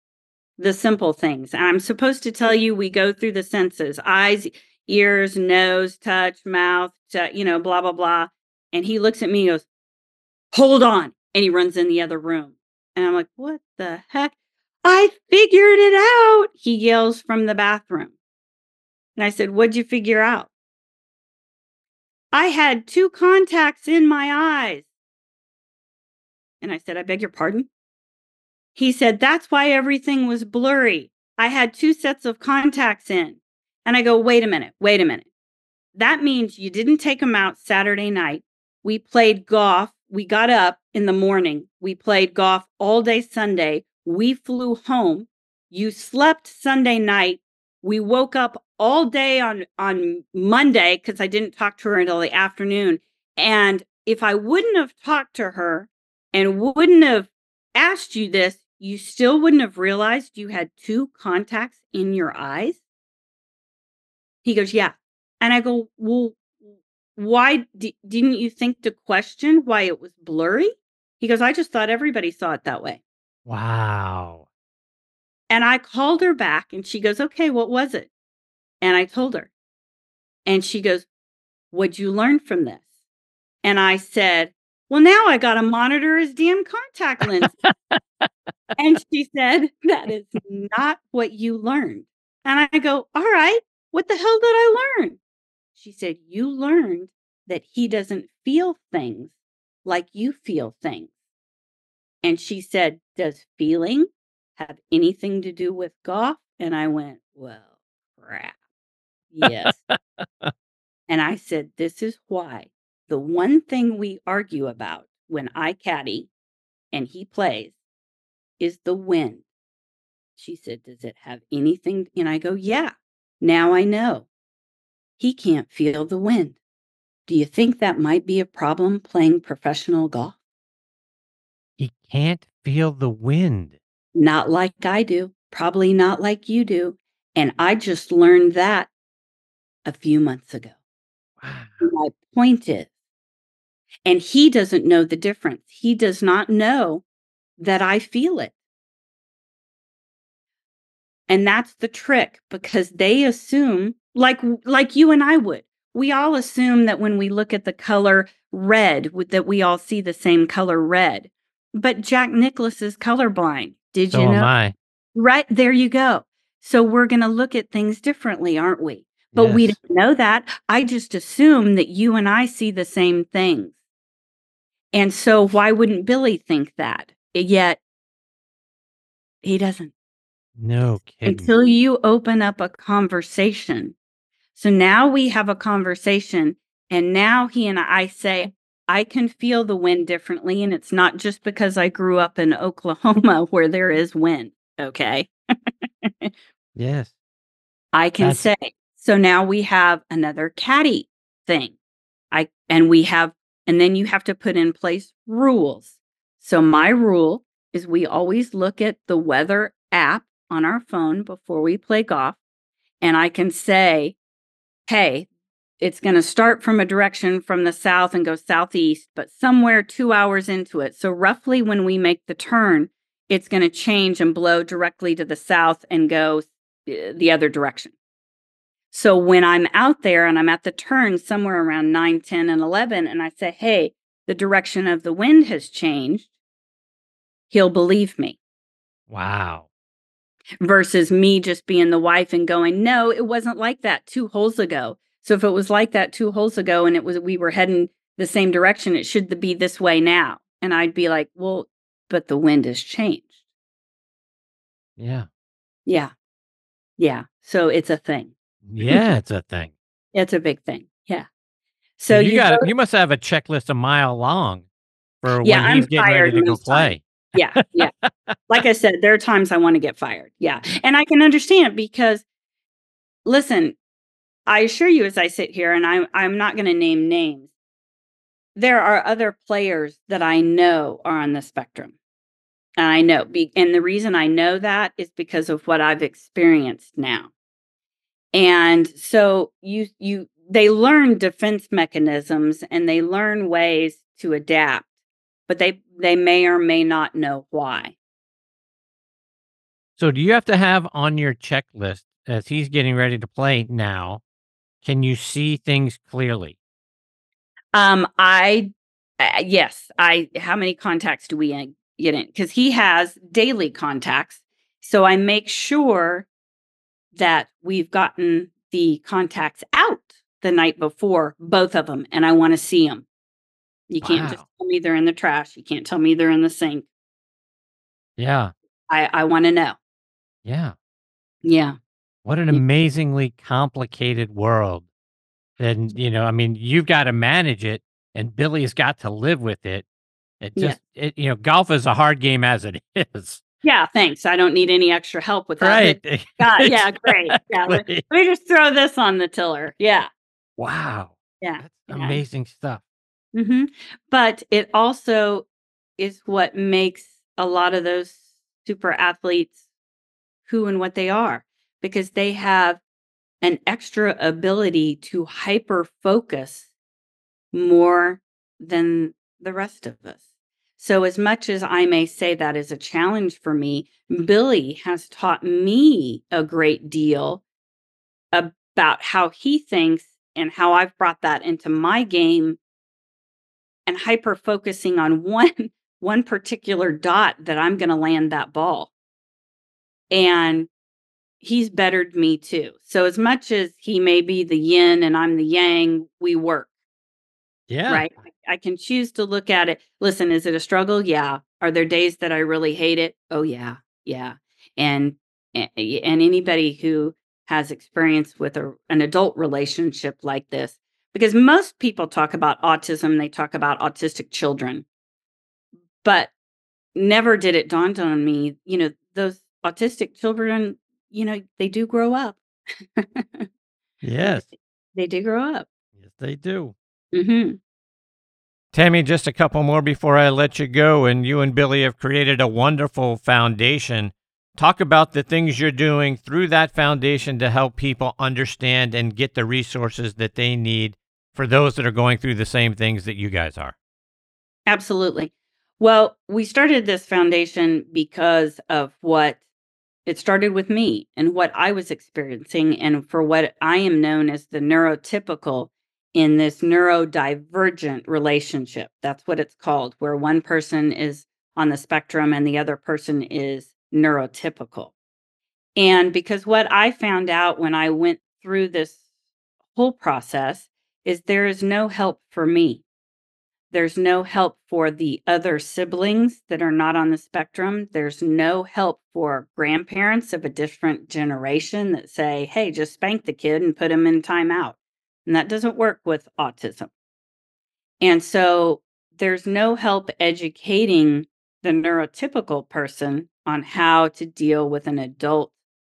the simple things. And I'm supposed to tell you we go through the senses eyes, ears, nose, touch, mouth, t- you know, blah, blah, blah. And he looks at me and goes, Hold on. And he runs in the other room. And I'm like, What the heck? I figured it out. He yells from the bathroom. And I said, What'd you figure out? I had two contacts in my eyes. And I said, I beg your pardon? He said, That's why everything was blurry. I had two sets of contacts in. And I go, Wait a minute, wait a minute. That means you didn't take them out Saturday night. We played golf. We got up in the morning. We played golf all day Sunday. We flew home. You slept Sunday night. We woke up all day on, on Monday because I didn't talk to her until the afternoon. And if I wouldn't have talked to her and wouldn't have asked you this, you still wouldn't have realized you had two contacts in your eyes? He goes, Yeah. And I go, Well, why d- didn't you think to question why it was blurry? He goes, I just thought everybody saw it that way. Wow. And I called her back and she goes, Okay, what was it? And I told her. And she goes, What'd you learn from this? And I said, Well, now I got to monitor his damn contact lens. and she said, That is not what you learned. And I go, All right, what the hell did I learn? She said, You learned that he doesn't feel things like you feel things. And she said, Does feeling have anything to do with golf? And I went, Well, crap. Yes. and I said, This is why the one thing we argue about when I caddy and he plays is the wind. She said, Does it have anything? And I go, Yeah, now I know. He can't feel the wind. Do you think that might be a problem playing professional golf? He can't feel the wind. Not like I do, probably not like you do. And I just learned that a few months ago. My point is, And he doesn't know the difference. He does not know that I feel it. And that's the trick because they assume like like you and I would. We all assume that when we look at the color red that we all see the same color red. But Jack Nicklaus is colorblind. Did So you know? Right there you go. So we're going to look at things differently, aren't we? But we Yes. didn't know that. I just assume that you and I see the same things. And so why wouldn't Billy think that? Yet he doesn't No kidding. until you open up a conversation. So now we have a conversation, and now he and I say, I can feel the wind differently. And it's not just because I grew up in Oklahoma where there is wind. Okay. yes. I can That's- say. So now we have another caddy thing. I and we have and then you have to put in place rules. So my rule is we always look at the weather app on our phone before we play golf and I can say, "Hey, it's going to start from a direction from the south and go southeast, but somewhere 2 hours into it. So roughly when we make the turn, it's going to change and blow directly to the south and go uh, the other direction. So when I'm out there and I'm at the turn somewhere around 9, 10, and 11, and I say, hey, the direction of the wind has changed, he'll believe me Wow. versus me just being the wife and going, no, it wasn't like that two holes ago. So if it was like that two holes ago and it was, we were heading the same direction, it should be this way now. And I'd be like, well, but the wind has changed. Yeah. Yeah. Yeah. So it's a thing. Yeah, it's a thing. It's a big thing. Yeah. So you, you, got go- you must have a checklist a mile long for Yeah, when I'm he's getting ready to go play. yeah, yeah. Like I said, there are times I want to get fired. Yeah. And I can understand because listen, I assure you as I sit here and I'm I'm not going to name names. There are other players that I know are on the spectrum. And I know be, and the reason I know that is because of what I've experienced now. And so you you they learn defense mechanisms and they learn ways to adapt, but they they may or may not know why. So do you have to have on your checklist as he's getting ready to play now? Can you see things clearly? Um, I uh, yes, I. How many contacts do we get in? Because he has daily contacts, so I make sure that we've gotten the contacts out the night before, both of them, and I want to see them. You can't just tell me they're in the trash. You can't tell me they're in the sink. Yeah. I I want to know. Yeah. Yeah. What an amazingly complicated world. And you know, I mean, you've got to manage it and Billy's got to live with it. It Yeah. just it, you know, golf is a hard game as it is. Yeah, thanks. I don't need any extra help with that. Right. God, yeah, great. Yeah, let, let me just throw this on the tiller. Yeah, Wow. yeah. yeah. Amazing stuff. hmm But it also is what makes a lot of those super athletes who and what they are because they have an extra ability to hyper focus more than the rest of us. So, as much as I may say that is a challenge for me, Billy has taught me a great deal about how he thinks and how I've brought that into my game and hyper focusing on one one particular dot that I'm going to land that ball. And he's bettered me too. So as much as he may be the yin and I'm the yang, we work, Yeah. right? I can choose to look at it. Listen, is it a struggle? Yeah. Are there days that I really hate it? Oh yeah. Yeah. And and, anybody who has experience with a, an adult relationship like this because most people talk about autism they talk about autistic children but never did it dawn on me you know those autistic children you know they do grow up Yes. they do grow up Yes, they do. hmm Tami, just a couple more before I let you go. And you and Billy have created a wonderful foundation. Talk about the things you're doing through that foundation to help people understand and get the resources that they need for those that are going through the same things that you guys are. Absolutely. Well, we started this foundation because of what it started with me and what I was experiencing, and for what I am known as the neurotypical in this neurodivergent relationship. That's what it's called, where one person is on the spectrum and the other person is neurotypical. And because what I found out when I went through this whole process is there is no help for me. There's no help for the other siblings that are not on the spectrum. There's no help for grandparents of a different generation that say, hey, just spank the kid and put him in timeout. And that doesn't work with autism. And so there's no help educating the neurotypical person on how to deal with an adult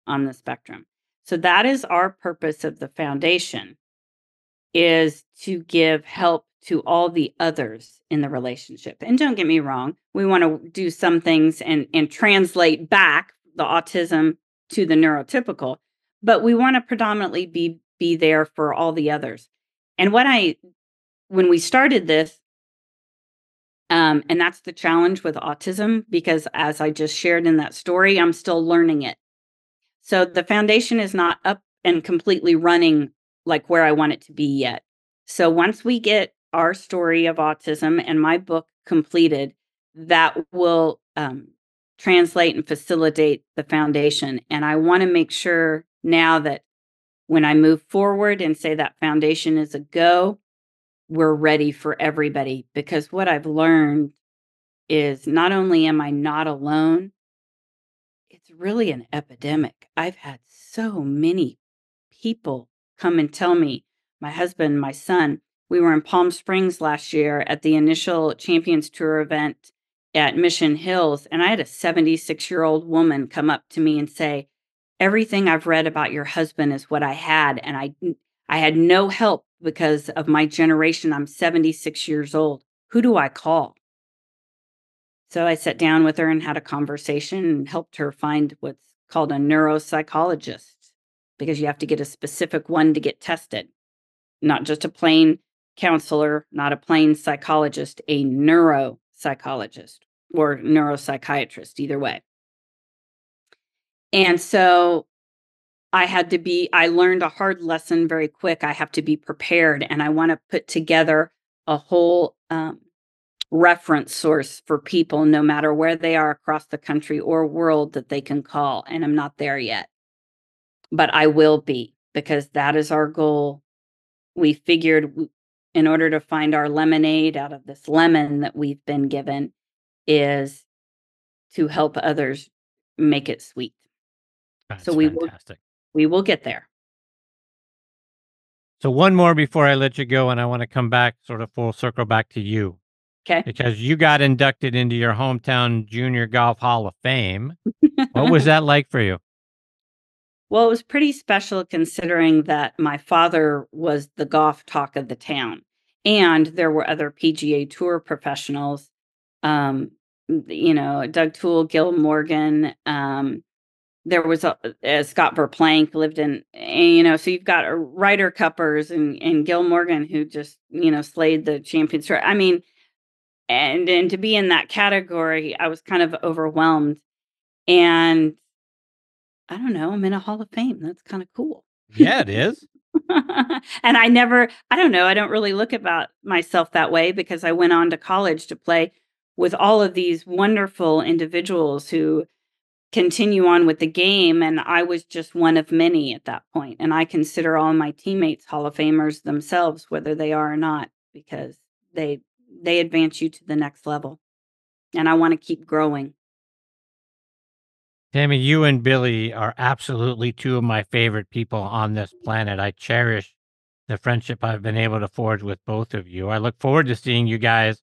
on the spectrum. So that is our purpose of the foundation is to give help to all the others in the relationship. And don't get me wrong, we want to do some things and and translate back the autism to the neurotypical, but we want to predominantly be be there for all the others. And what I when we started this um, and that's the challenge with autism because as I just shared in that story, I'm still learning it. So the foundation is not up and completely running like where I want it to be yet. So once we get our story of autism and my book completed, that will um, translate and facilitate the foundation. And I want to make sure now that when I move forward and say that foundation is a go, we're ready for everybody. Because what I've learned is not only am I not alone, it's really an epidemic. I've had so many people come and tell me, my husband, my son, we were in Palm Springs last year at the initial Champions Tour event at Mission Hills, and I had a 76 year old woman come up to me and say, Everything I've read about your husband is what I had, and I, I had no help because of my generation. I'm 76 years old. Who do I call? So I sat down with her and had a conversation and helped her find what's called a neuropsychologist because you have to get a specific one to get tested, not just a plain counselor, not a plain psychologist, a neuropsychologist or neuropsychiatrist, either way. And so I had to be, I learned a hard lesson very quick. I have to be prepared and I want to put together a whole um, reference source for people, no matter where they are across the country or world, that they can call. And I'm not there yet, but I will be because that is our goal. We figured in order to find our lemonade out of this lemon that we've been given is to help others make it sweet. That's so we fantastic. will we will get there. So one more before I let you go, and I want to come back, sort of full circle back to you. Okay. Because you got inducted into your hometown Junior Golf Hall of Fame. what was that like for you? Well, it was pretty special considering that my father was the golf talk of the town and there were other PGA Tour professionals. Um, you know, Doug Tewell, Gil Morgan. Um, there was a, uh, Scott Verplank lived in, and, you know, so you've got a Ryder Cuppers and and Gil Morgan who just you know slayed the Champions I mean, and and to be in that category, I was kind of overwhelmed, and I don't know, I'm in a Hall of Fame. That's kind of cool. Yeah, it is. and I never, I don't know, I don't really look about myself that way because I went on to college to play with all of these wonderful individuals who continue on with the game. And I was just one of many at that point. And I consider all my teammates Hall of Famers themselves, whether they are or not, because they they advance you to the next level. And I want to keep growing. Tami, you and Billy are absolutely two of my favorite people on this planet. I cherish the friendship I've been able to forge with both of you. I look forward to seeing you guys,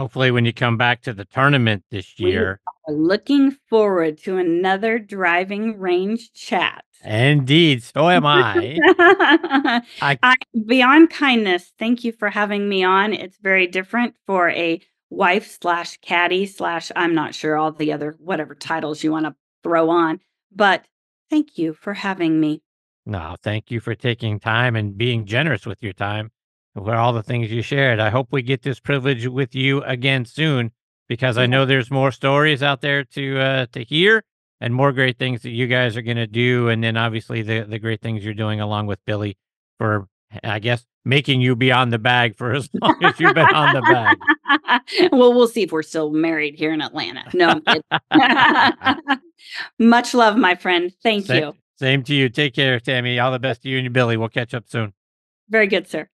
hopefully, when you come back to the tournament this year. We are looking forward to another driving range chat. Indeed, so am I. I, I, beyond kindness, thank you for having me on. It's very different for a wife slash caddy slash I'm not sure all the other whatever titles you want to throw on. But thank you for having me. No, thank you for taking time and being generous with your time for all the things you shared. I hope we get this privilege with you again soon because I know there's more stories out there to uh, to hear and more great things that you guys are going to do, and then obviously the the great things you're doing along with Billy for I guess making you be on the bag for as long as you've been on the bag. well, we'll see if we're still married here in Atlanta. No, much love, my friend. Thank Same, you. Same to you. Take care, Tami. All the best to you and your Billy. We'll catch up soon. Very good, sir.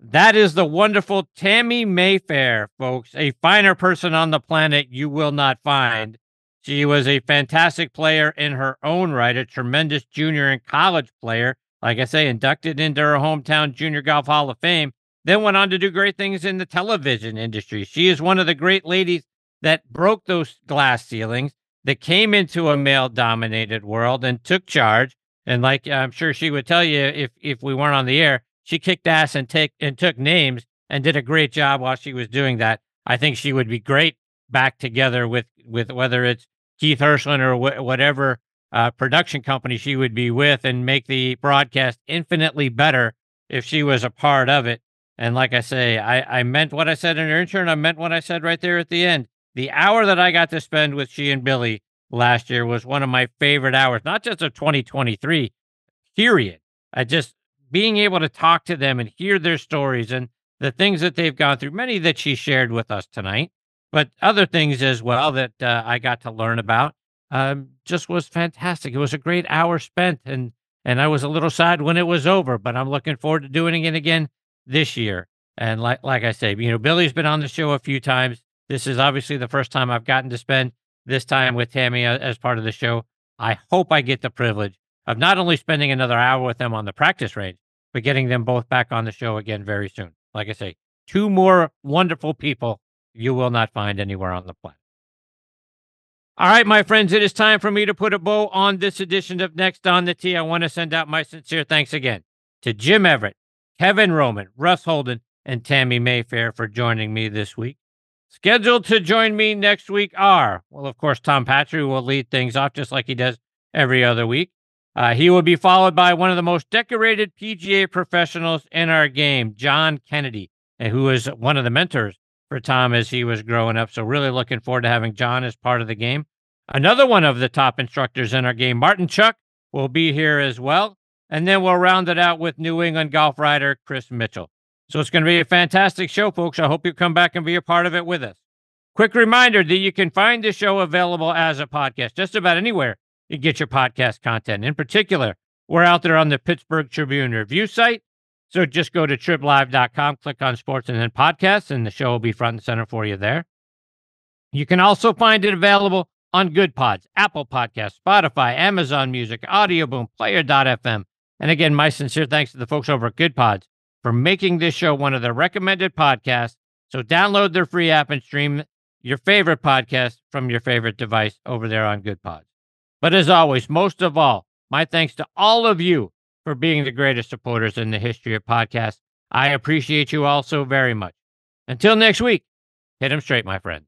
That is the wonderful Tami Mayfair, folks. A finer person on the planet you will not find. She was a fantastic player in her own right, a tremendous junior and college player. Like I say, inducted into her hometown Junior Golf Hall of Fame, then went on to do great things in the television industry. She is one of the great ladies that broke those glass ceilings, that came into a male dominated world and took charge. And like I'm sure she would tell you if if we weren't on the air, she kicked ass and take and took names and did a great job while she was doing that. I think she would be great back together with with whether it's Keith Hirshland or wh- whatever uh, production company she would be with and make the broadcast infinitely better if she was a part of it. And like I say, I, I meant what I said in her intro, and I meant what I said right there at the end. The hour that I got to spend with she and Billy last year was one of my favorite hours, not just of 2023, period. I just being able to talk to them and hear their stories and the things that they've gone through, many that she shared with us tonight, but other things as well that uh, I got to learn about um, just was fantastic. It was a great hour spent, and and I was a little sad when it was over, but I'm looking forward to doing it again this year. And like like I say, you know, Billy's been on the show a few times. This is obviously the first time I've gotten to spend this time with Tami uh, as part of the show. I hope I get the privilege of not only spending another hour with them on the practice range, but getting them both back on the show again very soon. Like I say, two more wonderful people you will not find anywhere on the planet. All right, my friends, it is time for me to put a bow on this edition of Next on the Tee. I want to send out my sincere thanks again to Jim Everett, Kevin Roman, Russ Holden, and Tami Mayfair for joining me this week. Scheduled to join me next week are, well, of course, Tom Patri will lead things off just like he does every other week. Uh, he will be followed by one of the most decorated PGA professionals in our game, John Kennedy, who was one of the mentors for Tom as he was growing up. So, really looking forward to having John as part of the game. Another one of the top instructors in our game, Martin Chuck, will be here as well. And then we'll round it out with New England golf writer Chris Mitchell. So, it's going to be a fantastic show, folks. I hope you come back and be a part of it with us. Quick reminder that you can find the show available as a podcast just about anywhere you get your podcast content. In particular, we're out there on the Pittsburgh Tribune review site. So just go to triblive.com, click on sports and then podcasts, and the show will be front and center for you there. You can also find it available on Goodpods, Apple Podcasts, Spotify, Amazon Music, Audioboom, Player.fm. And again, my sincere thanks to the folks over at Goodpods for making this show one of the recommended podcasts. So download their free app and stream your favorite podcast from your favorite device over there on Goodpods. But as always, most of all, my thanks to all of you for being the greatest supporters in the history of podcasts. I appreciate you all so very much. Until next week, hit 'em straight, my friends.